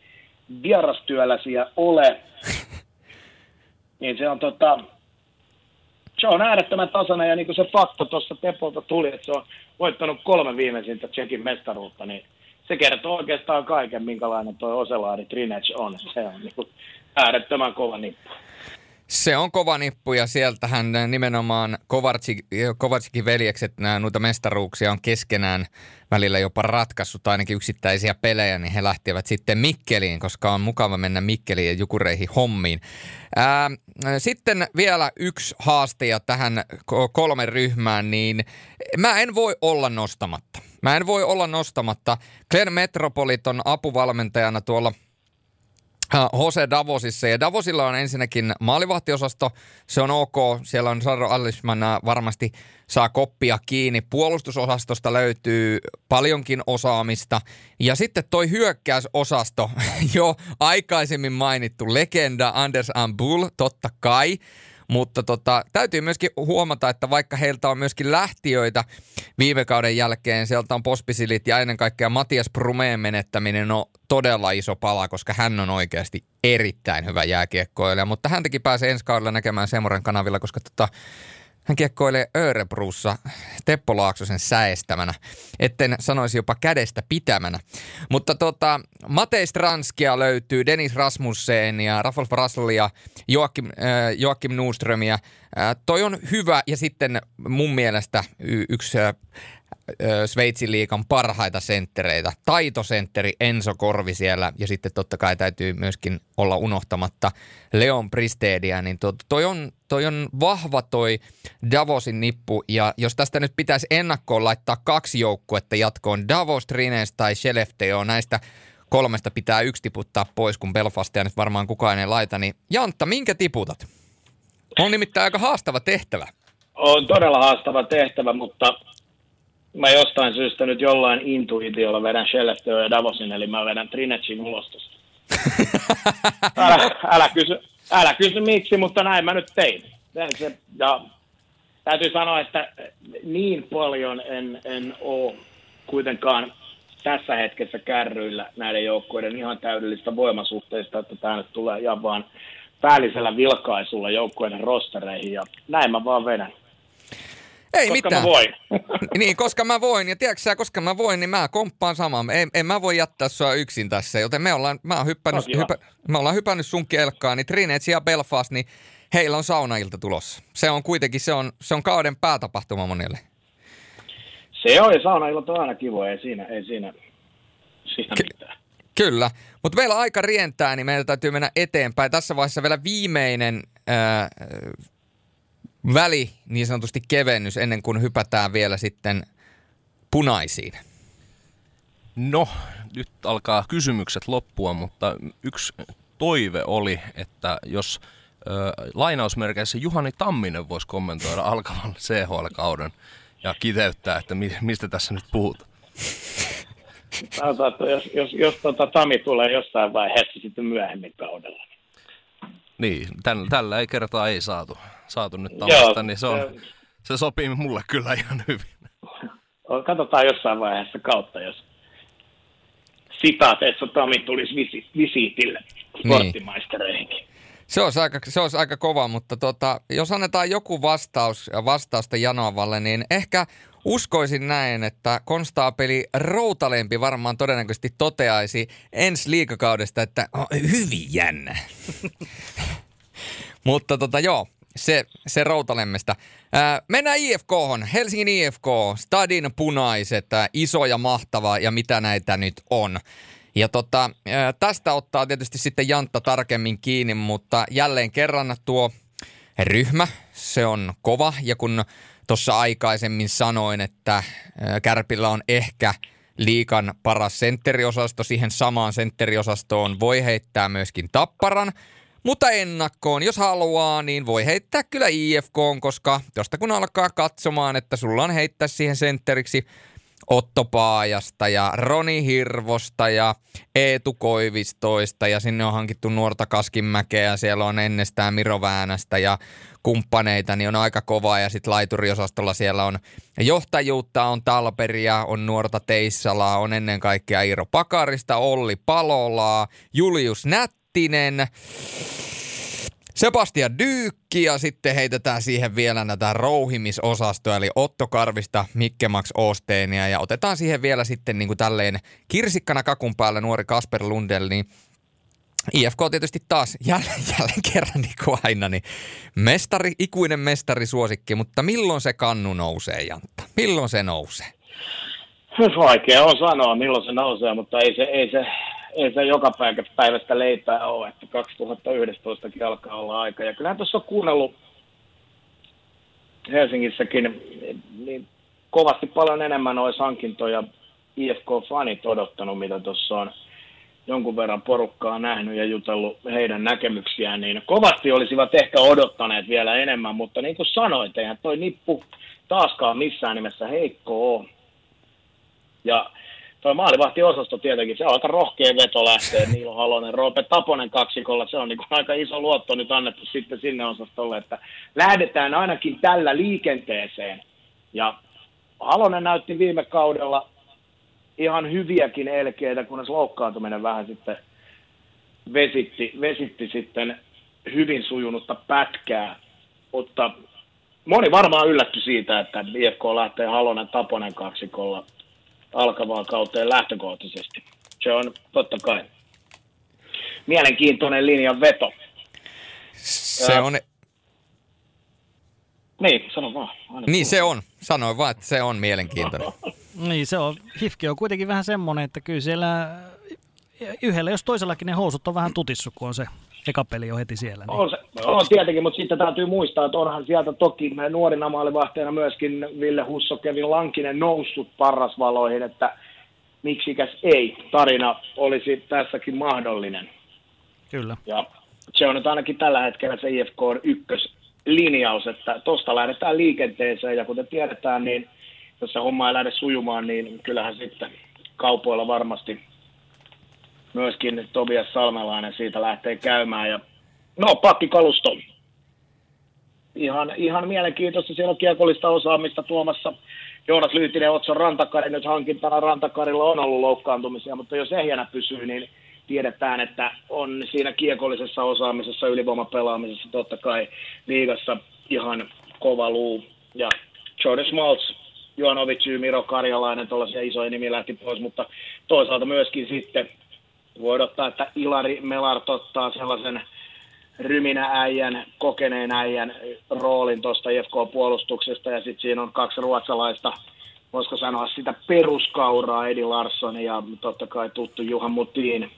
vierastyöläisiä ole, niin se on tota, se on äärettömän tasainen ja niin kuin se fakto tuossa Tepolta tuli, että se on voittanut kolme viimeisintä Tsekin mestaruutta, niin se kertoo oikeastaan kaiken, minkälainen tuo Oselaari Trinec on. Se on niin kuin äärettömän kova nippu.
Se on kova nippu ja sieltähän nimenomaan Kovarsik, Kovarsikin veljekset nämä, noita mestaruuksia on keskenään välillä jopa ratkaissut ainakin yksittäisiä pelejä, niin he lähtivät sitten Mikkeliin, koska on mukava mennä Mikkeliin ja Jukureihin hommiin. Ää, sitten vielä yksi haaste tähän kolme ryhmään, niin mä en voi olla nostamatta. Mä en voi olla nostamatta. Glenn Metropoliton apuvalmentajana tuolla – Jose Davosissa. Ja Davosilla on ensinnäkin maalivahtiosasto, se on ok. Siellä on Saro Allisman varmasti saa koppia kiinni. Puolustusosastosta löytyy paljonkin osaamista. Ja sitten toi hyökkäysosasto, jo aikaisemmin mainittu legenda Anders Ambul, totta kai – mutta tota, täytyy myöskin huomata, että vaikka heiltä on myöskin lähtiöitä viime kauden jälkeen, sieltä on Pospisilit ja ennen kaikkea Matias Brumeen menettäminen on todella iso pala, koska hän on oikeasti erittäin hyvä jääkiekkoilija. Mutta häntäkin pääsee ensi kaudella näkemään Semoren kanavilla, koska tota, hän kiekkoilee Örebrussa Teppo Laaksosen säestämänä, etten sanoisi jopa kädestä pitämänä. Mutta tota, Matei Stranskia löytyy, Dennis Rasmussen ja Rafalf Raslia, Joakim, äh, Joakim Nuströmiä. Äh, toi on hyvä ja sitten mun mielestä y- yksi äh, Sveitsin liikan parhaita senttereitä. Taitosentteri Enso Korvi siellä ja sitten totta kai täytyy myöskin olla unohtamatta Leon Pristedia, niin to, toi, on, toi on vahva toi Davosin nippu ja jos tästä nyt pitäisi ennakkoon laittaa kaksi joukkuetta jatkoon, Davos, Trines tai Skellefteå, näistä kolmesta pitää yksi tiputtaa pois, kun Belfastia nyt varmaan kukaan ei laita, niin Jantta, minkä tiputat? On nimittäin aika haastava tehtävä.
On todella haastava tehtävä, mutta mä jostain syystä nyt jollain intuitiolla vedän Skellefteå ja Davosin, eli mä vedän Trinetsin ulostusta. älä, älä, kysy, älä kysy miksi, mutta näin mä nyt tein. Se, ja täytyy sanoa, että niin paljon en, en ole kuitenkaan tässä hetkessä kärryillä näiden joukkueiden ihan täydellistä voimasuhteista, että tämä nyt tulee ihan vaan päällisellä vilkaisulla joukkueiden rostereihin ja näin mä vaan vedän.
Ei
koska
mitään.
mä voin.
niin, koska mä voin. Ja tiedätkö sä, koska mä voin, niin mä komppaan samaan. En, en mä voi jättää sua yksin tässä. Joten me ollaan, mä oon hyppännyt,
No,
hyppä, me ollaan hypännyt sun kelkkaan. Niin Trinets ja Belfast, niin heillä on saunailta tulossa. Se on kuitenkin, se on, se on kauden päätapahtuma monille.
Se on, ja saunaillat on aina kivoja, ei siinä, ei siinä, siinä
Ky-
mitään.
Kyllä, mutta meillä aika rientää, niin meidän täytyy mennä eteenpäin. Tässä vaiheessa vielä viimeinen ää, väli, niin sanotusti kevennys, ennen kuin hypätään vielä sitten punaisiin.
No, nyt alkaa kysymykset loppua, mutta yksi toive oli, että jos ö, lainausmerkeissä Juhani Tamminen voisi kommentoida alkavan CHL-kauden ja kiteyttää, että mi- mistä tässä nyt puhutaan.
Sanotaan, että jos, jos, jos tota Tami tulee jossain vaiheessa sitten myöhemmin kaudella.
Niin, tällä, tällä ei kertaa ei saatu, saatu nyt Tammista, niin se, on, se sopii mulle kyllä ihan hyvin.
Katsotaan jossain vaiheessa kautta, jos sitaateissa Tami tulisi visi, visiitille sporttimaistereihinkin.
Se olisi aika, se olisi aika kova, mutta tota, jos annetaan joku vastaus vastausta Janovalle, niin ehkä uskoisin näin, että konstaapeli Routalempi varmaan todennäköisesti toteaisi ensi liikakaudesta, että oh, hyvin jännä. mutta tota joo, se, se Routalemmesta. Ää, mennään IFK, Helsingin IFK, Stadin punaiset, ää, iso ja mahtava ja mitä näitä nyt on. Ja tota, ää, tästä ottaa tietysti sitten Jantta tarkemmin kiinni, mutta jälleen kerran tuo ryhmä, se on kova. Ja kun tuossa aikaisemmin sanoin, että ää, Kärpillä on ehkä liikan paras sentteriosasto, siihen samaan sentteriosastoon voi heittää myöskin Tapparan. Mutta ennakkoon, jos haluaa, niin voi heittää kyllä IFK, koska tosta kun alkaa katsomaan, että sulla on heittää siihen sentteriksi Otto Paajasta ja Roni Hirvosta ja Eetu Koivistoista ja sinne on hankittu nuorta Kaskinmäkeä ja siellä on ennestään Miro Väänästä ja kumppaneita, niin on aika kova ja sitten laituriosastolla siellä on johtajuutta, on Talperia, on nuorta Teissalaa, on ennen kaikkea Iiro Pakarista, Olli Palolaa, Julius Nättinen, Sebastian Dyykki ja sitten heitetään siihen vielä näitä rouhimisosastoja, eli Otto Karvista, Mikke Max Osteenia ja otetaan siihen vielä sitten niin kuin tälleen kirsikkana kakun päällä nuori Kasper Lundell, niin IFK tietysti taas jälleen, jälleen kerran niin kuin aina, niin mestari, ikuinen mestarisuosikki, mutta milloin se kannu nousee, Jantta? Milloin se nousee?
Vaikea on sanoa, milloin se nousee, mutta ei se, ei se, ei se joka päivä, päivästä leipää ole, että 2011 alkaa olla aika. Ja kyllähän tuossa on kuunnellut Helsingissäkin niin kovasti paljon enemmän olisi hankintoja IFK-fanit odottanut, mitä tuossa on jonkun verran porukkaa nähnyt ja jutellut heidän näkemyksiään, niin kovasti olisivat ehkä odottaneet vielä enemmän, mutta niin kuin sanoit, eihän toi nippu taaskaan missään nimessä heikko ole. Ja Tuo maalivahtiosasto tietenkin, se on aika rohkea veto lähteä, Niilo Halonen, Roope Taponen kaksikolla, se on niin kuin aika iso luotto nyt annettu sitten sinne osastolle, että lähdetään ainakin tällä liikenteeseen. Ja Halonen näytti viime kaudella ihan hyviäkin elkeitä, kunnes loukkaantuminen vähän sitten vesitti, vesitti sitten hyvin sujunutta pätkää, mutta moni varmaan yllätty siitä, että IFK lähtee Halonen Taponen kaksikolla alkavaan kauteen lähtökohtaisesti. Se on totta kai mielenkiintoinen linjan veto.
Se on...
Niin, sano vaan.
Aina niin, se on. Sanoin vaan, että se on mielenkiintoinen.
niin, se on. Hifki on kuitenkin vähän semmoinen, että kyllä siellä yhdellä, jos toisellakin ne housut on vähän tutissu, kun on se eka peli on heti siellä. Niin.
On, se, on tietenkin, mutta sitten täytyy muistaa, että onhan sieltä toki meidän nuorina maalivahteena myöskin Ville Husso, Kevin Lankinen noussut parrasvaloihin, että miksikäs ei, tarina olisi tässäkin mahdollinen.
Kyllä.
Ja se on nyt ainakin tällä hetkellä se IFK on ykköslinjaus, että tuosta lähdetään liikenteeseen ja kuten tiedetään, niin se homma ei lähde sujumaan, niin kyllähän sitten kaupoilla varmasti myöskin Tobias Salmelainen siitä lähtee käymään. Ja, no, pakkikalusto. Ihan, ihan mielenkiintoista. Siellä on kiekollista osaamista tuomassa Joonas Lyytinen, Otson Rantakari. Nyt hankintana Rantakarilla on ollut loukkaantumisia, mutta jos ehjänä pysyy, niin tiedetään, että on siinä kiekollisessa osaamisessa, ylivoimapelaamisessa totta kai liigassa ihan kova luu. Ja Jordan Smaltz, Juanovic, Miro Karjalainen, tuollaisia isoja nimiä lähti pois, mutta toisaalta myöskin sitten voi odottaa, että Ilari Melart ottaa sellaisen ryminä äijän, kokeneen äijän roolin tuosta IFK-puolustuksesta ja sitten siinä on kaksi ruotsalaista, voisiko sanoa sitä peruskauraa, Edi Larsson ja totta kai tuttu Juha Mutiin.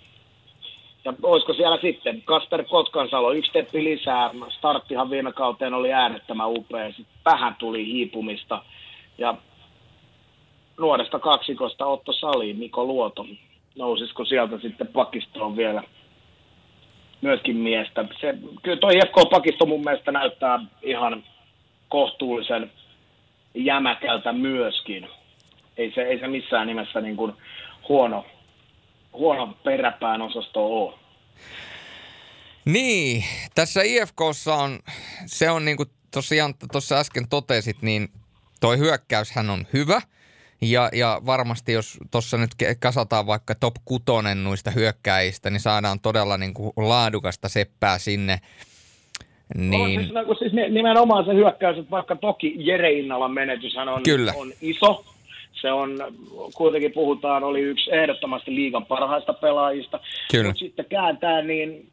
Ja olisiko siellä sitten Kasper Kotkansalo, yksi steppi lisää. Starttihan viime kauteen oli äärettömän upea, sitten vähän tuli hiipumista. Ja nuoresta kaksikosta Otto Saliin, Miko Luoto nousisiko sieltä sitten pakistoon vielä myöskin miestä. Se, kyllä tuo IFK-pakisto mun mielestä näyttää ihan kohtuullisen jämäkältä myöskin. Ei se, ei se missään nimessä niin kuin huono, huono peräpään osasto ole.
Niin, tässä IFKssa on, se on niin kuin tuossa äsken totesit, niin toi hyökkäyshän on hyvä – ja, ja varmasti jos tuossa nyt kasataan vaikka top kutonen noista hyökkäistä, niin saadaan todella niin kuin laadukasta seppää sinne. Niin... On,
siis, no, siis nimenomaan se hyökkäys, että vaikka toki Jere Innalan menetyshän on, Kyllä. on iso, se on, kuitenkin puhutaan, oli yksi ehdottomasti liigan parhaista pelaajista. Kyllä. Mutta sitten kääntää, niin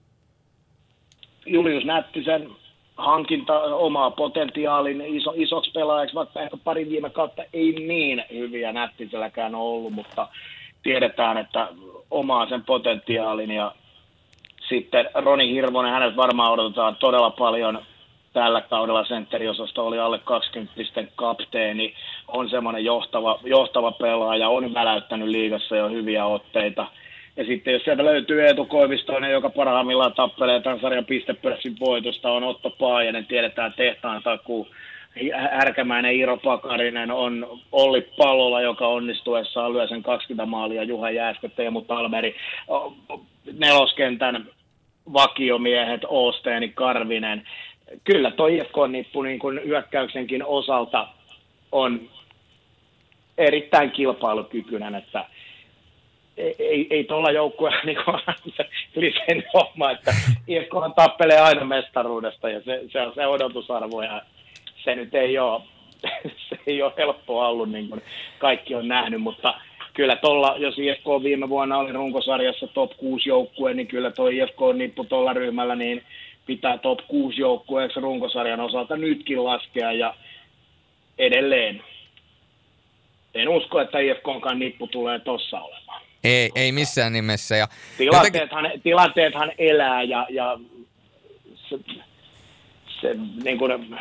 Julius Nättisen hankinta omaa potentiaalin iso, isoksi pelaajaksi, vaikka ehkä pari viime kautta ei niin hyviä nättiselläkään ollut, mutta tiedetään, että omaa sen potentiaalin ja sitten Roni Hirvonen, hänet varmaan odotetaan todella paljon. Tällä kaudella sentteriosasto oli alle 20 kapteeni, on semmoinen johtava, johtava pelaaja, on väläyttänyt liigassa jo hyviä otteita – ja sitten jos sieltä löytyy Eetu Koivistoinen, joka parhaimmillaan tappelee tämän sarjan pistepörssin voitosta, on Otto Paajanen, tiedetään tehtaan takuu. Härkämäinen Iiro Pakarinen on Olli Palola, joka onnistuessaan lyö sen 20 maalia, Juha Jääskö, Teemu Talmeri, neloskentän vakiomiehet, Oosteeni, Karvinen. Kyllä tuo IFK-nippu niin kuin hyökkäyksenkin osalta on erittäin kilpailukykyinen, että – ei, ei tuolla joukkueella niin yli homma, että IFK tappelee aina mestaruudesta ja se, se on se odotusarvo ja se nyt ei ole, se ei ole helppoa ollut niin kuin kaikki on nähnyt, mutta kyllä tuolla, jos IFK viime vuonna oli runkosarjassa top 6 joukkue, niin kyllä tuo IFK nippu tuolla ryhmällä, niin pitää top 6 joukkueeksi runkosarjan osalta nytkin laskea ja edelleen. En usko, että IFKnkaan nippu tulee tossa olemaan.
Ei, ei missään nimessä. Ja
tilanteethan, jotenkin... tilanteethan elää ja, ja se, se, niin kuin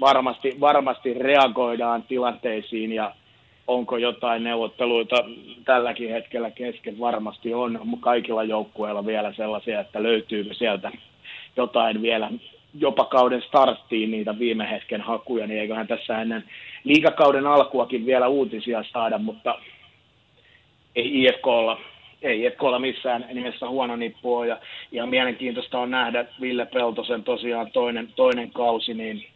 varmasti, varmasti reagoidaan tilanteisiin ja onko jotain neuvotteluita tälläkin hetkellä kesken. Varmasti on kaikilla joukkueilla vielä sellaisia, että löytyykö sieltä jotain vielä jopa kauden starttiin niitä viime hetken hakuja, niin eiköhän tässä ennen liikakauden alkuakin vielä uutisia saada, mutta ei IFKlla, ei IFKlla missään nimessä huono nippu ole. Ja ihan mielenkiintoista on nähdä Ville Peltosen tosiaan toinen, toinen kausi, niin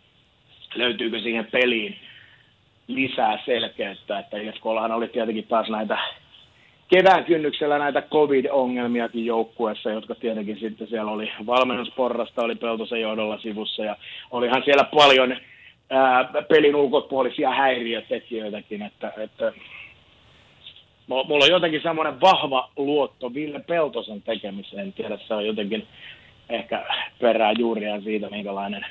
löytyykö siihen peliin lisää selkeyttä, että IFKllahan oli tietenkin taas näitä kevään kynnyksellä näitä covid-ongelmiakin joukkueessa, jotka tietenkin sitten siellä oli valmennusporrasta, oli Peltosen johdolla sivussa ja olihan siellä paljon ää, pelin ulkopuolisia häiriötekijöitäkin, että, että mulla on jotenkin semmoinen vahva luotto Ville Peltosen tekemiseen, en tiedä se on jotenkin ehkä perää juuria siitä, minkälainen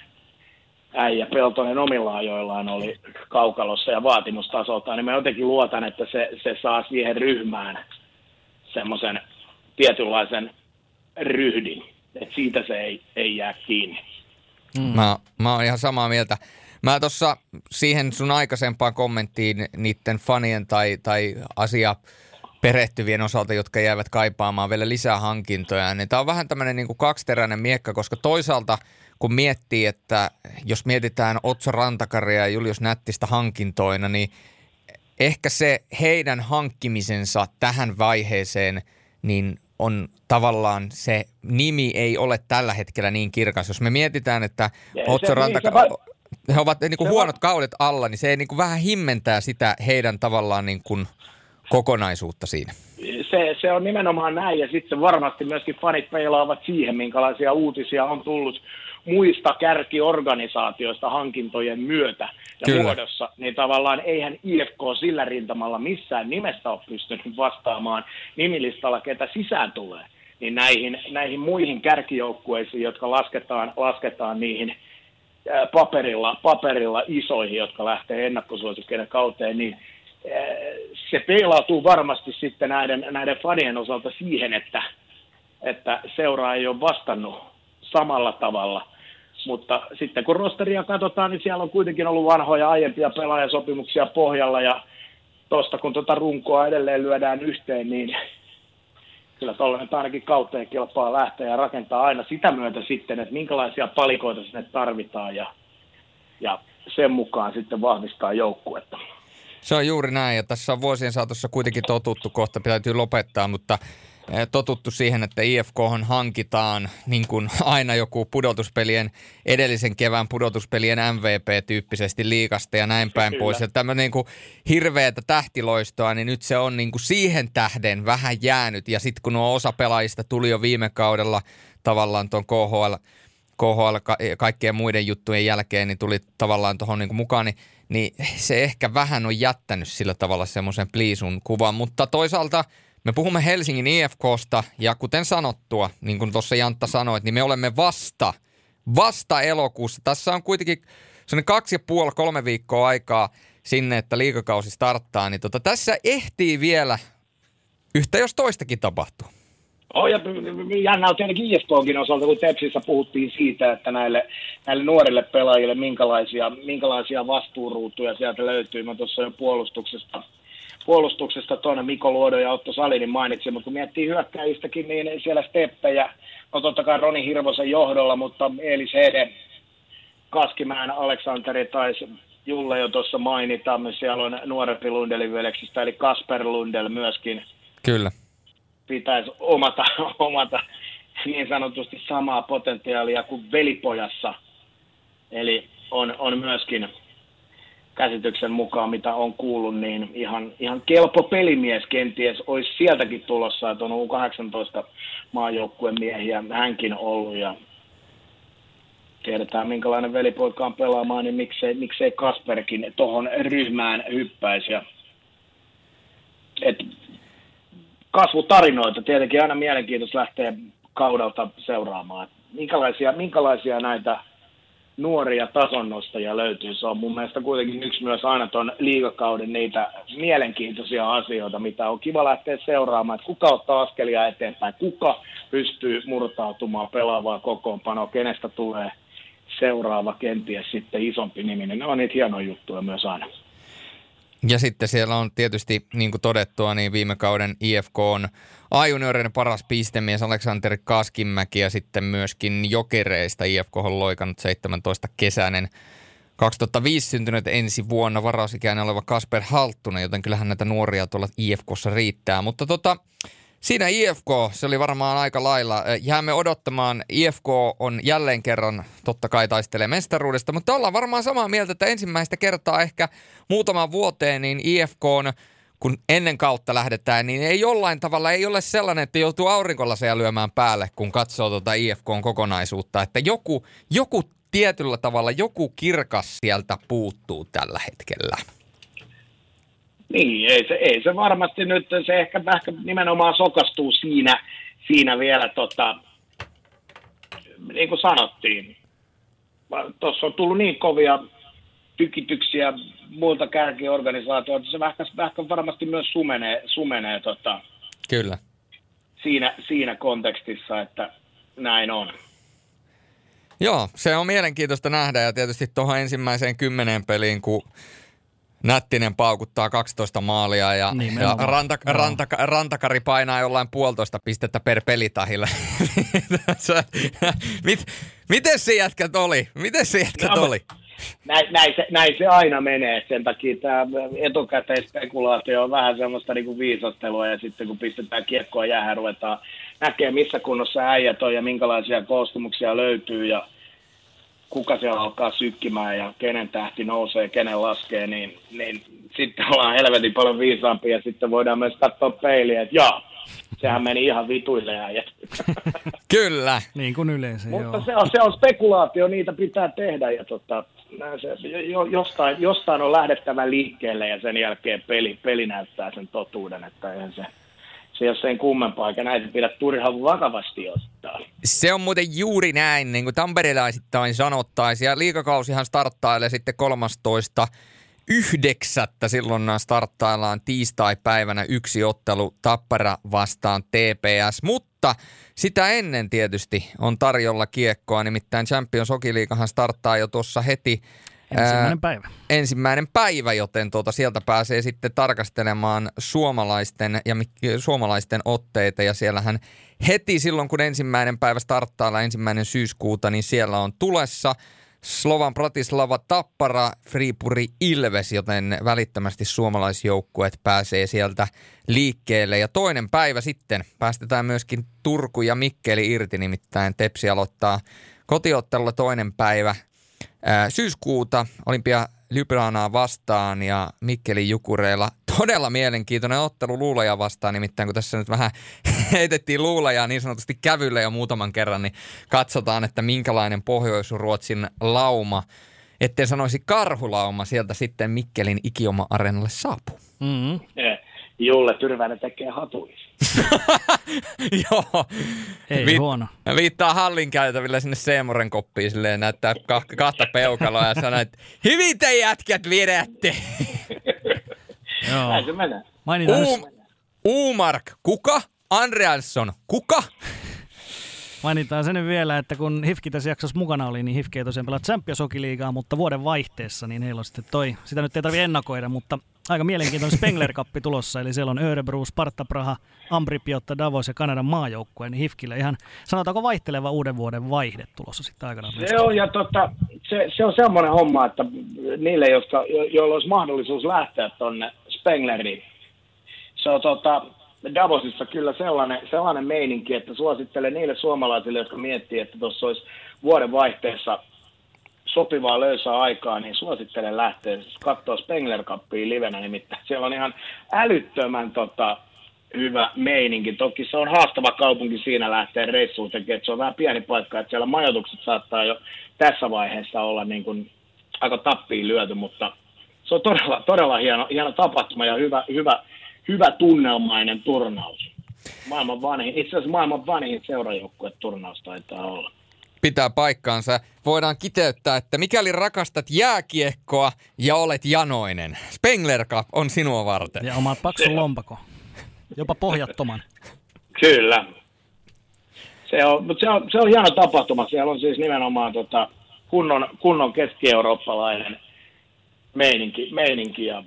äijä Peltonen omilla ajoillaan oli kaukalossa ja vaatimustasolta, niin mä jotenkin luotan, että se, se saa siihen ryhmään semmoisen tietynlaisen ryhdin, että siitä se ei, ei jää kiinni.
Mm. Mä, mä oon ihan samaa mieltä. Mä tuossa siihen sun aikaisempaan kommenttiin niiden fanien tai, tai asia perehtyvien osalta, jotka jäävät kaipaamaan vielä lisää hankintoja, niin tämä on vähän tämmöinen niin kaksiteräinen miekka, koska toisaalta – kun miettii, että jos mietitään Otso Rantakaria ja Julius Nättistä hankintoina, niin ehkä se heidän hankkimisensa tähän vaiheeseen niin on tavallaan se nimi ei ole tällä hetkellä niin kirkas. Jos me mietitään, että Otso Rantakari, he ovat niin kuin huonot kaudet alla, niin se ei niin kuin vähän himmentää sitä heidän tavallaan niin kuin kokonaisuutta siinä.
Se, se on nimenomaan näin ja sitten varmasti myöskin fanit peilaavat siihen, minkälaisia uutisia on tullut muista kärkiorganisaatioista hankintojen myötä ja Kyllä. muodossa, niin tavallaan eihän IFK sillä rintamalla missään nimessä ole pystynyt vastaamaan nimilistalla, ketä sisään tulee. Niin näihin, näihin muihin kärkijoukkueisiin, jotka lasketaan, lasketaan niihin paperilla, paperilla isoihin, jotka lähtee ennakkosuosikkeiden kauteen, niin se peilautuu varmasti sitten näiden, näiden fanien osalta siihen, että, että seura ei ole vastannut samalla tavalla. Mutta sitten kun rosteria katsotaan, niin siellä on kuitenkin ollut vanhoja aiempia pelaajasopimuksia pohjalla ja tuosta kun tuota runkoa edelleen lyödään yhteen, niin kyllä tuollainen ainakin kauteen kelpaa lähteä ja rakentaa aina sitä myötä sitten, että minkälaisia palikoita sinne tarvitaan ja, ja sen mukaan sitten vahvistaa joukkuetta.
Se on juuri näin ja tässä on vuosien saatossa kuitenkin totuttu, kohta täytyy lopettaa, mutta totuttu siihen, että IFK hankitaan niin kuin aina joku pudotuspelien, edellisen kevään pudotuspelien MVP-tyyppisesti liikasta ja näin päin Kyllä. pois. Ja tämmöinen niin kuin hirveätä tähtiloistoa, niin nyt se on niin kuin siihen tähden vähän jäänyt. Ja sitten kun nuo osa pelaajista tuli jo viime kaudella tavallaan tuon KHL, KHL ka- kaikkien muiden juttujen jälkeen, niin tuli tavallaan tuohon niin mukaan, niin, niin se ehkä vähän on jättänyt sillä tavalla semmoisen pliisun kuvan. Mutta toisaalta – me puhumme Helsingin IFKsta ja kuten sanottua, niin kuin tuossa Jantta sanoi, niin me olemme vasta, vasta elokuussa. Tässä on kuitenkin sellainen kaksi ja puoli, kolme viikkoa aikaa sinne, että liikakausi starttaa, niin tota, tässä ehtii vielä yhtä jos toistakin tapahtuu.
Oh, ja jännä on tietenkin IFKonkin osalta, kun Tepsissä puhuttiin siitä, että näille, näille nuorille pelaajille minkälaisia, minkälaisia vastuuruutuja sieltä löytyy. Mä tuossa jo puolustuksesta puolustuksesta tuonne Miko Luodo ja Otto Salinin mainitsi, mutta kun miettii hyökkäjistäkin, niin siellä steppejä, no totta kai Roni Hirvosen johdolla, mutta Eelis Hede, Kaskimään Aleksanteri taisi Julle jo tuossa mainita, siellä on nuorempi Lundelin veljeksistä, eli Kasper Lundel myöskin.
Kyllä.
Pitäisi omata, omata niin sanotusti samaa potentiaalia kuin velipojassa. Eli on, on myöskin käsityksen mukaan, mitä on kuullut, niin ihan, ihan kelpo pelimies kenties olisi sieltäkin tulossa, että on ollut 18 maajoukkueen miehiä hänkin ollut ja tiedetään minkälainen velipoika on pelaamaan, niin miksei, miksei Kasperkin tuohon ryhmään hyppäisi. Ja, et, kasvutarinoita tietenkin aina mielenkiintoista lähteä kaudelta seuraamaan. Minkälaisia, minkälaisia näitä nuoria tasonnostajia löytyy. Se on mun mielestä kuitenkin yksi myös aina tuon liigakauden niitä mielenkiintoisia asioita, mitä on kiva lähteä seuraamaan, että kuka ottaa askelia eteenpäin, kuka pystyy murtautumaan pelaavaa kokoonpanoa, kenestä tulee seuraava kenties sitten isompi nimi, niin ne on niitä hienoja juttuja myös aina.
Ja sitten siellä on tietysti, niin kuin todettua, niin viime kauden IFK on A-junioreiden paras pistemies Aleksanteri Kaskinmäki ja sitten myöskin Jokereista IFK on loikannut 17 kesäinen 2005 syntynyt ensi vuonna varausikäinen oleva Kasper Halttunen, joten kyllähän näitä nuoria tuolla IFKssa riittää. Mutta tota, siinä IFK, se oli varmaan aika lailla. Jäämme odottamaan. IFK on jälleen kerran totta kai taistelee mestaruudesta, mutta ollaan varmaan samaa mieltä, että ensimmäistä kertaa ehkä muutaman vuoteen niin IFK on kun ennen kautta lähdetään, niin ei jollain tavalla ei ole sellainen, että joutuu aurinkolaseja lyömään päälle, kun katsoo tuota IFKn kokonaisuutta. Että joku, joku tietyllä tavalla, joku kirkas sieltä puuttuu tällä hetkellä.
Niin, ei se, ei se varmasti nyt, se ehkä, ehkä nimenomaan sokastuu siinä, siinä vielä, tota, niin kuin sanottiin, tuossa on tullut niin kovia tykityksiä muilta kärkiorganisaatioilta, se vähän, vähän varmasti myös sumenee, sumenee tota,
Kyllä.
Siinä, siinä kontekstissa, että näin on.
Joo, se on mielenkiintoista nähdä ja tietysti tuohon ensimmäiseen kymmeneen peliin, kun Nättinen paukuttaa 12 maalia ja, ja ranta, no. ranta, rantakari painaa jollain puolitoista pistettä per pelitahilla. Mit, miten se jätkät oli? Miten se jätkät no, oli?
Näin, näin, se, näin se aina menee. Sen takia tämä etukäteispekulaatio on vähän semmoista niin kuin viisastelua ja sitten kun pistetään kiekkoa jäähän, ruvetaan näkee missä kunnossa äijät on ja minkälaisia koostumuksia löytyy ja kuka siellä alkaa sykkimään ja kenen tähti nousee, kenen laskee, niin, niin sitten ollaan helvetin paljon viisaampia ja sitten voidaan myös katsoa peiliä, että joo, sehän meni ihan vituille ja
Kyllä.
niin kuin yleensä,
Mutta
joo.
se on, se on spekulaatio, niitä pitää tehdä ja tota, se, jo, jostain, jostain on lähdettävä liikkeelle ja sen jälkeen peli, peli näyttää sen totuuden, että eihän se, se ei ole sen kummempaa, eikä näitä pidä turhan vakavasti ottaa.
Se on muuten juuri näin, niin kuin tamperelaisittain sanottaisiin. Ja liikakausihan starttailee sitten 13 yhdeksättä silloin starttaillaan tiistai-päivänä yksi ottelu Tappara vastaan TPS, mutta sitä ennen tietysti on tarjolla kiekkoa, nimittäin Champions Hockey Leaguehan starttaa jo tuossa heti
Ensimmäinen päivä.
ensimmäinen päivä, joten tuota, sieltä pääsee sitten tarkastelemaan suomalaisten ja suomalaisten otteita. Ja siellähän heti silloin, kun ensimmäinen päivä starttaa ensimmäinen syyskuuta, niin siellä on tulessa Slovan Bratislava Tappara, Friipuri Ilves, joten välittömästi suomalaisjoukkueet pääsee sieltä liikkeelle. Ja toinen päivä sitten päästetään myöskin Turku ja Mikkeli irti, nimittäin Tepsi aloittaa kotiottelulla toinen päivä syyskuuta Olympia Ljubljanaa vastaan ja Mikkelin Jukureilla todella mielenkiintoinen ottelu Luulaja vastaan, nimittäin kun tässä nyt vähän heitettiin Luulajaa niin sanotusti kävylle jo muutaman kerran, niin katsotaan, että minkälainen Pohjois-Ruotsin lauma, etten sanoisi karhulauma, sieltä sitten Mikkelin Ikioma-areenalle saapuu.
Mm-hmm.
Julle Tyrväinen tekee hatuja.
Joo.
Ei Vi- huono.
Viittaa hallin käytävillä sinne Seemoren koppiin silleen, näyttää kah- kahta peukaloa ja sanoo, että hyvin te jätkät vedätte.
Joo.
Näin se menee.
Mainitaan
U-
nyt-
Umark, kuka? Andreasson, kuka?
Mainitaan se nyt vielä, että kun Hifki tässä jaksossa mukana oli, niin Hifki ei tosiaan pelaa Champions Hockey-liigaa, mutta vuoden vaihteessa, niin heillä on sitten toi, sitä nyt ei tarvitse ennakoida, mutta aika mielenkiintoinen spengler Cup tulossa, eli siellä on Örebro, Sparta Praha, Ambri Piotta, Davos ja Kanadan maajoukkue, niin Hifkille ihan sanotaanko vaihteleva uuden vuoden vaihde tulossa sitten aikanaan.
Se on, ja tota, se, se on semmoinen homma, että niille, jotka, jo, joilla olisi mahdollisuus lähteä tuonne Spengleriin, se on tota, Davosissa kyllä sellainen, sellainen meininki, että suosittelen niille suomalaisille, jotka miettii, että tuossa olisi vuoden vaihteessa sopivaa löysää aikaa, niin suosittelen lähteä katsoa Spengler Cupia livenä, nimittäin siellä on ihan älyttömän tota, hyvä meininki. Toki se on haastava kaupunki siinä lähteä reissuun tekemään, että se on vähän pieni paikka, että siellä majoitukset saattaa jo tässä vaiheessa olla niin kuin aika tappiin lyöty, mutta se on todella, todella hieno, hieno tapahtuma ja hyvä, hyvä, hyvä tunnelmainen turnaus. Maailman vanhin, itse asiassa maailman vanhin seurajoukkue turnaus taitaa olla.
Pitää paikkaansa. Voidaan kiteyttää, että mikäli rakastat jääkiekkoa ja olet janoinen, Spengler Cup on sinua varten.
Ja omat paksun lompako. Jopa pohjattoman.
Kyllä. Se on, mutta se on, se on hieno tapahtuma. Siellä on siis nimenomaan tota, kunnon, kunnon keski-eurooppalainen meininki, meininki ja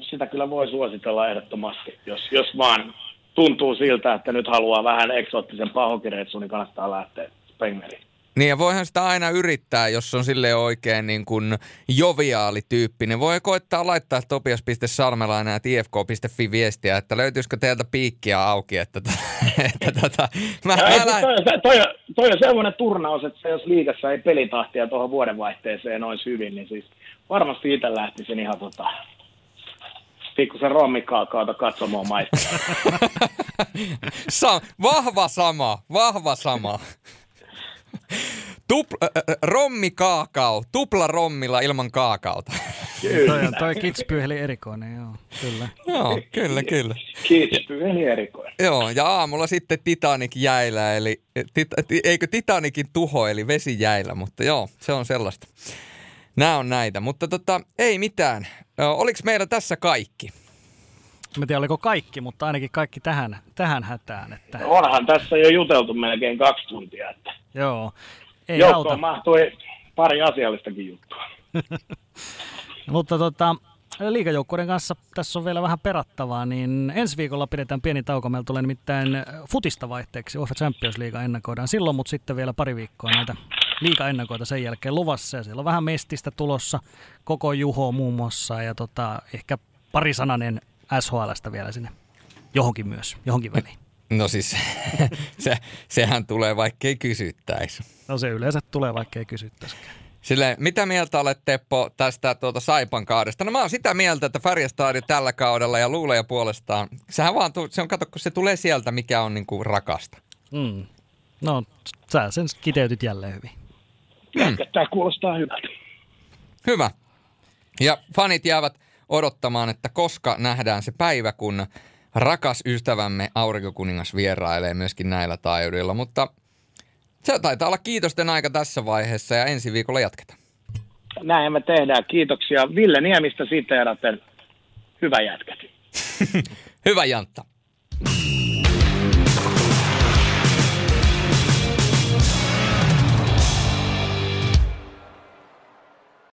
sitä kyllä voi suositella ehdottomasti, jos, jos vaan tuntuu siltä, että nyt haluaa vähän eksoottisen pahokireitsun, niin kannattaa lähteä Spengeriin.
Niin ja voihan sitä aina yrittää, jos on sille oikein niin kuin joviaali tyyppi, niin voi koittaa laittaa topias.salmelainen ja ifk.fi viestiä, että löytyisikö teiltä piikkiä auki, että, että tota,
mä, ja toi, toi, toi, on semmoinen turnaus, että jos liikassa ei pelitahtia tuohon vuodenvaihteeseen noin hyvin, niin siis varmasti itse lähtisin ihan tota, pikkusen rommikaakaota katsomaan maista.
Sa- vahva sama, vahva sama. Tupla, äh, äh, rommi kaakao, tupla rommilla ilman kaakaota.
Kyllä. toi on toi kitspyheli erikoinen, joo, kyllä.
joo, kyllä, kyllä.
Kitspyheli erikoinen.
Joo, ja aamulla sitten Titanic jäillä, eli tit, eikö Titanikin tuho, eli vesi jäillä, mutta joo, se on sellaista. Nämä on näitä, mutta tota, ei mitään. Oliko meillä tässä kaikki?
Mä tiedän, oliko kaikki, mutta ainakin kaikki tähän, tähän hätään. Että...
Onhan tässä jo juteltu melkein kaksi tuntia. Että...
Joo.
Ei Joukkoon auta. mahtui pari asiallistakin juttua.
mutta tota, liikajoukkueiden kanssa tässä on vielä vähän perattavaa, niin ensi viikolla pidetään pieni tauko. Meillä tulee nimittäin futista vaihteeksi UEFA Champions League ennakoidaan silloin, mutta sitten vielä pari viikkoa näitä liika-ennakoita sen jälkeen luvassa. Ja siellä on vähän mestistä tulossa, koko Juho muun muassa ja tota, ehkä parisananen SHLstä vielä sinne johonkin myös, johonkin väliin.
No siis se, sehän tulee vaikkei kysyttäisi.
No se yleensä tulee vaikkei kysyttäisikään.
Sille, mitä mieltä olet Teppo tästä tuota Saipan kaudesta? No mä oon sitä mieltä, että Färjestadi tällä kaudella ja luulee puolestaan, sehän vaan, se on, kato, kun se tulee sieltä, mikä on niinku rakasta.
Mm. No, sä sen kiteytyt jälleen hyvin.
Mm. Tämä kuulostaa hyvältä.
Hyvä. Ja fanit jäävät odottamaan, että koska nähdään se päivä, kun rakas ystävämme Aurinkokuningas vierailee myöskin näillä taajuudilla. Mutta se taitaa olla kiitosten aika tässä vaiheessa ja ensi viikolla jatketaan.
Näin me tehdään. Kiitoksia Ville Niemistä siitä eräten. Hyvä jätkät.
Hyvä Jantta.